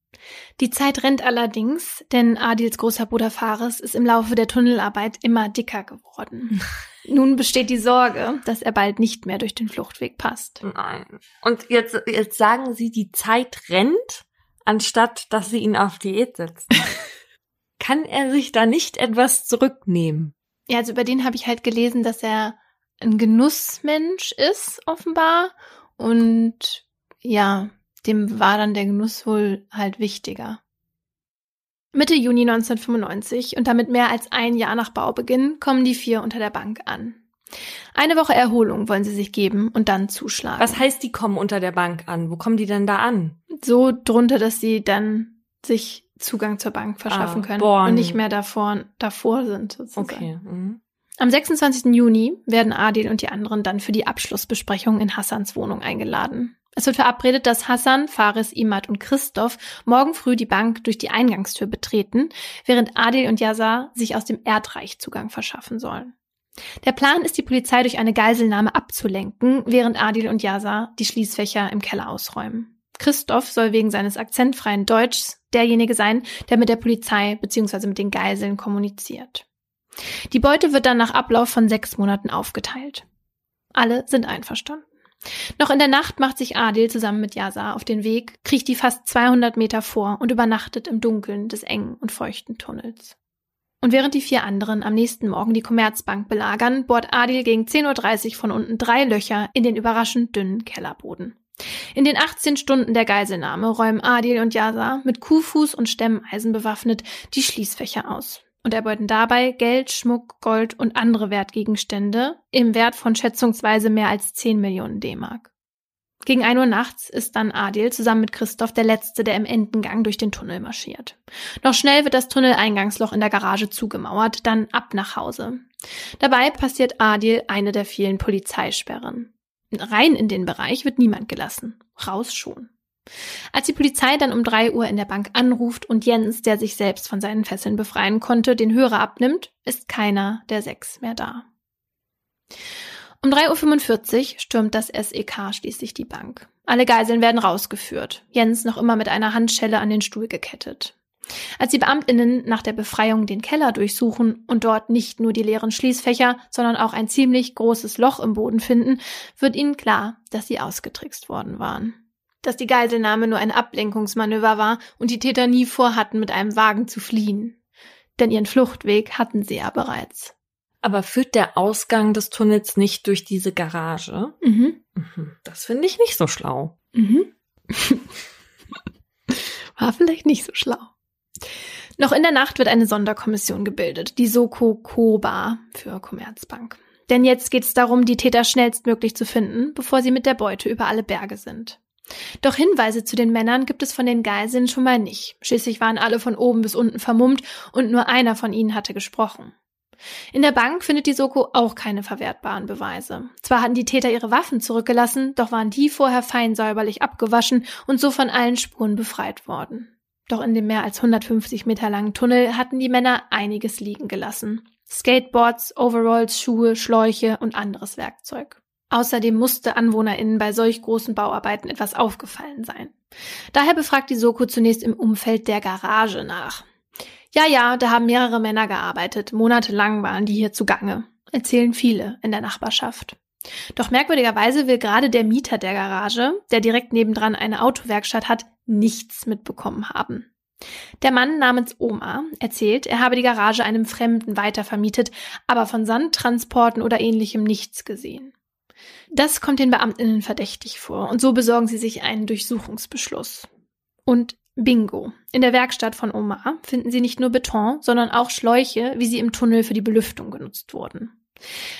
Die Zeit rennt allerdings, denn Adils großer Bruder Fares ist im Laufe der Tunnelarbeit immer dicker geworden. Nun besteht die Sorge, dass er bald nicht mehr durch den Fluchtweg passt. Nein. Und jetzt, jetzt sagen Sie, die Zeit rennt? Anstatt dass sie ihn auf Diät setzen. Kann er sich da nicht etwas zurücknehmen? Ja, also über den habe ich halt gelesen, dass er ein Genussmensch ist, offenbar. Und ja, dem war dann der Genuss wohl halt wichtiger. Mitte Juni 1995 und damit mehr als ein Jahr nach Baubeginn kommen die vier unter der Bank an. Eine Woche Erholung wollen sie sich geben und dann zuschlagen. Was heißt, die kommen unter der Bank an? Wo kommen die denn da an? So drunter, dass sie dann sich Zugang zur Bank verschaffen ah, können born. und nicht mehr davor, davor sind sozusagen. Okay. Mhm. Am 26. Juni werden Adil und die anderen dann für die Abschlussbesprechung in Hassans Wohnung eingeladen. Es wird verabredet, dass Hassan, Faris, Imad und Christoph morgen früh die Bank durch die Eingangstür betreten, während Adil und Yazar sich aus dem Erdreich Zugang verschaffen sollen. Der Plan ist, die Polizei durch eine Geiselnahme abzulenken, während Adil und Yasa die Schließfächer im Keller ausräumen. Christoph soll wegen seines akzentfreien Deutschs derjenige sein, der mit der Polizei bzw. mit den Geiseln kommuniziert. Die Beute wird dann nach Ablauf von sechs Monaten aufgeteilt. Alle sind einverstanden. Noch in der Nacht macht sich Adil zusammen mit Yasa auf den Weg, kriecht die fast 200 Meter vor und übernachtet im Dunkeln des engen und feuchten Tunnels. Und während die vier anderen am nächsten Morgen die Commerzbank belagern, bohrt Adil gegen 10.30 Uhr von unten drei Löcher in den überraschend dünnen Kellerboden. In den 18 Stunden der Geiselnahme räumen Adil und Yasa mit Kuhfuß und Stemmeisen bewaffnet die Schließfächer aus und erbeuten dabei Geld, Schmuck, Gold und andere Wertgegenstände im Wert von schätzungsweise mehr als 10 Millionen D-Mark. Gegen ein Uhr nachts ist dann Adil zusammen mit Christoph der Letzte, der im Endengang durch den Tunnel marschiert. Noch schnell wird das Tunneleingangsloch in der Garage zugemauert, dann ab nach Hause. Dabei passiert Adil eine der vielen Polizeisperren. Rein in den Bereich wird niemand gelassen. Raus schon. Als die Polizei dann um drei Uhr in der Bank anruft und Jens, der sich selbst von seinen Fesseln befreien konnte, den Hörer abnimmt, ist keiner der sechs mehr da. Um 3.45 Uhr stürmt das SEK schließlich die Bank. Alle Geiseln werden rausgeführt. Jens noch immer mit einer Handschelle an den Stuhl gekettet. Als die Beamtinnen nach der Befreiung den Keller durchsuchen und dort nicht nur die leeren Schließfächer, sondern auch ein ziemlich großes Loch im Boden finden, wird ihnen klar, dass sie ausgetrickst worden waren. Dass die Geiselnahme nur ein Ablenkungsmanöver war und die Täter nie vorhatten, mit einem Wagen zu fliehen. Denn ihren Fluchtweg hatten sie ja bereits. Aber führt der Ausgang des Tunnels nicht durch diese Garage? Mhm. mhm. Das finde ich nicht so schlau. Mhm. War vielleicht nicht so schlau. Noch in der Nacht wird eine Sonderkommission gebildet, die Soko Koba für Commerzbank. Denn jetzt geht es darum, die Täter schnellstmöglich zu finden, bevor sie mit der Beute über alle Berge sind. Doch Hinweise zu den Männern gibt es von den Geiseln schon mal nicht. Schließlich waren alle von oben bis unten vermummt und nur einer von ihnen hatte gesprochen. In der Bank findet die Soko auch keine verwertbaren Beweise. Zwar hatten die Täter ihre Waffen zurückgelassen, doch waren die vorher fein säuberlich abgewaschen und so von allen Spuren befreit worden. Doch in dem mehr als 150 Meter langen Tunnel hatten die Männer einiges liegen gelassen. Skateboards, Overalls, Schuhe, Schläuche und anderes Werkzeug. Außerdem musste AnwohnerInnen bei solch großen Bauarbeiten etwas aufgefallen sein. Daher befragt die Soko zunächst im Umfeld der Garage nach. Ja, ja, da haben mehrere Männer gearbeitet. Monatelang waren die hier zugange. Erzählen viele in der Nachbarschaft. Doch merkwürdigerweise will gerade der Mieter der Garage, der direkt nebendran eine Autowerkstatt hat, nichts mitbekommen haben. Der Mann namens Oma erzählt, er habe die Garage einem Fremden weitervermietet, aber von Sandtransporten oder ähnlichem nichts gesehen. Das kommt den Beamtinnen verdächtig vor und so besorgen sie sich einen Durchsuchungsbeschluss. Und Bingo. In der Werkstatt von Omar finden sie nicht nur Beton, sondern auch Schläuche, wie sie im Tunnel für die Belüftung genutzt wurden.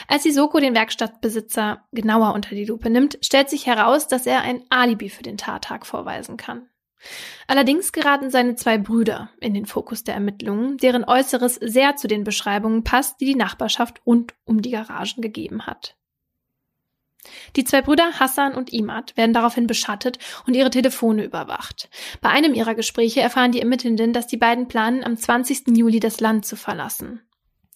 Als die Soko den Werkstattbesitzer genauer unter die Lupe nimmt, stellt sich heraus, dass er ein Alibi für den Tattag vorweisen kann. Allerdings geraten seine zwei Brüder in den Fokus der Ermittlungen, deren Äußeres sehr zu den Beschreibungen passt, die die Nachbarschaft rund um die Garagen gegeben hat. Die zwei Brüder Hassan und Imad werden daraufhin beschattet und ihre Telefone überwacht. Bei einem ihrer Gespräche erfahren die Ermittelnden, dass die beiden planen, am 20. Juli das Land zu verlassen.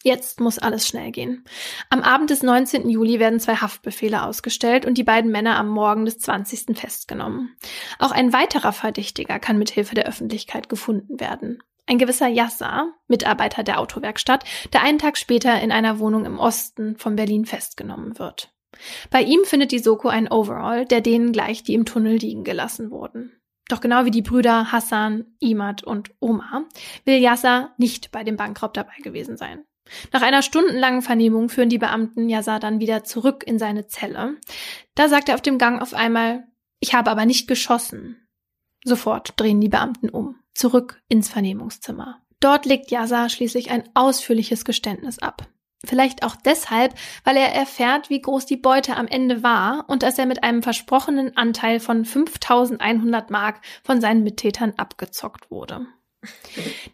Jetzt muss alles schnell gehen. Am Abend des 19. Juli werden zwei Haftbefehle ausgestellt und die beiden Männer am Morgen des 20. festgenommen. Auch ein weiterer Verdächtiger kann mit Hilfe der Öffentlichkeit gefunden werden. Ein gewisser Yasser, Mitarbeiter der Autowerkstatt, der einen Tag später in einer Wohnung im Osten von Berlin festgenommen wird. Bei ihm findet die Soko ein Overall, der denen gleich, die im Tunnel liegen gelassen wurden. Doch genau wie die Brüder Hassan, Imad und Omar will Yasser nicht bei dem Bankraub dabei gewesen sein. Nach einer stundenlangen Vernehmung führen die Beamten Yasser dann wieder zurück in seine Zelle. Da sagt er auf dem Gang auf einmal, ich habe aber nicht geschossen. Sofort drehen die Beamten um, zurück ins Vernehmungszimmer. Dort legt Yasser schließlich ein ausführliches Geständnis ab. Vielleicht auch deshalb, weil er erfährt, wie groß die Beute am Ende war und dass er mit einem versprochenen Anteil von 5100 Mark von seinen Mittätern abgezockt wurde.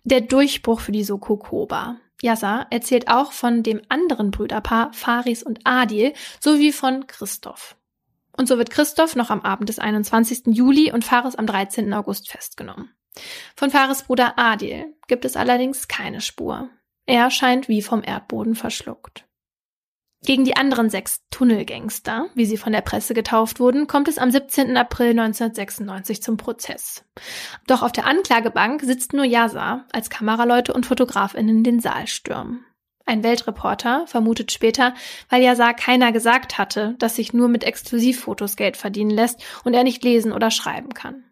Der Durchbruch für die Soko Koba. Yasser erzählt auch von dem anderen Brüderpaar Faris und Adil sowie von Christoph. Und so wird Christoph noch am Abend des 21. Juli und Faris am 13. August festgenommen. Von Faris Bruder Adil gibt es allerdings keine Spur. Er scheint wie vom Erdboden verschluckt. Gegen die anderen sechs Tunnelgangster, wie sie von der Presse getauft wurden, kommt es am 17. April 1996 zum Prozess. Doch auf der Anklagebank sitzt nur Yasa, als Kameraleute und Fotografinnen den Saal stürmen. Ein Weltreporter vermutet später, weil Yasa keiner gesagt hatte, dass sich nur mit Exklusivfotos Geld verdienen lässt und er nicht lesen oder schreiben kann.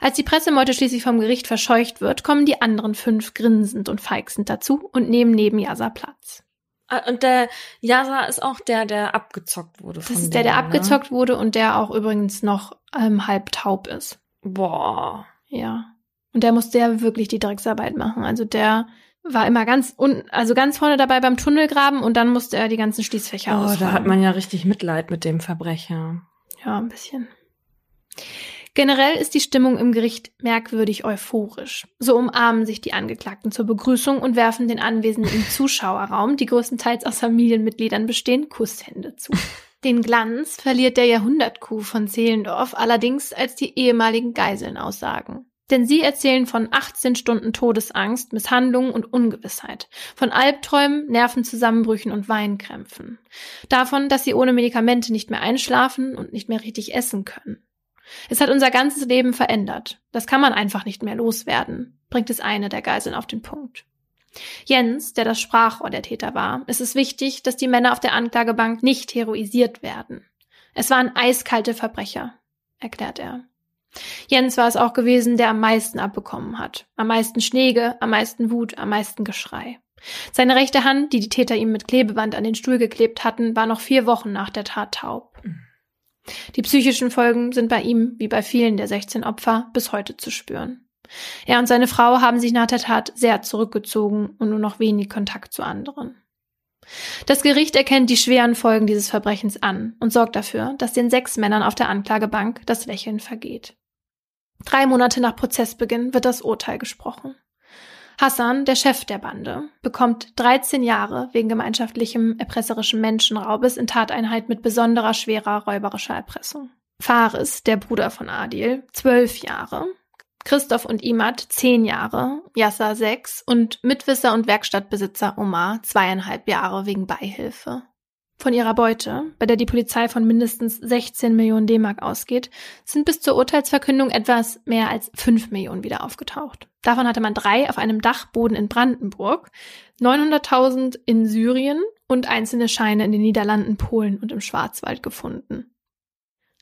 Als die Pressemeute schließlich vom Gericht verscheucht wird, kommen die anderen fünf grinsend und feixend dazu und nehmen neben Yasa Platz. Ah, und der Yasa ist auch der, der abgezockt wurde. das ist der, der ne? abgezockt wurde und der auch übrigens noch ähm, halb taub ist. Boah. Ja. Und der musste ja wirklich die Drecksarbeit machen. Also der war immer ganz un also ganz vorne dabei beim Tunnelgraben und dann musste er die ganzen Schließfächer oh, ausfahren. da hat man ja richtig Mitleid mit dem Verbrecher. Ja, ein bisschen. Generell ist die Stimmung im Gericht merkwürdig euphorisch. So umarmen sich die Angeklagten zur Begrüßung und werfen den Anwesenden im Zuschauerraum, die größtenteils aus Familienmitgliedern bestehen, Kusshände zu. Den Glanz verliert der Jahrhundertkuh von Zehlendorf allerdings, als die ehemaligen Geiseln aussagen. Denn sie erzählen von 18 Stunden Todesangst, Misshandlungen und Ungewissheit, von Albträumen, Nervenzusammenbrüchen und Weinkrämpfen, davon, dass sie ohne Medikamente nicht mehr einschlafen und nicht mehr richtig essen können. Es hat unser ganzes Leben verändert. Das kann man einfach nicht mehr loswerden, bringt es eine der Geiseln auf den Punkt. Jens, der das Sprachrohr der Täter war, ist es wichtig, dass die Männer auf der Anklagebank nicht heroisiert werden. Es waren eiskalte Verbrecher, erklärt er. Jens war es auch gewesen, der am meisten abbekommen hat. Am meisten Schläge, am meisten Wut, am meisten Geschrei. Seine rechte Hand, die die Täter ihm mit Klebeband an den Stuhl geklebt hatten, war noch vier Wochen nach der Tat taub. Die psychischen Folgen sind bei ihm, wie bei vielen der 16 Opfer, bis heute zu spüren. Er und seine Frau haben sich nach der Tat sehr zurückgezogen und nur noch wenig Kontakt zu anderen. Das Gericht erkennt die schweren Folgen dieses Verbrechens an und sorgt dafür, dass den sechs Männern auf der Anklagebank das Lächeln vergeht. Drei Monate nach Prozessbeginn wird das Urteil gesprochen. Hassan, der Chef der Bande, bekommt 13 Jahre wegen gemeinschaftlichem erpresserischen Menschenraubes in Tateinheit mit besonderer schwerer räuberischer Erpressung. Faris, der Bruder von Adil, 12 Jahre. Christoph und Imad zehn Jahre, Yasser sechs und Mitwisser und Werkstattbesitzer Omar zweieinhalb Jahre wegen Beihilfe. Von ihrer Beute, bei der die Polizei von mindestens 16 Millionen D-Mark ausgeht, sind bis zur Urteilsverkündung etwas mehr als 5 Millionen wieder aufgetaucht. Davon hatte man drei auf einem Dachboden in Brandenburg, 900.000 in Syrien und einzelne Scheine in den Niederlanden, Polen und im Schwarzwald gefunden.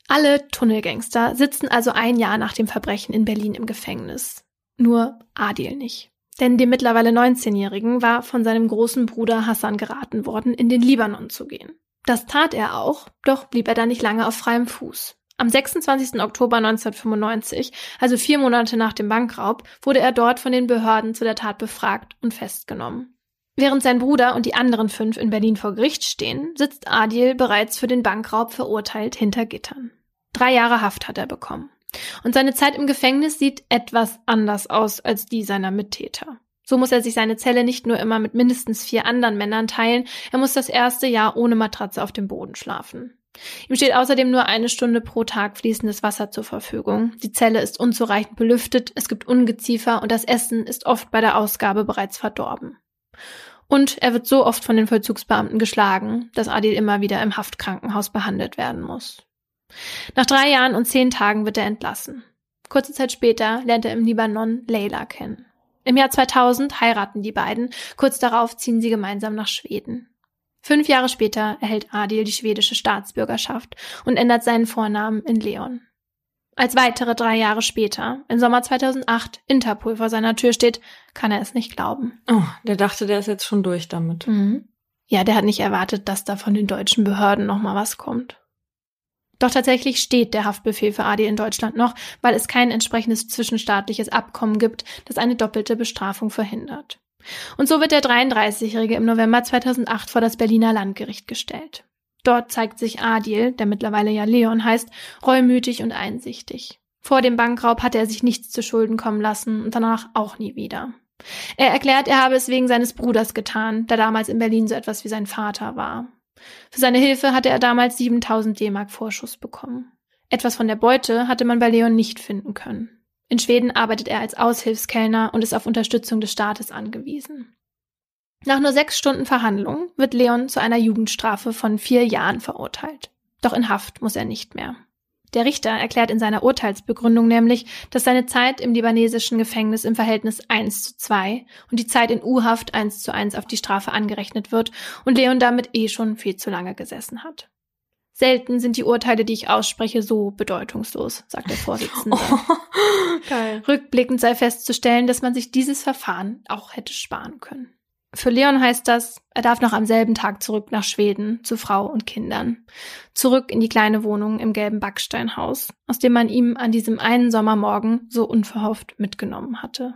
Alle Tunnelgangster sitzen also ein Jahr nach dem Verbrechen in Berlin im Gefängnis. Nur Adil nicht. Denn dem mittlerweile 19-Jährigen war von seinem großen Bruder Hassan geraten worden, in den Libanon zu gehen. Das tat er auch, doch blieb er da nicht lange auf freiem Fuß. Am 26. Oktober 1995, also vier Monate nach dem Bankraub, wurde er dort von den Behörden zu der Tat befragt und festgenommen. Während sein Bruder und die anderen fünf in Berlin vor Gericht stehen, sitzt Adil bereits für den Bankraub verurteilt hinter Gittern. Drei Jahre Haft hat er bekommen. Und seine Zeit im Gefängnis sieht etwas anders aus als die seiner Mittäter. So muss er sich seine Zelle nicht nur immer mit mindestens vier anderen Männern teilen, er muss das erste Jahr ohne Matratze auf dem Boden schlafen. Ihm steht außerdem nur eine Stunde pro Tag fließendes Wasser zur Verfügung. Die Zelle ist unzureichend belüftet, es gibt Ungeziefer und das Essen ist oft bei der Ausgabe bereits verdorben. Und er wird so oft von den Vollzugsbeamten geschlagen, dass Adil immer wieder im Haftkrankenhaus behandelt werden muss. Nach drei Jahren und zehn Tagen wird er entlassen. Kurze Zeit später lernt er im Libanon Leila kennen. Im Jahr 2000 heiraten die beiden, kurz darauf ziehen sie gemeinsam nach Schweden. Fünf Jahre später erhält Adil die schwedische Staatsbürgerschaft und ändert seinen Vornamen in Leon. Als weitere drei Jahre später, im Sommer 2008, Interpol vor seiner Tür steht, kann er es nicht glauben. Oh, der dachte, der ist jetzt schon durch damit. Mhm. Ja, der hat nicht erwartet, dass da von den deutschen Behörden noch mal was kommt. Doch tatsächlich steht der Haftbefehl für Adi in Deutschland noch, weil es kein entsprechendes zwischenstaatliches Abkommen gibt, das eine doppelte Bestrafung verhindert. Und so wird der 33-Jährige im November 2008 vor das Berliner Landgericht gestellt. Dort zeigt sich Adil, der mittlerweile ja Leon heißt, reumütig und einsichtig. Vor dem Bankraub hatte er sich nichts zu Schulden kommen lassen und danach auch nie wieder. Er erklärt, er habe es wegen seines Bruders getan, der damals in Berlin so etwas wie sein Vater war. Für seine Hilfe hatte er damals 7000 D-Mark Vorschuss bekommen. Etwas von der Beute hatte man bei Leon nicht finden können. In Schweden arbeitet er als Aushilfskellner und ist auf Unterstützung des Staates angewiesen. Nach nur sechs Stunden Verhandlung wird Leon zu einer Jugendstrafe von vier Jahren verurteilt. Doch in Haft muss er nicht mehr. Der Richter erklärt in seiner Urteilsbegründung nämlich, dass seine Zeit im libanesischen Gefängnis im Verhältnis 1 zu 2 und die Zeit in U-Haft 1 zu 1 auf die Strafe angerechnet wird und Leon damit eh schon viel zu lange gesessen hat. Selten sind die Urteile, die ich ausspreche, so bedeutungslos, sagt der Vorsitzende. Oh. Rückblickend sei festzustellen, dass man sich dieses Verfahren auch hätte sparen können. Für Leon heißt das, er darf noch am selben Tag zurück nach Schweden zu Frau und Kindern. Zurück in die kleine Wohnung im gelben Backsteinhaus, aus dem man ihm an diesem einen Sommermorgen so unverhofft mitgenommen hatte.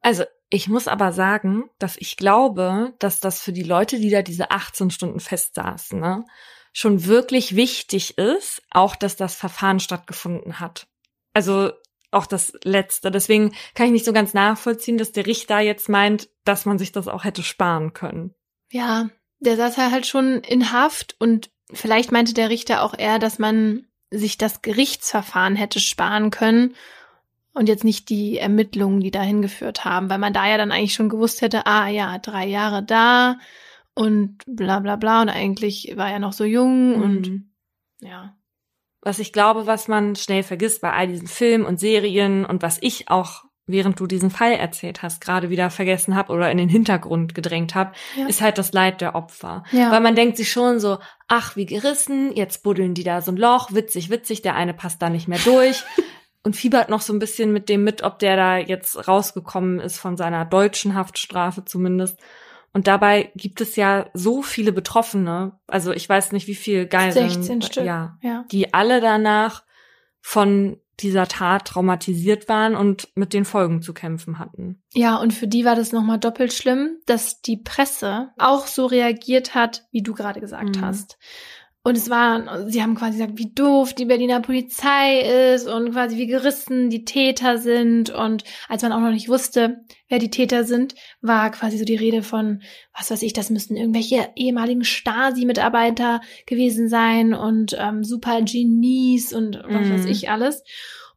Also, ich muss aber sagen, dass ich glaube, dass das für die Leute, die da diese 18 Stunden festsaßen, ne, schon wirklich wichtig ist, auch dass das Verfahren stattgefunden hat. Also auch das letzte. Deswegen kann ich nicht so ganz nachvollziehen, dass der Richter jetzt meint, dass man sich das auch hätte sparen können. Ja, der saß halt schon in Haft und vielleicht meinte der Richter auch eher, dass man sich das Gerichtsverfahren hätte sparen können und jetzt nicht die Ermittlungen, die dahin geführt haben, weil man da ja dann eigentlich schon gewusst hätte, ah ja, drei Jahre da und bla bla bla und eigentlich war er noch so jung mhm. und ja. Was ich glaube, was man schnell vergisst bei all diesen Filmen und Serien und was ich auch während du diesen Fall erzählt hast, gerade wieder vergessen habe oder in den Hintergrund gedrängt habe, ja. ist halt das Leid der Opfer. Ja. Weil man denkt sich schon so, ach, wie gerissen, jetzt buddeln die da so ein Loch, witzig, witzig, der eine passt da nicht mehr durch. und fiebert noch so ein bisschen mit dem mit, ob der da jetzt rausgekommen ist von seiner deutschen Haftstrafe zumindest. Und dabei gibt es ja so viele Betroffene, also ich weiß nicht, wie viel Geiseln, 16 Stück, ja, ja, die alle danach von dieser Tat traumatisiert waren und mit den Folgen zu kämpfen hatten. Ja, und für die war das nochmal doppelt schlimm, dass die Presse auch so reagiert hat, wie du gerade gesagt mhm. hast. Und es war, sie haben quasi gesagt, wie doof die Berliner Polizei ist und quasi wie gerissen die Täter sind. Und als man auch noch nicht wusste, wer die Täter sind, war quasi so die Rede von, was weiß ich, das müssten irgendwelche ehemaligen Stasi-Mitarbeiter gewesen sein und ähm, super Genies und was mhm. weiß ich alles.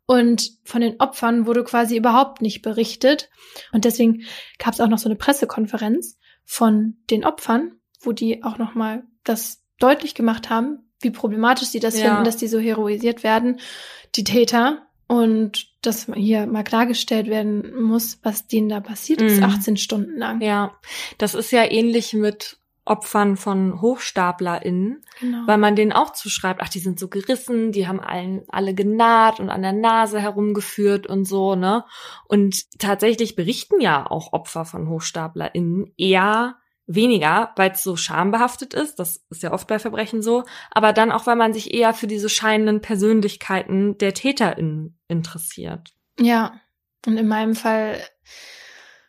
Und von den Opfern wurde quasi überhaupt nicht berichtet. Und deswegen gab es auch noch so eine Pressekonferenz von den Opfern, wo die auch noch mal das deutlich gemacht haben, wie problematisch sie das ja. finden, dass die so heroisiert werden, die Täter. Und dass hier mal klargestellt werden muss, was denen da passiert ist, mhm. 18 Stunden lang. Ja, das ist ja ähnlich mit Opfern von HochstaplerInnen, genau. weil man denen auch zuschreibt, ach, die sind so gerissen, die haben allen, alle genaht und an der Nase herumgeführt und so, ne? Und tatsächlich berichten ja auch Opfer von HochstaplerInnen eher weniger, weil es so schambehaftet ist, das ist ja oft bei Verbrechen so, aber dann auch, weil man sich eher für diese scheinenden Persönlichkeiten der TäterInnen interessiert. Ja, und in meinem Fall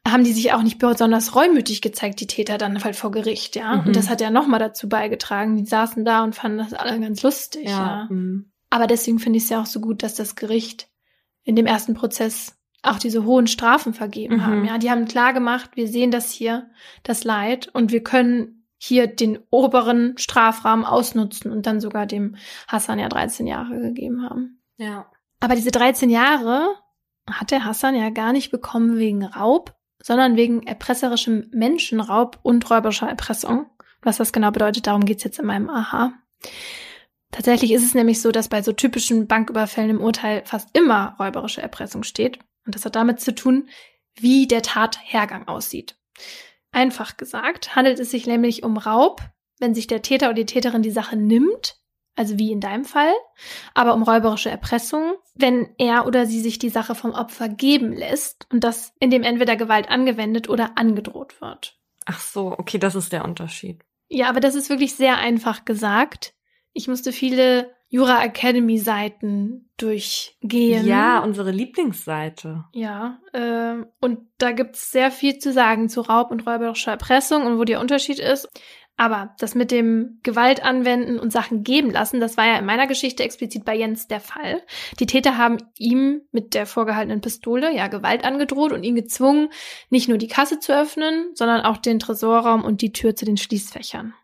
haben die sich auch nicht besonders reumütig gezeigt, die Täter dann halt vor Gericht, ja. Mhm. Und das hat ja nochmal dazu beigetragen. Die saßen da und fanden das alle ganz lustig, ja. ja. Mhm. Aber deswegen finde ich es ja auch so gut, dass das Gericht in dem ersten Prozess auch diese hohen Strafen vergeben mhm. haben. Ja, die haben klar gemacht, wir sehen das hier, das Leid, und wir können hier den oberen Strafrahmen ausnutzen und dann sogar dem Hassan ja 13 Jahre gegeben haben. Ja. Aber diese 13 Jahre hat der Hassan ja gar nicht bekommen wegen Raub, sondern wegen erpresserischem Menschenraub und räuberischer Erpressung. Was das genau bedeutet, darum geht's jetzt in meinem Aha. Tatsächlich ist es nämlich so, dass bei so typischen Banküberfällen im Urteil fast immer räuberische Erpressung steht. Und das hat damit zu tun, wie der Tathergang aussieht. Einfach gesagt handelt es sich nämlich um Raub, wenn sich der Täter oder die Täterin die Sache nimmt, also wie in deinem Fall, aber um räuberische Erpressung, wenn er oder sie sich die Sache vom Opfer geben lässt und das in dem entweder Gewalt angewendet oder angedroht wird. Ach so, okay, das ist der Unterschied. Ja, aber das ist wirklich sehr einfach gesagt. Ich musste viele Jura Academy Seiten durchgehen. Ja, unsere Lieblingsseite. Ja, äh, und da gibt's sehr viel zu sagen zu Raub und räuberischer Erpressung und wo der Unterschied ist. Aber das mit dem Gewalt anwenden und Sachen geben lassen, das war ja in meiner Geschichte explizit bei Jens der Fall. Die Täter haben ihm mit der vorgehaltenen Pistole ja Gewalt angedroht und ihn gezwungen, nicht nur die Kasse zu öffnen, sondern auch den Tresorraum und die Tür zu den Schließfächern.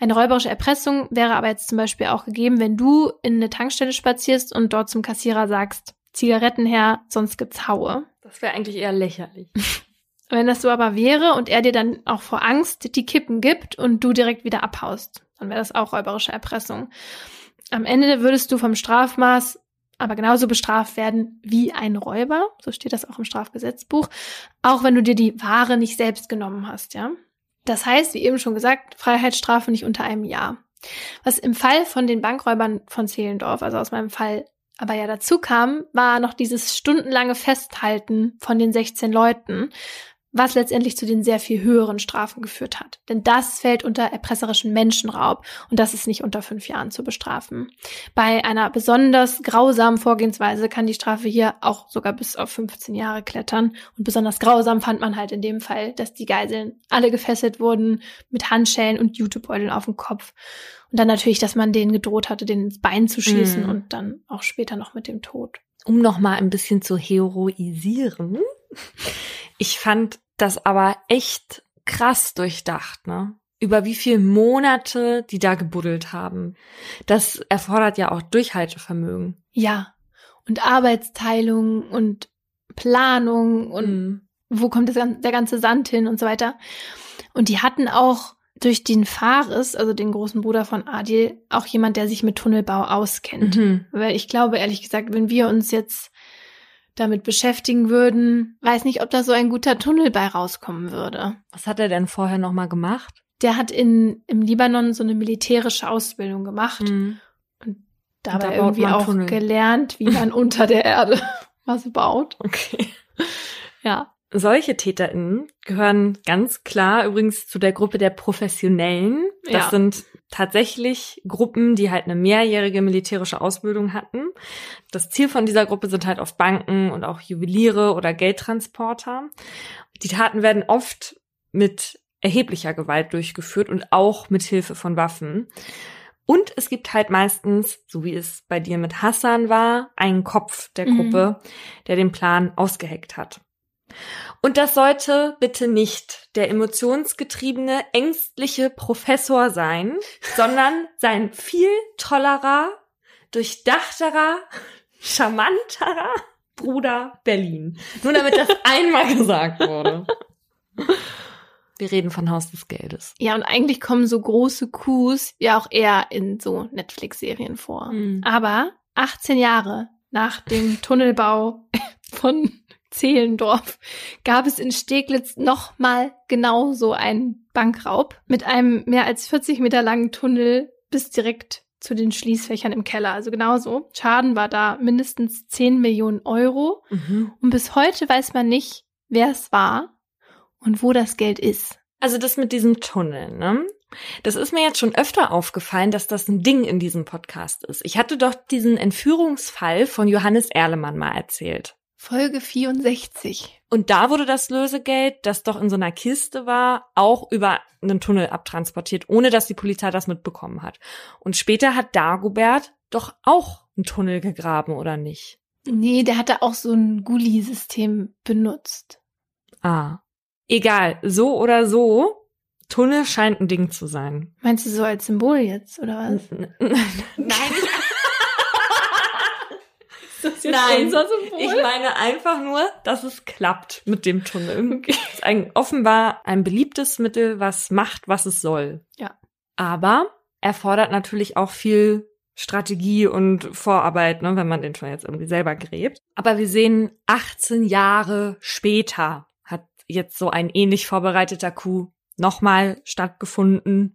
Eine räuberische Erpressung wäre aber jetzt zum Beispiel auch gegeben, wenn du in eine Tankstelle spazierst und dort zum Kassierer sagst, Zigaretten her, sonst gibt's Haue. Das wäre eigentlich eher lächerlich. Wenn das so aber wäre und er dir dann auch vor Angst die Kippen gibt und du direkt wieder abhaust, dann wäre das auch räuberische Erpressung. Am Ende würdest du vom Strafmaß aber genauso bestraft werden wie ein Räuber, so steht das auch im Strafgesetzbuch, auch wenn du dir die Ware nicht selbst genommen hast, ja. Das heißt, wie eben schon gesagt, Freiheitsstrafe nicht unter einem Jahr. Was im Fall von den Bankräubern von Zehlendorf, also aus meinem Fall, aber ja dazu kam, war noch dieses stundenlange Festhalten von den 16 Leuten, was letztendlich zu den sehr viel höheren Strafen geführt hat. Denn das fällt unter erpresserischen Menschenraub und das ist nicht unter fünf Jahren zu bestrafen. Bei einer besonders grausamen Vorgehensweise kann die Strafe hier auch sogar bis auf 15 Jahre klettern. Und besonders grausam fand man halt in dem Fall, dass die Geiseln alle gefesselt wurden mit Handschellen und Jutebeuteln auf dem Kopf. Und dann natürlich, dass man denen gedroht hatte, denen ins Bein zu schießen Mhm. und dann auch später noch mit dem Tod. um noch mal ein bisschen zu heroisieren. Ich fand das aber echt krass durchdacht, ne? Über wie viele Monate die da gebuddelt haben. Das erfordert ja auch Durchhaltevermögen. Ja. Und Arbeitsteilung und Planung und Mhm. wo kommt das, der ganze Sand hin und so weiter. Und die hatten auch durch den Fares, also den großen Bruder von Adil, auch jemand, der sich mit Tunnelbau auskennt. Mhm. Weil ich glaube, ehrlich gesagt, wenn wir uns jetzt damit beschäftigen würden, weiß nicht, ob da so ein guter Tunnel bei rauskommen würde. Was hat er denn vorher noch mal gemacht? Der hat in, im Libanon so eine militärische Ausbildung gemacht Mhm. dabei da baut irgendwie auch Tunnel. gelernt, wie man unter der Erde was baut. Okay. Ja. Solche TäterInnen gehören ganz klar übrigens zu der Gruppe der Professionellen. Das Ja. sind tatsächlich Gruppen, die halt eine mehrjährige militärische Ausbildung hatten. Das Ziel von dieser Gruppe sind halt oft Banken und auch Juweliere oder Geldtransporter. Die Taten werden oft mit erheblicher Gewalt durchgeführt und auch mit Hilfe von Waffen. Und es gibt halt meistens, so wie es bei dir mit Hassan war, einen Kopf der Mhm. Gruppe, der den Plan ausgeheckt hat. Und das sollte bitte nicht der emotionsgetriebene, ängstliche Professor sein, sondern sein viel tollerer, durchdachterer, charmanterer Bruder Berlin. Nur damit das einmal gesagt wurde. Wir reden von Haus des Geldes. Ja, und eigentlich kommen so große Coups ja auch eher in so Netflix-Serien vor. Mhm. Aber 18 Jahre nach dem Tunnelbau von Zehlendorf gab es in Steglitz nochmal genauso einen Bankraub mit einem mehr als 40 Meter langen Tunnel bis direkt zu den Schließfächern im Keller. Also genauso. Schaden war da mindestens 10 Millionen Euro. Mhm. Und bis heute weiß man nicht, wer es war und wo das Geld ist. Also das mit diesem Tunnel, ne? Das ist mir jetzt schon öfter aufgefallen, dass das ein Ding in diesem Podcast ist. Ich hatte doch diesen Entführungsfall von Johannes Erlemann mal erzählt. Folge 64. Und da wurde das Lösegeld, das doch in so einer Kiste war, auch über einen Tunnel abtransportiert, ohne dass die Polizei das mitbekommen hat. Und später hat Dagobert doch auch einen Tunnel gegraben, oder nicht? Nee, der hatte auch so ein Gully-System benutzt. Ah. Egal, so oder so, Tunnel scheint ein Ding zu sein. Meinst du so als Symbol jetzt, oder was? Nein, Das Nein, unser Symbol? ich meine einfach nur, dass es klappt mit dem Tunnel. Es ist ein, offenbar ein beliebtes Mittel, was macht, was es soll. Ja. Aber erfordert natürlich auch viel Strategie und Vorarbeit, ne, wenn man den Tunnel jetzt irgendwie selber gräbt. Aber wir sehen, 18 Jahre später hat jetzt so ein ähnlich vorbereiteter Coup nochmal stattgefunden.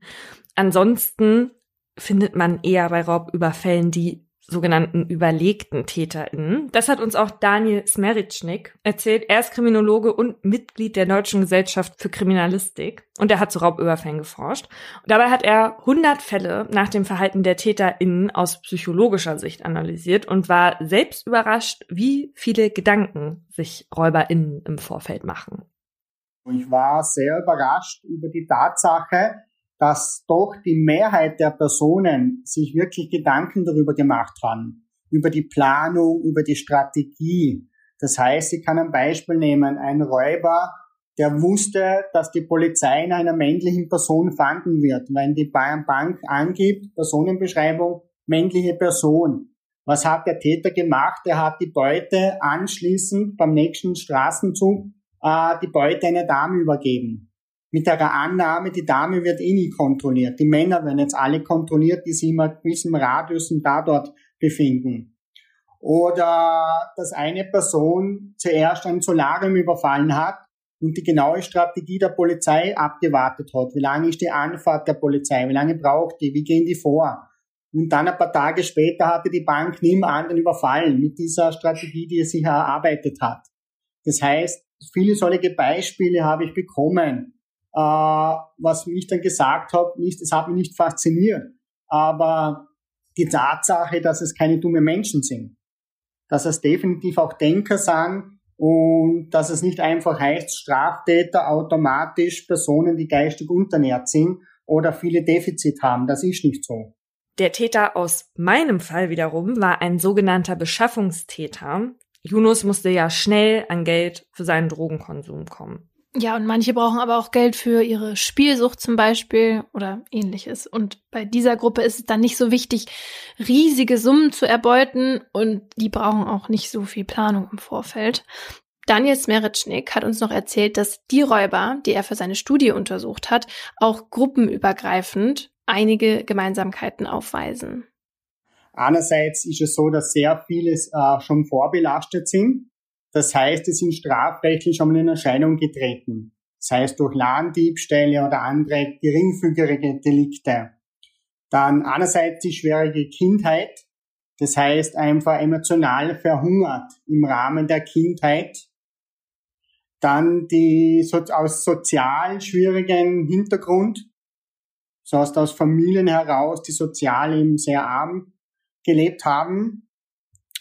Ansonsten findet man eher bei Raubüberfällen die sogenannten überlegten TäterInnen. Das hat uns auch Daniel Smeritschnik erzählt. Er ist Kriminologe und Mitglied der Deutschen Gesellschaft für Kriminalistik und er hat zu Raubüberfällen geforscht. Und dabei hat er 100 Fälle nach dem Verhalten der TäterInnen aus psychologischer Sicht analysiert und war selbst überrascht, wie viele Gedanken sich RäuberInnen im Vorfeld machen. Ich war sehr überrascht über die Tatsache, dass doch die Mehrheit der Personen sich wirklich Gedanken darüber gemacht haben, über die Planung, über die Strategie. Das heißt, ich kann ein Beispiel nehmen, ein Räuber, der wusste, dass die Polizei in einer männlichen Person fanden wird, wenn die Bank angibt, Personenbeschreibung, männliche Person. Was hat der Täter gemacht? Er hat die Beute anschließend beim nächsten Straßenzug äh, die Beute einer Dame übergeben mit der Annahme, die Dame wird eh nie kontrolliert. Die Männer werden jetzt alle kontrolliert, die sich in einem gewissen Radius und da dort befinden. Oder dass eine Person zuerst ein Solarium überfallen hat und die genaue Strategie der Polizei abgewartet hat. Wie lange ist die Anfahrt der Polizei? Wie lange braucht die? Wie gehen die vor? Und dann ein paar Tage später hatte die Bank nebenan den überfallen mit dieser Strategie, die sich erarbeitet hat. Das heißt, viele solche Beispiele habe ich bekommen, äh, was mich dann gesagt hat, nicht, es hat mich nicht fasziniert, aber die Tatsache, dass es keine dummen Menschen sind, dass es definitiv auch Denker sind und dass es nicht einfach heißt, Straftäter automatisch Personen, die geistig unternährt sind oder viele Defizit haben. Das ist nicht so. Der Täter aus meinem Fall wiederum war ein sogenannter Beschaffungstäter. Yunus musste ja schnell an Geld für seinen Drogenkonsum kommen. Ja, und manche brauchen aber auch Geld für ihre Spielsucht zum Beispiel oder ähnliches. Und bei dieser Gruppe ist es dann nicht so wichtig, riesige Summen zu erbeuten und die brauchen auch nicht so viel Planung im Vorfeld. Daniel Smeritschnik hat uns noch erzählt, dass die Räuber, die er für seine Studie untersucht hat, auch gruppenübergreifend einige Gemeinsamkeiten aufweisen. Einerseits ist es so, dass sehr vieles äh, schon vorbelastet sind. Das heißt, es sind strafrechtlich schon mal in Erscheinung getreten. Sei es durch Ladendiebstähle oder andere geringfügige Delikte. Dann einerseits die schwierige Kindheit. Das heißt, einfach emotional verhungert im Rahmen der Kindheit. Dann die aus sozial schwierigen Hintergrund. So heißt aus Familien heraus, die sozial eben sehr arm gelebt haben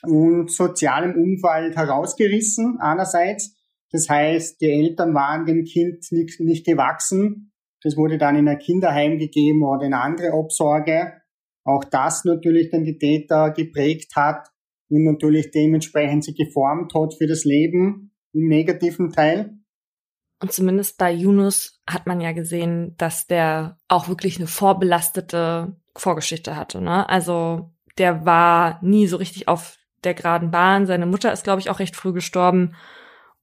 und sozialem Umfeld herausgerissen einerseits. Das heißt, die Eltern waren dem Kind nicht, nicht gewachsen. Das wurde dann in ein Kinderheim gegeben oder in andere Obsorge. Auch das natürlich dann die Täter geprägt hat und natürlich dementsprechend sie geformt hat für das Leben im negativen Teil. Und zumindest bei Yunus hat man ja gesehen, dass der auch wirklich eine vorbelastete Vorgeschichte hatte. Ne? Also der war nie so richtig auf der geraden Bahn. Seine Mutter ist, glaube ich, auch recht früh gestorben.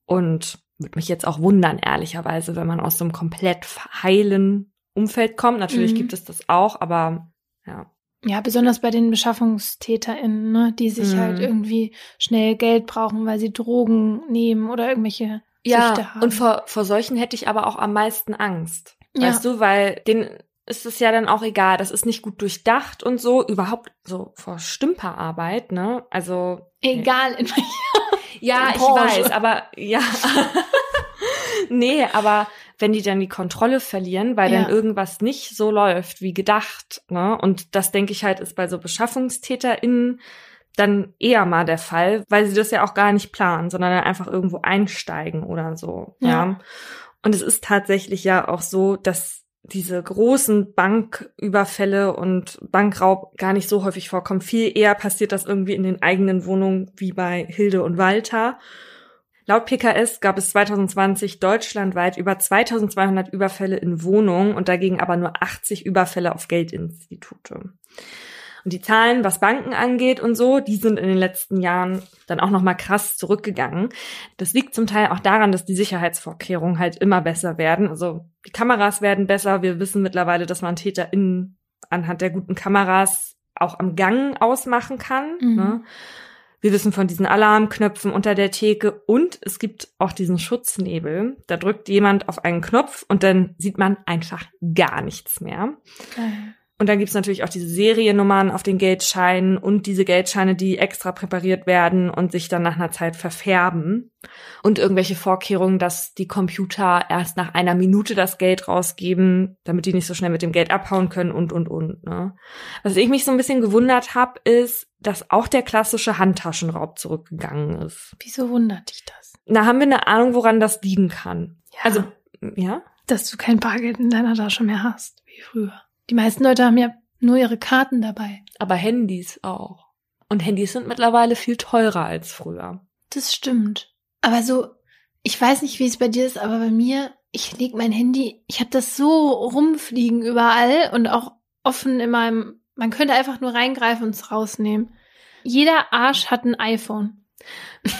Und würde mich jetzt auch wundern, ehrlicherweise, wenn man aus so einem komplett heilen Umfeld kommt. Natürlich mhm. gibt es das auch, aber ja. Ja, besonders bei den BeschaffungstäterInnen, ne, die sich halt mhm. halt irgendwie schnell Geld brauchen, weil sie Drogen nehmen oder irgendwelche ja, Süchte haben. Und vor, vor solchen hätte ich aber auch am meisten Angst. Ja. Weißt du, weil den ist es ja dann auch egal. Das ist nicht gut durchdacht und so. Überhaupt so vor Stümperarbeit, ne? Also. Egal in welcher. ja, ich weiß, aber ja. nee, aber wenn die dann die Kontrolle verlieren, weil ja. dann irgendwas nicht so läuft wie gedacht, ne? Und das denke ich halt ist bei so BeschaffungstäterInnen dann eher mal der Fall, weil sie das ja auch gar nicht planen, sondern dann einfach irgendwo einsteigen oder so. Ja. ja. Und es ist tatsächlich ja auch so, dass diese großen Banküberfälle und Bankraub gar nicht so häufig vorkommen. Viel eher passiert das irgendwie in den eigenen Wohnungen wie bei Hilde und Walter. Laut PKS gab es 2020 deutschlandweit über 2200 Überfälle in Wohnungen und dagegen aber nur 80 Überfälle auf Geldinstitute. Und die Zahlen, was Banken angeht und so, die sind in den letzten Jahren dann auch noch mal krass zurückgegangen. Das liegt zum Teil auch daran, dass die Sicherheitsvorkehrungen halt immer besser werden. Also die Kameras werden besser. Wir wissen mittlerweile, dass man TäterInnen anhand der guten Kameras auch am Gang ausmachen kann. Mhm. Ne? Wir wissen von diesen Alarmknöpfen unter der Theke und es gibt auch diesen Schutznebel. Da drückt jemand auf einen Knopf und dann sieht man einfach gar nichts mehr. Geil. Und dann gibt's natürlich auch diese Seriennummern auf den Geldscheinen und diese Geldscheine, die extra präpariert werden und sich dann nach einer Zeit verfärben. Und irgendwelche Vorkehrungen, dass die Computer erst nach einer Minute das Geld rausgeben, damit die nicht so schnell mit dem Geld abhauen können und, und, und. Ne? Was ich mich so ein bisschen gewundert habe, ist, dass auch der klassische Handtaschenraub zurückgegangen ist. Wieso wundert dich das? Na, haben wir eine Ahnung, woran das liegen kann? Ja. Also, ja? Dass du kein Bargeld in deiner Tasche mehr hast, wie früher. Die meisten Leute haben ja nur ihre Karten dabei. Aber Handys auch. Und Handys sind mittlerweile viel teurer als früher. Das stimmt. Aber so, ich weiß nicht, wie es bei dir ist, aber bei mir, ich leg mein Handy, ich habe das so rumfliegen überall und auch offen in meinem, man könnte einfach nur reingreifen und es rausnehmen. Jeder Arsch hat ein iPhone.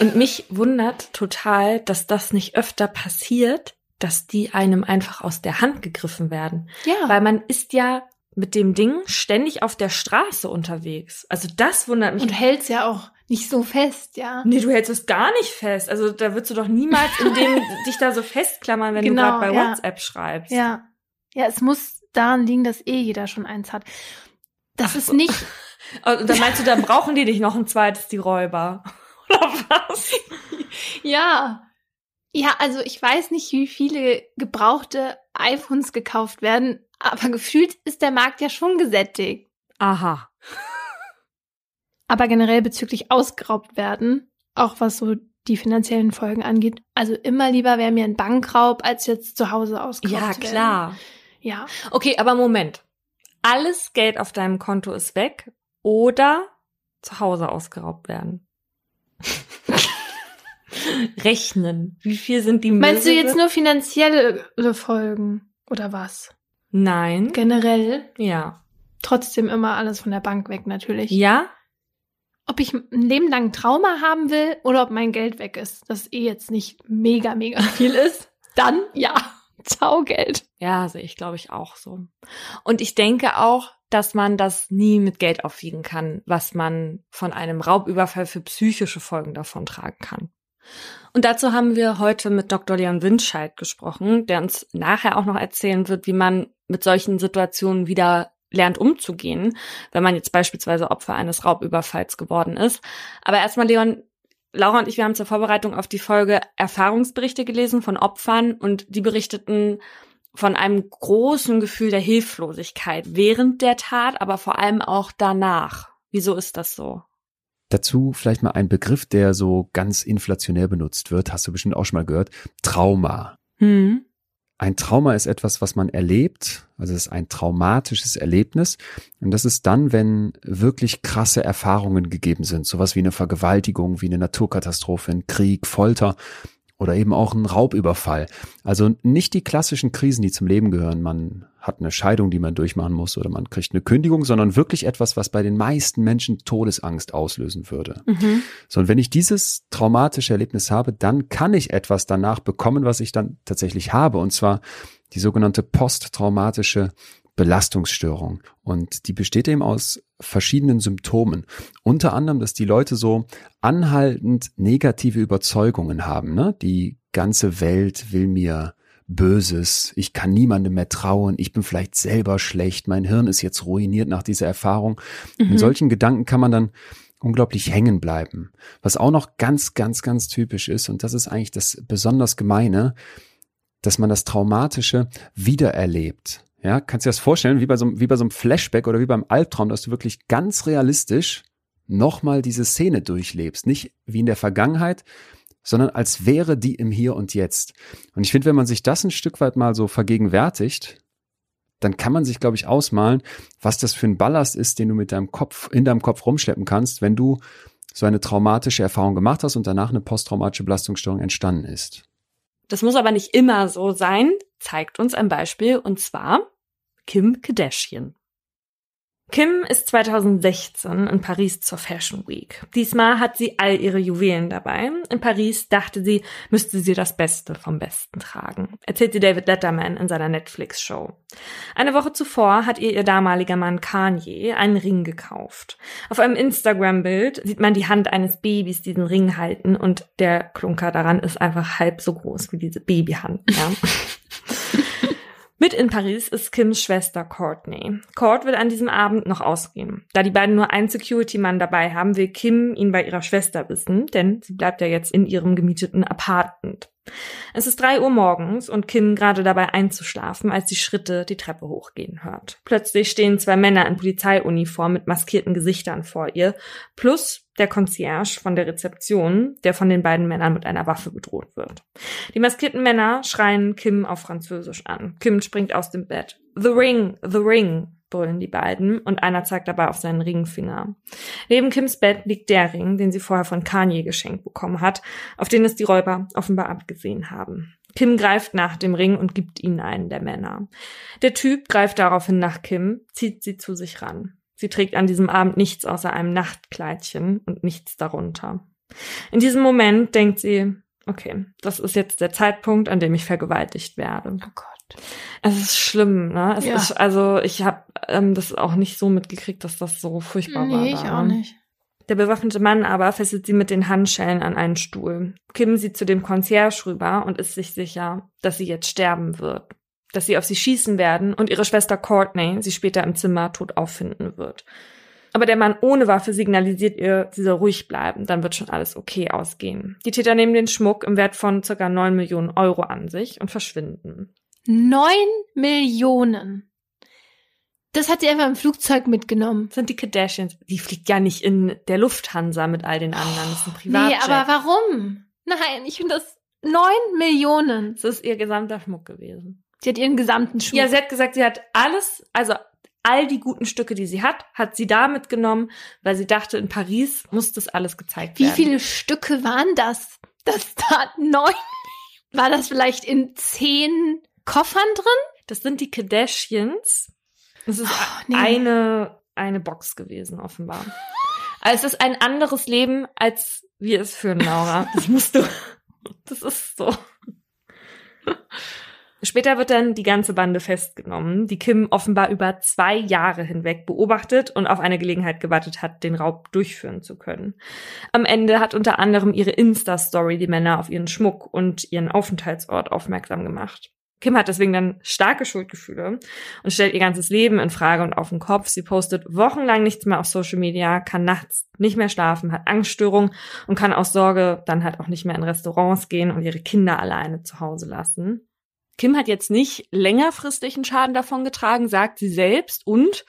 Und mich wundert total, dass das nicht öfter passiert, dass die einem einfach aus der Hand gegriffen werden. Ja. Weil man ist ja mit dem Ding ständig auf der Straße unterwegs. Also das wundert mich. Und hält's ja auch nicht so fest, ja. Nee, du hältst es gar nicht fest. Also da würdest du doch niemals in dem dich da so festklammern, wenn genau, du gerade bei ja. WhatsApp schreibst. Ja. Ja, es muss daran liegen, dass eh jeder schon eins hat. Das Ach, ist nicht. Und dann meinst du, dann brauchen die nicht noch ein zweites, die Räuber. Oder was? Ja. Ja, also ich weiß nicht, wie viele gebrauchte iPhones gekauft werden, aber gefühlt ist der Markt ja schon gesättigt. Aha. Aber generell bezüglich ausgeraubt werden, auch was so die finanziellen Folgen angeht, also immer lieber wäre mir ein Bankraub, als jetzt zu Hause ausgeraubt Ja, werden. klar. Ja. Okay, aber Moment. Alles Geld auf deinem Konto ist weg oder zu Hause ausgeraubt werden. Rechnen. Wie viel sind die Meinst du Möbel? jetzt nur finanzielle Folgen oder was? Nein. Generell Ja. trotzdem immer alles von der Bank weg natürlich. Ja? Ob ich ein Leben lang Trauma haben will oder ob mein Geld weg ist, das eh jetzt nicht mega, mega viel ist, dann ja, Zaugeld. Ja, sehe ich, glaube ich, auch so. Und ich denke auch, dass man das nie mit Geld aufwiegen kann, was man von einem Raubüberfall für psychische Folgen davon tragen kann. Und dazu haben wir heute mit Dr. Leon Windscheid gesprochen, der uns nachher auch noch erzählen wird, wie man mit solchen Situationen wieder lernt umzugehen, wenn man jetzt beispielsweise Opfer eines Raubüberfalls geworden ist. Aber erstmal, Leon, Laura und ich, wir haben zur Vorbereitung auf die Folge Erfahrungsberichte gelesen von Opfern und die berichteten von einem großen Gefühl der Hilflosigkeit während der Tat, aber vor allem auch danach. Wieso ist das so? Dazu vielleicht mal ein Begriff, der so ganz inflationär benutzt wird, hast du bestimmt auch schon mal gehört. Trauma. Hm. Ein Trauma ist etwas, was man erlebt, also es ist ein traumatisches Erlebnis. Und das ist dann, wenn wirklich krasse Erfahrungen gegeben sind, sowas wie eine Vergewaltigung, wie eine Naturkatastrophe, ein Krieg, Folter oder eben auch ein Raubüberfall. Also nicht die klassischen Krisen, die zum Leben gehören. Man hat eine Scheidung, die man durchmachen muss oder man kriegt eine Kündigung, sondern wirklich etwas, was bei den meisten Menschen Todesangst auslösen würde. Mhm. So, und wenn ich dieses traumatische Erlebnis habe, dann kann ich etwas danach bekommen, was ich dann tatsächlich habe, und zwar die sogenannte posttraumatische Belastungsstörung. Und die besteht eben aus verschiedenen Symptomen. Unter anderem, dass die Leute so anhaltend negative Überzeugungen haben. Ne? Die ganze Welt will mir Böses, ich kann niemandem mehr trauen, ich bin vielleicht selber schlecht, mein Hirn ist jetzt ruiniert nach dieser Erfahrung. In solchen Gedanken kann man dann unglaublich hängen bleiben. Was auch noch ganz, ganz, ganz typisch ist, und das ist eigentlich das besonders Gemeine, dass man das Traumatische wiedererlebt. Ja, kannst du dir das vorstellen, wie bei so, einem- wie bei so einem Flashback oder wie beim Albtraum, dass du wirklich ganz realistisch nochmal diese Szene durchlebst. Nicht wie in der Vergangenheit, sondern als wäre die im Hier und Jetzt. Und ich finde, wenn man sich das ein Stück weit mal so vergegenwärtigt, dann kann man sich, glaube ich, ausmalen, was das für ein Ballast ist, den du mit deinem Kopf, in deinem Kopf rumschleppen kannst, wenn du so eine traumatische Erfahrung gemacht hast und danach eine posttraumatische Belastungsstörung entstanden ist. Das muss aber nicht immer so sein, zeigt uns ein Beispiel, und zwar Kim Kardashian. Kim ist 2016 in Paris zur Fashion Week. Diesmal hat sie all ihre Juwelen dabei. In Paris dachte sie, müsste sie das Beste vom Besten tragen, erzählte David Letterman in seiner Netflix-Show. Eine Woche zuvor hat ihr ihr damaliger Mann Kanye einen Ring gekauft. Auf einem Instagram-Bild sieht man die Hand eines Babys diesen Ring halten und der Klunker daran ist einfach halb so groß wie diese Babyhand. Ja. Mit in Paris ist Kims Schwester Courtney. Court will an diesem Abend noch ausgehen. Da die beiden nur einen Security-Mann dabei haben, will Kim ihn bei ihrer Schwester wissen, denn sie bleibt ja jetzt in ihrem gemieteten Apartment. Es ist drei Uhr morgens und Kim gerade dabei einzuschlafen, als sie Schritte die Treppe hochgehen hört. Plötzlich stehen zwei Männer in Polizeiuniform mit maskierten Gesichtern vor ihr, plus der Concierge von der Rezeption, der von den beiden Männern mit einer Waffe bedroht wird. Die maskierten Männer schreien Kim auf Französisch an. Kim springt aus dem Bett. The Ring, the Ring, brüllen die beiden und einer zeigt dabei auf seinen Ringfinger. Neben Kims Bett liegt der Ring, den sie vorher von Kanye geschenkt bekommen hat, auf den es die Räuber offenbar abgesehen haben. Kim greift nach dem Ring und gibt ihn einen der Männer. Der Typ greift daraufhin nach Kim, zieht sie zu sich ran. Sie trägt an diesem Abend nichts außer einem Nachtkleidchen und nichts darunter. In diesem Moment denkt sie, okay, das ist jetzt der Zeitpunkt, an dem ich vergewaltigt werde. Oh Gott. Es ist schlimm, ne? Es Ja. ist, also ich habe ähm, das auch nicht so mitgekriegt, dass das so furchtbar war. Nee, ich auch nicht. Der bewaffnete Mann aber fesselt sie mit den Handschellen an einen Stuhl. Kim sieht zu dem Concierge rüber und ist sich sicher, dass sie jetzt sterben wird. Dass sie auf sie schießen werden und ihre Schwester Courtney sie später im Zimmer tot auffinden wird. Aber der Mann ohne Waffe signalisiert ihr, sie soll ruhig bleiben, dann wird schon alles okay ausgehen. Die Täter nehmen den Schmuck im Wert von circa neun Millionen Euro an sich und verschwinden. Neun Millionen. Das hat sie einfach im Flugzeug mitgenommen. Das sind die Kardashians. Die fliegt ja nicht in der Lufthansa mit all den anderen. Das ist ein Privatjet. Nee, aber warum? Nein, ich finde das neun Millionen. Das ist ihr gesamter Schmuck gewesen. Sie hat ihren gesamten Schmuck. Ja, sie hat gesagt, sie hat alles, also all die guten Stücke, die sie hat, hat sie da mitgenommen, weil sie dachte, in Paris muss das alles gezeigt Wie werden. viele Stücke waren das? Das da neun. War das vielleicht in zehn Koffern drin? Das sind die Kardashians. Das ist Oh, nee. eine, eine Box gewesen, offenbar. Also es ist ein anderes Leben, als wir es führen, Laura. Das musst du. Das ist so. Später wird dann die ganze Bande festgenommen, die Kim offenbar über zwei Jahre hinweg beobachtet und auf eine Gelegenheit gewartet hat, den Raub durchführen zu können. Am Ende hat unter anderem ihre Insta-Story die Männer auf ihren Schmuck und ihren Aufenthaltsort aufmerksam gemacht. Kim hat deswegen dann starke Schuldgefühle und stellt ihr ganzes Leben in Frage und auf den Kopf. Sie postet wochenlang nichts mehr auf Social Media, kann nachts nicht mehr schlafen, hat Angststörungen und kann aus Sorge dann halt auch nicht mehr in Restaurants gehen und ihre Kinder alleine zu Hause lassen. Kim hat jetzt nicht längerfristigen Schaden davon getragen, sagt sie selbst und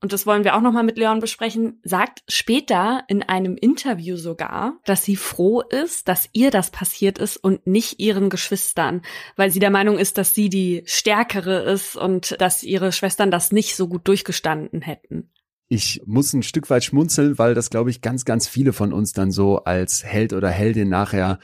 und das wollen wir auch nochmal mit Leon besprechen, sagt später in einem Interview sogar, dass sie froh ist, dass ihr das passiert ist und nicht ihren Geschwistern, weil sie der Meinung ist, dass sie die Stärkere ist und dass ihre Schwestern das nicht so gut durchgestanden hätten. Ich muss ein Stück weit schmunzeln, weil das, glaube ich, ganz, ganz viele von uns dann so als Held oder Heldin nachher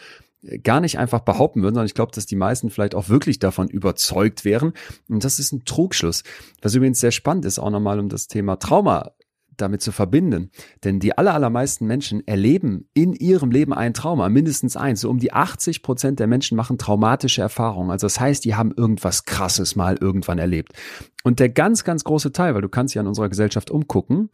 gar nicht einfach behaupten würden, sondern ich glaube, dass die meisten vielleicht auch wirklich davon überzeugt wären. Und das ist ein Trugschluss. Was übrigens sehr spannend ist, auch nochmal um das Thema Trauma damit zu verbinden. Denn die aller, allermeisten Menschen erleben in ihrem Leben ein Trauma, mindestens eins. So um die 80 Prozent der Menschen machen traumatische Erfahrungen. Also das heißt, die haben irgendwas Krasses mal irgendwann erlebt. Und der ganz, ganz große Teil, weil du kannst ja in unserer Gesellschaft umgucken,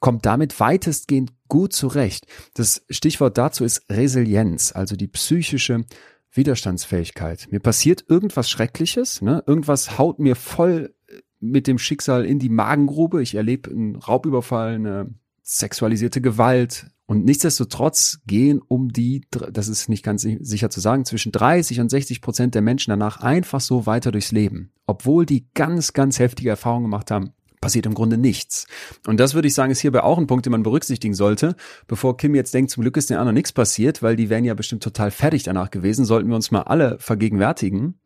kommt damit weitestgehend gut zurecht. Das Stichwort dazu ist Resilienz, also die psychische Widerstandsfähigkeit. Mir passiert irgendwas Schreckliches, ne? irgendwas haut mir voll mit dem Schicksal in die Magengrube. Ich erlebe einen Raubüberfall, eine sexualisierte Gewalt. Und nichtsdestotrotz gehen um die, das ist nicht ganz sicher zu sagen, zwischen 30 und 60 Prozent der Menschen danach einfach so weiter durchs Leben. Obwohl die ganz, ganz heftige Erfahrungen gemacht haben, passiert im Grunde nichts. Und das würde ich sagen, ist hierbei auch ein Punkt, den man berücksichtigen sollte. Bevor Kim jetzt denkt, zum Glück ist den anderen nichts passiert, weil die wären ja bestimmt total fertig danach gewesen, sollten wir uns mal alle vergegenwärtigen,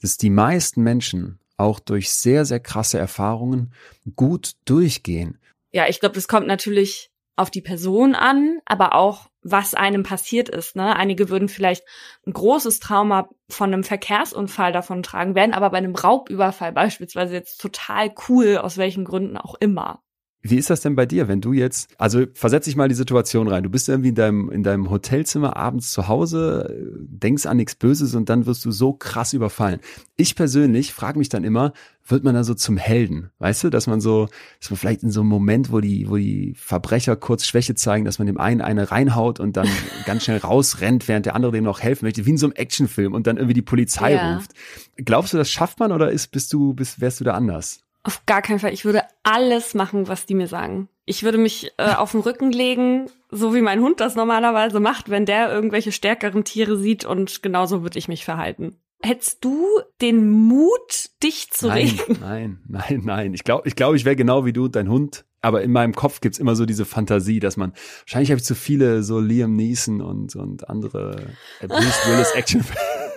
dass die meisten Menschen auch durch sehr, sehr krasse Erfahrungen gut durchgehen. Ja, ich glaube, das kommt natürlich auf die Person an, aber auch, was einem passiert ist. Ne? Einige würden vielleicht ein großes Trauma von einem Verkehrsunfall davon tragen, werden aber bei einem Raubüberfall beispielsweise jetzt total cool, aus welchen Gründen auch immer. Wie ist das denn bei dir, wenn du jetzt, also versetz dich mal die Situation rein. Du bist irgendwie in deinem, in deinem Hotelzimmer abends zu Hause, denkst an nichts Böses und dann wirst du so krass überfallen. Ich persönlich frage mich dann immer, wird man da so zum Helden? Weißt du, dass man so, dass man vielleicht in so einem Moment, wo die, wo die Verbrecher kurz Schwäche zeigen, dass man dem einen eine reinhaut und dann ganz schnell rausrennt, während der andere dem noch helfen möchte, wie in so einem Actionfilm und dann irgendwie die Polizei Ja. ruft. Glaubst du, das schafft man oder ist, bist du, bist, wärst du da anders? Auf gar keinen Fall. Ich würde alles machen, was die mir sagen. Ich würde mich äh, auf den Rücken legen, so wie mein Hund das normalerweise macht, wenn der irgendwelche stärkeren Tiere sieht und genauso würde ich mich verhalten. Hättest du den Mut, dich zu nein, regen? nein, nein, nein. Ich glaube, ich, glaub, ich wäre genau wie du, dein Hund. Aber in meinem Kopf gibt's immer so diese Fantasie, dass man, wahrscheinlich habe ich zu viele so Liam Neeson und, und andere Bruce Willis Action,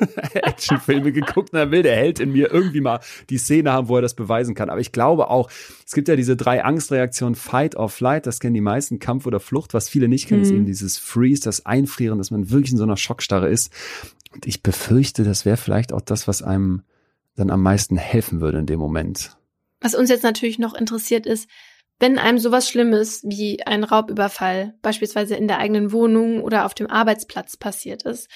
Actionfilme geguckt und dann will der Held in mir irgendwie mal die Szene haben, wo er das beweisen kann. Aber ich glaube auch, es gibt ja diese drei Angstreaktionen, Fight or Flight, das kennen die meisten, Kampf oder Flucht. Was viele nicht kennen, ist Mhm. eben dieses Freeze, das Einfrieren, dass man wirklich in so einer Schockstarre ist. Und ich befürchte, das wäre vielleicht auch das, was einem dann am meisten helfen würde in dem Moment. Was uns jetzt natürlich noch interessiert ist, wenn einem sowas Schlimmes wie ein Raubüberfall beispielsweise in der eigenen Wohnung oder auf dem Arbeitsplatz passiert ist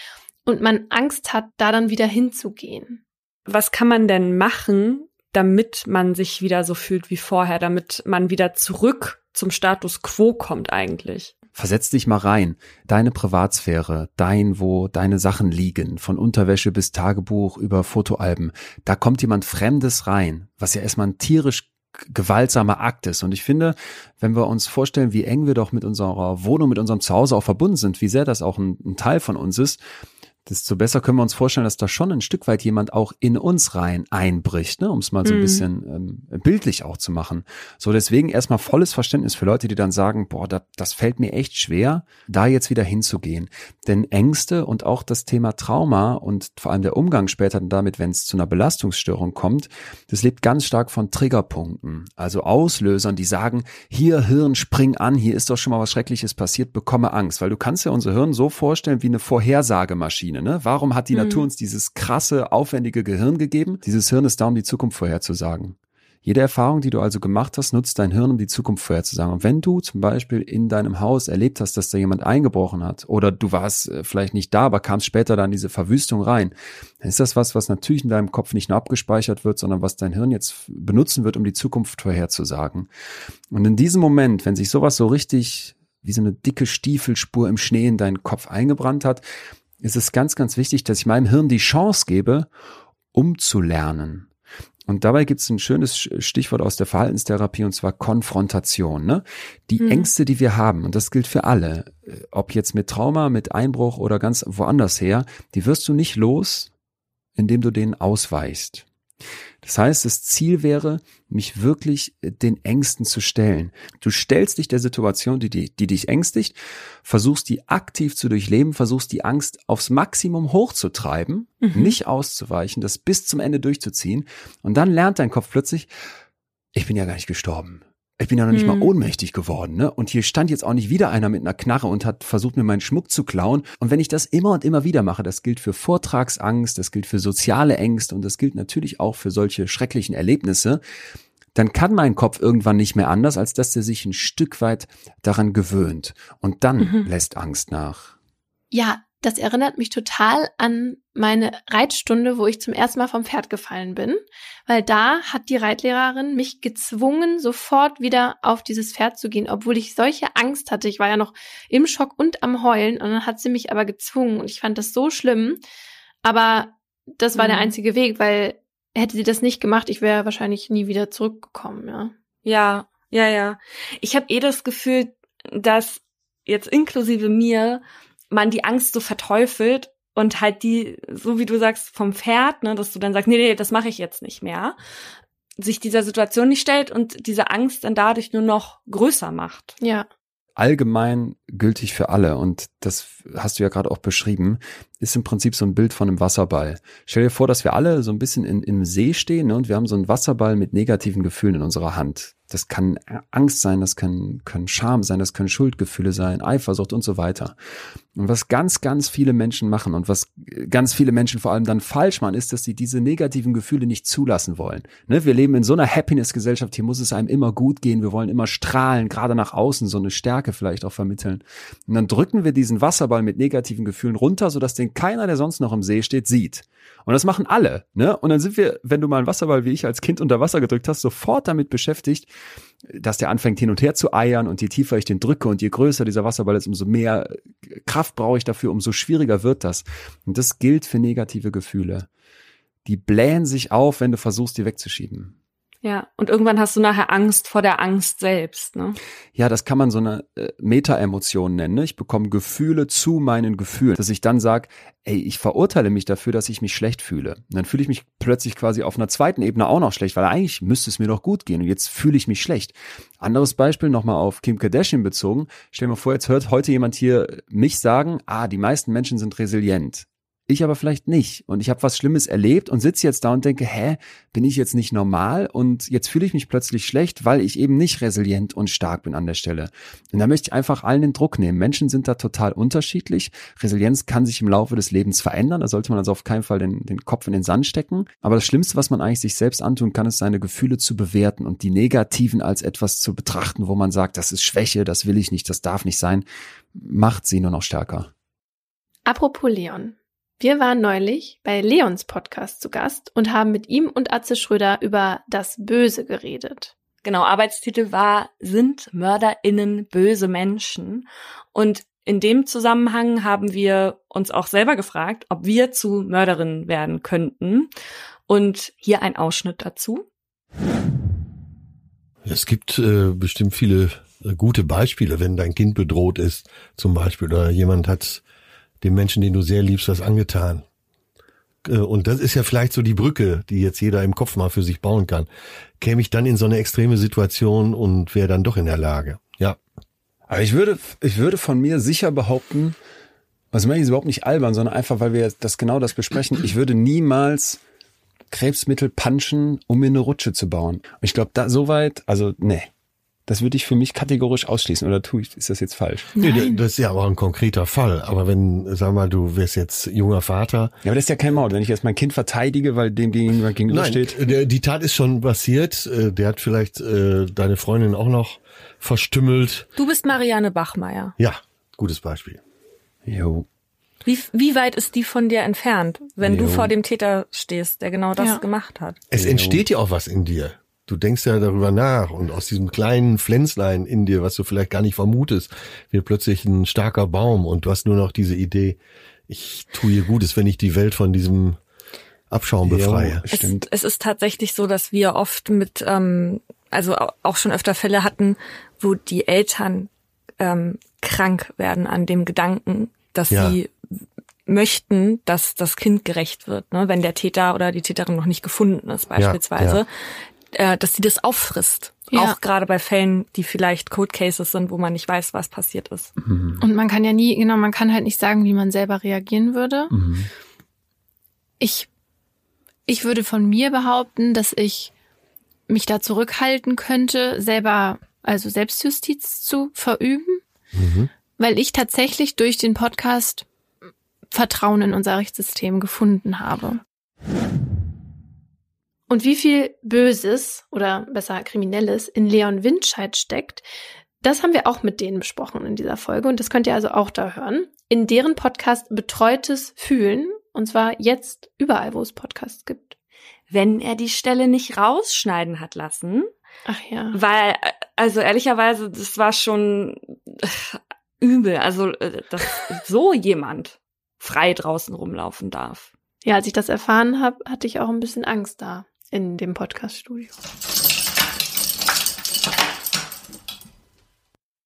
und man Angst hat, da dann wieder hinzugehen. Was kann man denn machen, damit man sich wieder so fühlt wie vorher, damit man wieder zurück zum Status quo kommt eigentlich? Versetz dich mal rein. Deine Privatsphäre, dein, wo deine Sachen liegen, von Unterwäsche bis Tagebuch über Fotoalben. Da kommt jemand Fremdes rein, was ja erstmal ein tierisch gewaltsamer Akt ist. Und ich finde, wenn wir uns vorstellen, wie eng wir doch mit unserer Wohnung, mit unserem Zuhause auch verbunden sind, wie sehr das auch ein, ein Teil von uns ist, desto besser können wir uns vorstellen, dass da schon ein Stück weit jemand auch in uns rein einbricht, ne? um es mal so ein mhm. bisschen ähm, bildlich auch zu machen. So deswegen erstmal volles Verständnis für Leute, die dann sagen, boah, da, das fällt mir echt schwer, da jetzt wieder hinzugehen. Denn Ängste und auch das Thema Trauma und vor allem der Umgang später damit, wenn es zu einer Belastungsstörung kommt, das lebt ganz stark von Triggerpunkten, also Auslösern, die sagen, hier Hirn, spring an, hier ist doch schon mal was Schreckliches passiert, bekomme Angst, weil du kannst ja unser Hirn so vorstellen wie eine Vorhersagemaschine. Maschine. Ne? Warum hat die mhm. Natur uns dieses krasse, aufwendige Gehirn gegeben? Dieses Hirn ist da, um die Zukunft vorherzusagen. Jede Erfahrung, die du also gemacht hast, nutzt dein Hirn, um die Zukunft vorherzusagen. Und wenn du zum Beispiel in deinem Haus erlebt hast, dass da jemand eingebrochen hat, oder du warst äh, vielleicht nicht da, aber kamst später dann in diese Verwüstung rein, dann ist das was, was natürlich in deinem Kopf nicht nur abgespeichert wird, sondern was dein Hirn jetzt benutzen wird, um die Zukunft vorherzusagen. Und in diesem Moment, wenn sich sowas so richtig wie so eine dicke Stiefelspur im Schnee in deinen Kopf eingebrannt hat, ist es ganz, ganz wichtig, dass ich meinem Hirn die Chance gebe, umzulernen. Und dabei gibt es ein schönes Stichwort aus der Verhaltenstherapie und zwar Konfrontation. Ne? Die hm. Ängste, die wir haben, und das gilt für alle, äh, ob jetzt mit Trauma, mit Einbruch oder ganz woanders her, die wirst du nicht los, indem du denen ausweichst. Das heißt, das Ziel wäre, mich wirklich äh, den Ängsten zu stellen. Du stellst dich der Situation, die, die, die dich ängstigt, versuchst die aktiv zu durchleben, versuchst die Angst aufs Maximum hochzutreiben, mhm. nicht auszuweichen, das bis zum Ende durchzuziehen. Und dann lernt dein Kopf plötzlich, ich bin ja gar nicht gestorben. Ich bin ja noch nicht hm. mal ohnmächtig geworden, ne? Und hier stand jetzt auch nicht wieder einer mit einer Knarre und hat versucht, mir meinen Schmuck zu klauen. Und wenn ich das immer und immer wieder mache, das gilt für Vortragsangst, das gilt für soziale Ängste und das gilt natürlich auch für solche schrecklichen Erlebnisse, dann kann mein Kopf irgendwann nicht mehr anders, als dass er sich ein Stück weit daran gewöhnt. Und dann mhm. lässt Angst nach. Ja, das erinnert mich total an meine Reitstunde, wo ich zum ersten Mal vom Pferd gefallen bin, weil da hat die Reitlehrerin mich gezwungen, sofort wieder auf dieses Pferd zu gehen, obwohl ich solche Angst hatte. Ich war ja noch im Schock und am Heulen und dann hat sie mich aber gezwungen und ich fand das so schlimm. Aber das war mhm. der einzige Weg, weil hätte sie das nicht gemacht, ich wäre wahrscheinlich nie wieder zurückgekommen, ja. Ja, ja, ja. Ich habe eh das Gefühl, dass jetzt inklusive mir man die Angst so verteufelt und halt die, so wie du sagst, vom Pferd, ne, dass du dann sagst, nee, nee, das mache ich jetzt nicht mehr, sich dieser Situation nicht stellt und diese Angst dann dadurch nur noch größer macht. Ja. Allgemein gültig für alle und das hast du ja gerade auch beschrieben, ist im Prinzip so ein Bild von einem Wasserball. Stell dir vor, dass wir alle so ein bisschen in, im See stehen ne, und wir haben so einen Wasserball mit negativen Gefühlen in unserer Hand. Das kann Angst sein, das kann, können Scham sein, das können Schuldgefühle sein, Eifersucht und so weiter. Und was ganz, ganz viele Menschen machen und was ganz viele Menschen vor allem dann falsch machen, ist, dass sie diese negativen Gefühle nicht zulassen wollen. Ne? Wir leben in so einer Happiness-Gesellschaft, hier muss es einem immer gut gehen, wir wollen immer strahlen, gerade nach außen, so eine Stärke vielleicht auch vermitteln. Und dann drücken wir diesen Wasserball mit negativen Gefühlen runter, sodass den keiner, der sonst noch im See steht, sieht. Und das machen alle, ne? Und dann sind wir, wenn du mal einen Wasserball wie ich als Kind unter Wasser gedrückt hast, sofort damit beschäftigt, dass der anfängt hin und her zu eiern und je tiefer ich den drücke und je größer dieser Wasserball ist, umso mehr Kraft brauche ich dafür, umso schwieriger wird das. Und das gilt für negative Gefühle. Die blähen sich auf, wenn du versuchst, die wegzuschieben. Ja, und irgendwann hast du nachher Angst vor der Angst selbst, ne? Ja, das kann man so eine äh, Meta-Emotion nennen. Ne? Ich bekomme Gefühle zu meinen Gefühlen, dass ich dann sage, ey, ich verurteile mich dafür, dass ich mich schlecht fühle. Und dann fühle ich mich plötzlich quasi auf einer zweiten Ebene auch noch schlecht, weil eigentlich müsste es mir doch gut gehen und jetzt fühle ich mich schlecht. Anderes Beispiel nochmal auf Kim Kardashian bezogen. Stell mal vor, jetzt hört heute jemand hier mich sagen, ah, die meisten Menschen sind resilient ich aber vielleicht nicht. Und ich habe was Schlimmes erlebt und sitze jetzt da und denke, hä, bin ich jetzt nicht normal? Und jetzt fühle ich mich plötzlich schlecht, weil ich eben nicht resilient und stark bin an der Stelle. Und da möchte ich einfach allen den Druck nehmen. Menschen sind da total unterschiedlich. Resilienz kann sich im Laufe des Lebens verändern. Da sollte man also auf keinen Fall den, den Kopf in den Sand stecken. Aber das Schlimmste, was man eigentlich sich selbst antun kann, ist seine Gefühle zu bewerten und die negativen als etwas zu betrachten, wo man sagt, das ist Schwäche, das will ich nicht, das darf nicht sein, macht sie nur noch stärker. Apropos Leon. Wir waren neulich bei Leons Podcast zu Gast und haben mit ihm und Atze Schröder über das Böse geredet. Genau, Arbeitstitel war Sind MörderInnen böse Menschen? Und in dem Zusammenhang haben wir uns auch selber gefragt, ob wir zu Mörderinnen werden könnten. Und hier ein Ausschnitt dazu. Es gibt äh, bestimmt viele äh, gute Beispiele, wenn dein Kind bedroht ist, zum Beispiel, oder jemand hat dem Menschen, den du sehr liebst, was angetan. Äh, und das ist ja vielleicht so die Brücke, die jetzt jeder im Kopf mal für sich bauen kann. Käme ich dann in so eine extreme Situation und wäre dann doch in der Lage. Ja. Aber ich würde, ich würde von mir sicher behaupten, was meine ich überhaupt nicht albern, sondern einfach, weil wir das genau das besprechen. Ich würde niemals Krebsmittel punchen, um mir eine Rutsche zu bauen. Und ich glaube, da soweit, also nee. Das würde ich für mich kategorisch ausschließen. Oder tue ich, ist das jetzt falsch? Nee, das ist ja aber ein konkreter Fall. Aber wenn, sag mal, du wärst jetzt junger Vater. Ja, aber das ist ja kein Mord. Wenn ich jetzt mein Kind verteidige, weil dem gegenüber gegenübersteht. Nein, der, die Tat ist schon passiert. Äh, der hat vielleicht äh, deine Freundin auch noch verstümmelt. Du bist Marianne Bachmeier. Ja, gutes Beispiel. Jo. Wie, wie weit ist die von dir entfernt, wenn Jo. du vor dem Täter stehst, der genau das Ja. gemacht hat? Es Jo. entsteht ja auch was in dir. Du denkst ja darüber nach und aus diesem kleinen Pflänzlein in dir, was du vielleicht gar nicht vermutest, wird plötzlich ein starker Baum und du hast nur noch diese Idee, ich tue ihr Gutes, wenn ich die Welt von diesem Abschaum befreie. Jo, stimmt. Es, es ist tatsächlich so, dass wir oft mit, ähm, also au- auch schon öfter Fälle hatten, wo die Eltern ähm, krank werden an dem Gedanken, dass Ja. sie möchten, dass das Kind gerecht wird, ne? wenn der Täter oder die Täterin noch nicht gefunden ist beispielsweise, Äh, dass sie das auffrisst. Ja. Auch gerade bei Fällen, die vielleicht Cold Cases sind, wo man nicht weiß, was passiert ist. Und man kann ja nie, genau, man kann halt nicht sagen, wie man selber reagieren würde. Ich, ich würde von mir behaupten, dass ich mich da zurückhalten könnte, selber, also Selbstjustiz zu verüben, Mhm. weil ich tatsächlich durch den Podcast Vertrauen in unser Rechtssystem gefunden habe. Und wie viel Böses oder besser Kriminelles in Leon Windscheid steckt, das haben wir auch mit denen besprochen in dieser Folge und das könnt ihr also auch da hören. In deren Podcast Betreutes Fühlen und zwar jetzt überall, wo es Podcasts gibt. Wenn er die Stelle nicht rausschneiden hat lassen, Ach ja. Weil, also ehrlicherweise, das war schon übel. Also, äh, dass so jemand frei draußen rumlaufen darf. Ja, als ich das erfahren habe, hatte ich auch ein bisschen Angst da in dem Podcaststudio.